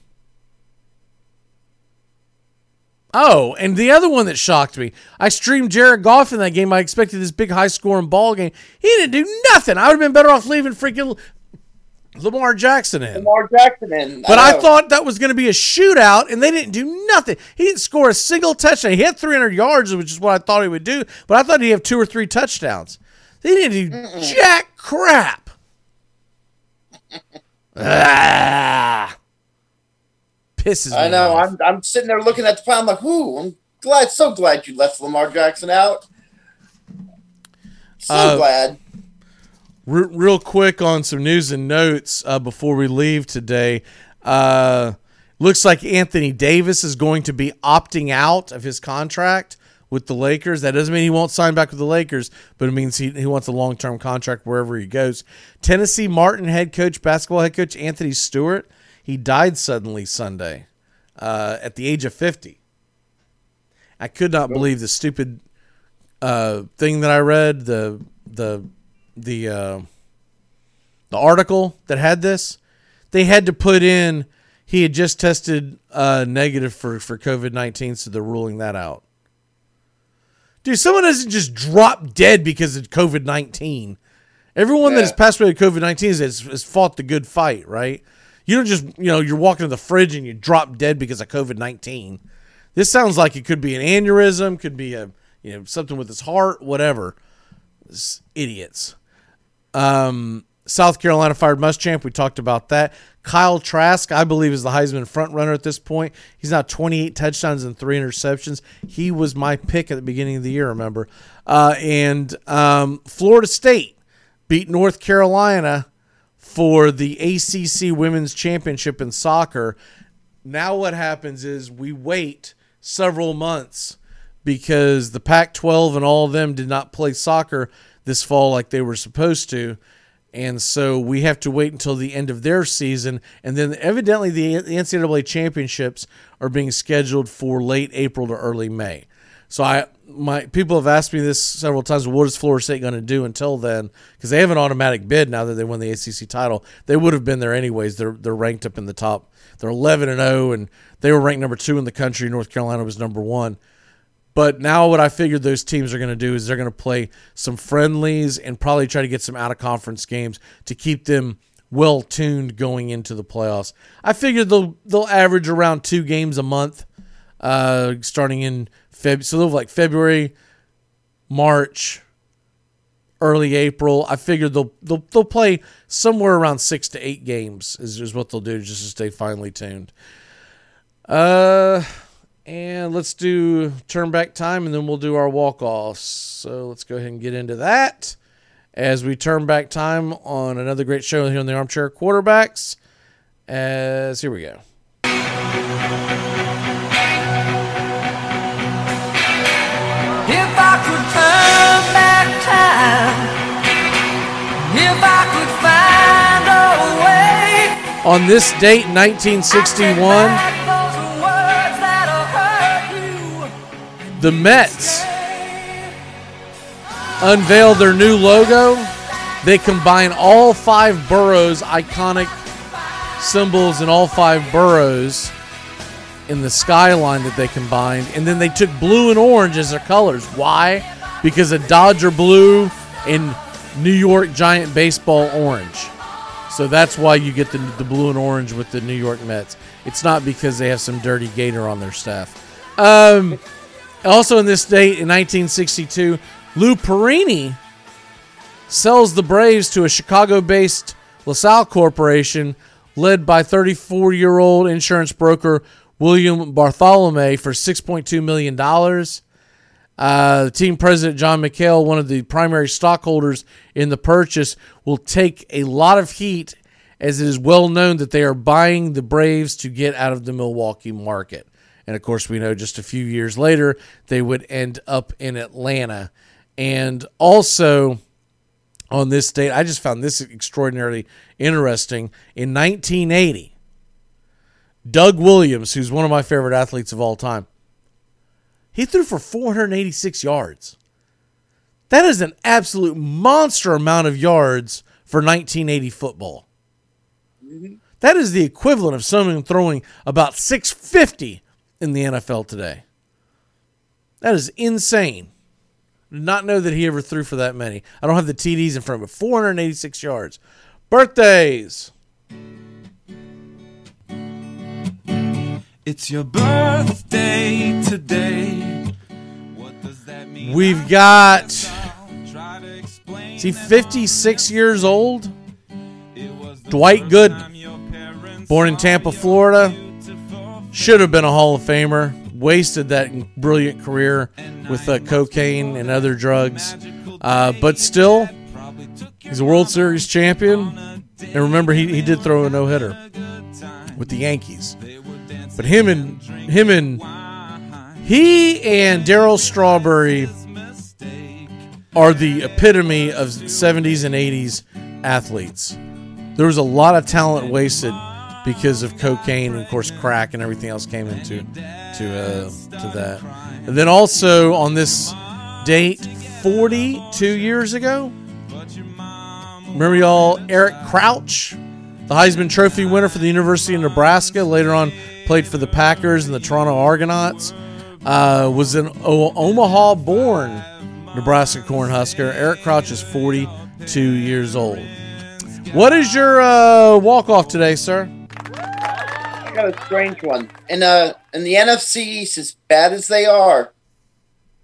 Oh, and the other one that shocked me, I streamed Jared Goff in that game. I expected this big high scoring ball game. He didn't do nothing. I would have been better off leaving freaking Lamar Jackson in. Lamar Jackson in. But I, know. thought that was going to be a shootout, and they didn't do nothing. He didn't score a single touchdown. He had 300 yards, which is what I thought he would do, but I thought he'd have two or three touchdowns. They didn't do jack crap. (laughs) ah, pisses me I know. off. I'm I'm sitting there looking at the file. I'm like, "Ooh, I'm glad, so glad you left Lamar Jackson out." So Uh, glad. Re- real quick on some news and notes uh, before we leave today. Uh, looks like Anthony Davis is going to be opting out of his contract with the Lakers. That doesn't mean he won't sign back with the Lakers, but it means he, he wants a long term contract wherever he goes. Tennessee Martin head coach, basketball head coach Anthony Stewart, he died suddenly Sunday uh, at the age of 50. I could not believe the stupid uh, thing that I read the the the uh, the article that had this. They had to put in he had just tested uh, negative for for COVID nineteen, so they're ruling that out. Dude, someone doesn't just drop dead because of COVID nineteen. Everyone that has passed away with COVID nineteen has, has fought the good fight, right? You don't just you know you're walking to the fridge and you drop dead because of COVID nineteen. This sounds like it could be an aneurysm, could be a you know something with his heart, whatever. It's idiots. Um, South Carolina fired Muschamp. We talked about that. Kyle Trask, I believe, is the Heisman front runner at this point. He's now 28 touchdowns and three interceptions. He was my pick at the beginning of the year, remember? Uh, and um, Florida State beat North Carolina for the ACC Women's Championship in soccer. Now, what happens is we wait several months because the Pac 12 and all of them did not play soccer this fall like they were supposed to. And so we have to wait until the end of their season. And then evidently the NCAA championships are being scheduled for late April to early May. So I my people have asked me this several times. What is Florida State going to do until then? Because they have an automatic bid now that they won the ACC title. They would have been there anyways. They're they're ranked up in the top. They're 11 and 0, and they were ranked number two in the country. North Carolina was number one. But now what I figured those teams are going to do is they're going to play some friendlies and probably try to get some out of conference games to keep them well tuned going into the playoffs. I figured they'll they'll average around two games a month, uh, starting in Feb. So they'll like February, March, early April. I figured they'll they'll they'll play somewhere around six to eight games is, is what they'll do just to stay finely tuned. Uh and let's do turn back time and then we'll do our walk offs. So let's go ahead and get into that as we turn back time on another great show here on the Armchair Quarterbacks. As here we go. If I could turn back time, if I could find a way, On this date, 1961, the Mets unveiled their new logo. They combine all five boroughs' iconic symbols in all five boroughs in the skyline that they combined, and then they took blue and orange as their colors. Why? Because of Dodger blue and New York Giant baseball orange. So that's why you get the, the blue and orange with the New York Mets. It's not because they have some dirty gator on their staff. Um, also, in this date, in 1962, Lou Perini sells the Braves to a Chicago based LaSalle Corporation led by 34 year old insurance broker William Bartholomew for $6.2 million. Uh, team president, John McHale, one of the primary stockholders in the purchase, will take a lot of heat as it is well known that they are buying the Braves to get out of the Milwaukee market. And of course, we know just a few years later, they would end up in Atlanta. And also, on this date, I just found this extraordinarily interesting. In 1980, Doug Williams, who's one of my favorite athletes of all time, he threw for 486 yards. That is an absolute monster amount of yards for 1980 football. Mm-hmm. That is the equivalent of someone throwing about 650 in the NFL today. That is insane. Did not know that he ever threw for that many. I don't have the TDs in front of it. 486 yards. Birthdays. It's your birthday today. What does that mean? We've got. Is he 56 years old? Dwight Good. born in Tampa, Florida. Should have been a Hall of Famer. Wasted that brilliant career with uh, cocaine and other drugs. Uh, but still, he's a World Series champion. And remember, he, he did throw a no hitter with the Yankees. But him and him and he and Darryl Strawberry are the epitome of 70s and 80s athletes. There was a lot of talent wasted because of cocaine and of course crack and everything else came into to uh, to that. And then also on this date 42 years ago, remember y'all Eric Crouch, the Heisman Trophy winner for the University of Nebraska, later on played for the Packers and the Toronto Argonauts, uh, was an o- Omaha born Nebraska Cornhusker. Eric Crouch is 42 years old. What is your uh, walk off today, sir? Got a strange one. Uh in the NFC East, as bad as they are,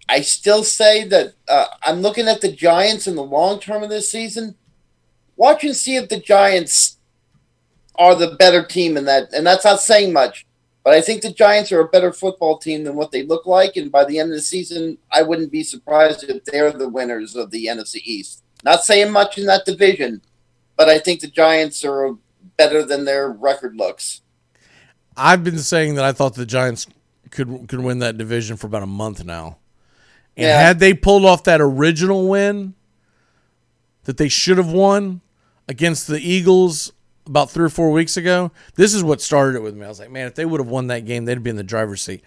I still say that uh, I'm looking at the Giants in the long term of this season. Watch and see if the Giants are the better team in that, and that's not saying much. But I think the Giants are a better football team than what they look like, and by the end of the season, I wouldn't be surprised if they're the winners of the NFC East. Not saying much in that division, but I think the Giants are better than their record looks. I've been saying that I thought the Giants could could win that division for about a month now. And Yeah. had they pulled off that original win that they should have won against the Eagles about three or four weeks ago, this is what started it with me. I was like, man, if they would have won that game, they'd be in the driver's seat.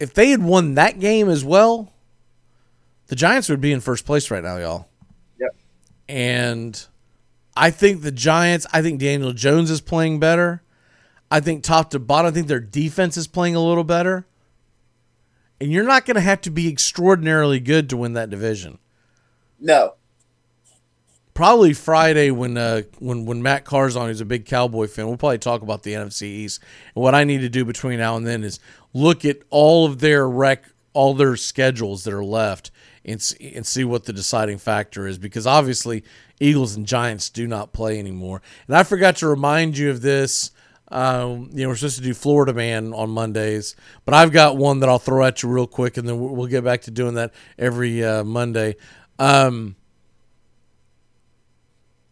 If they had won that game as well, the Giants would be in first place right now, y'all. Yep. And I think the Giants, I think Daniel Jones is playing better. I think top to bottom, I think their defense is playing a little better. And you're not going to have to be extraordinarily good to win that division. No. Probably Friday when uh, when when Matt Carr's on, who's a big Cowboy fan, we'll probably talk about the NFC East. And what I need to do between now and then is look at all of their rec, all their schedules that are left, and s- and see what the deciding factor is. Because obviously, Eagles and Giants do not play anymore. And I forgot to remind you of this. Um, you know, we're supposed to do Florida Man on Mondays, but I've got one that I'll throw at you real quick, and then we'll get back to doing that every uh, Monday. Um,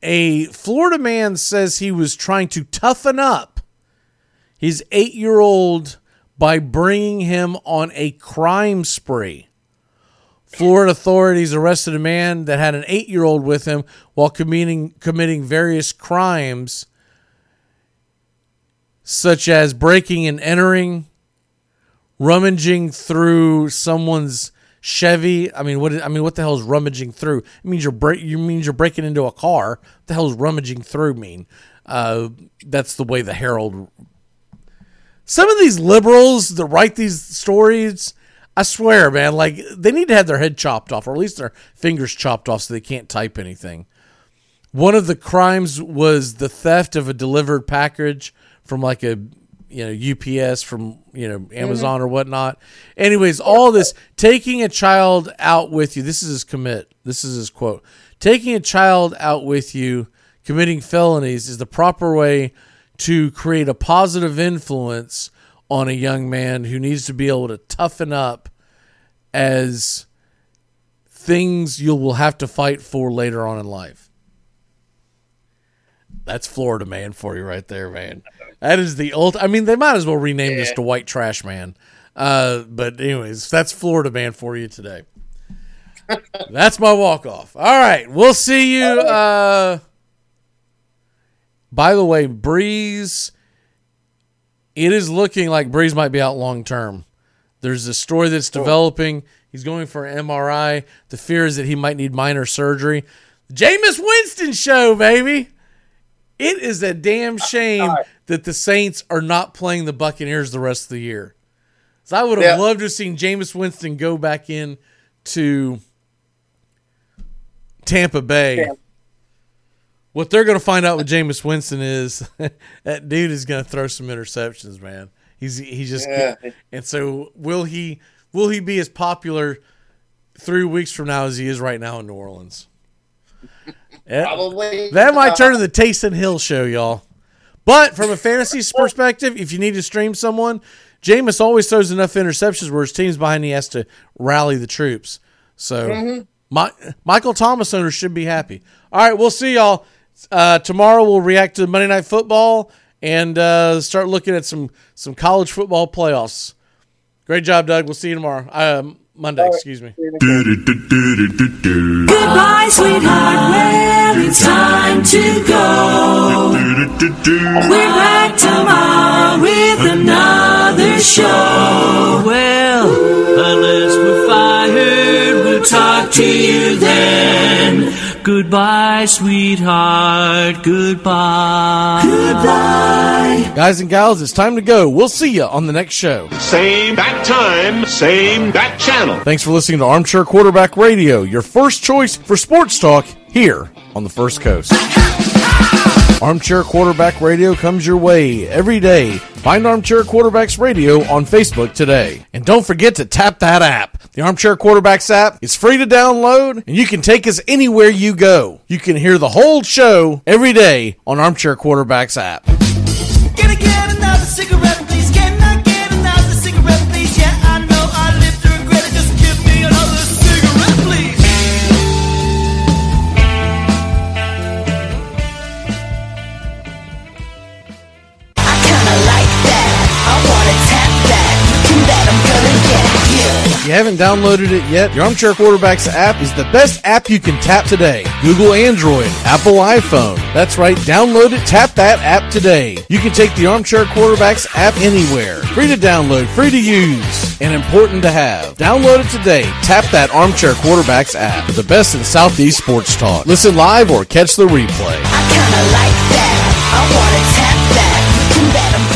a Florida man says he was trying to toughen up his eight year old by bringing him on a crime spree. Florida authorities arrested a man that had an eight year old with him while committing, committing various crimes, such as breaking and entering, rummaging through someone's Chevy. I mean, what? I mean, what the hell is rummaging through? It means you're break. You means you're breaking into a car. What the hell is rummaging through mean? Uh, that's the way the Herald. Some of these liberals that write these stories, I swear, man, like they need to have their head chopped off, or at least their fingers chopped off, so they can't type anything. One of the crimes was the theft of a delivered package from like a you know UPS from you know mm-hmm. Amazon or whatnot. Anyways, all this taking a child out with you. This is his commit. This is his quote. Taking a child out with you, committing felonies is the proper way to create a positive influence on a young man who needs to be able to toughen up as things you will have to fight for later on in life. That's Florida man for you right there, man. That is the old. I mean, they might as well rename this to White Trash Man. Uh, but anyways, that's Florida man for you today. (laughs) that's my walk off. All right, we'll see you. Uh, by the way, Brees. It is looking like Brees might be out long term. There's a story that's developing. He's going for an MRI. The fear is that he might need minor surgery. Jameis Winston show, baby. It is a damn uh, shame that the Saints are not playing the Buccaneers the rest of the year. So I would have loved to have seen Jameis Winston go back in to Tampa Bay. What they're going to find out with Jameis Winston is (laughs) that dude is going to throw some interceptions, man. He's he just Yeah. and so will he will he be as popular three weeks from now as he is right now in New Orleans? (laughs) Probably. That might turn not. to the Taysom Hill show, y'all. But from a fantasy (laughs) perspective, if you need to stream someone, Jameis always throws enough interceptions where his team's behind. He has to rally the troops. So Mhm. Mi- Michael Thomas owners should be happy. All right, we'll see y'all uh, tomorrow. We'll react to Monday Night Football and uh, start looking at some some college football playoffs. Great job, Doug. We'll see you tomorrow. Um, Monday, excuse me. Goodbye, sweetheart. Well, it's time to go. We're back tomorrow with another show. Well, unless we're fired, we'll talk to you then. Goodbye, sweetheart. Goodbye. Goodbye. Guys and gals, it's time to go. We'll see you on the next show. Same bat time, same bat channel. Thanks for listening to Armchair Quarterback Radio, your first choice for sports talk here on the First Coast. Armchair Quarterback Radio comes your way every day. Find Armchair Quarterbacks Radio on Facebook today. And don't forget to tap that app. The Armchair Quarterbacks app is free to download and you can take us anywhere you go. You can hear the whole show every day on Armchair Quarterbacks app. You. Haven't downloaded it yet, the Armchair Quarterbacks app is the best app you can tap today. Google Android, Apple iPhone. That's right, download it, tap that app today. You can take the Armchair Quarterbacks app anywhere. Free to download, free to use, and important to have. Download it today. Tap that Armchair Quarterbacks app. The best in Southeast sports talk. Listen live or catch the replay. I kinda like that. I wanna tap that. You bet I'm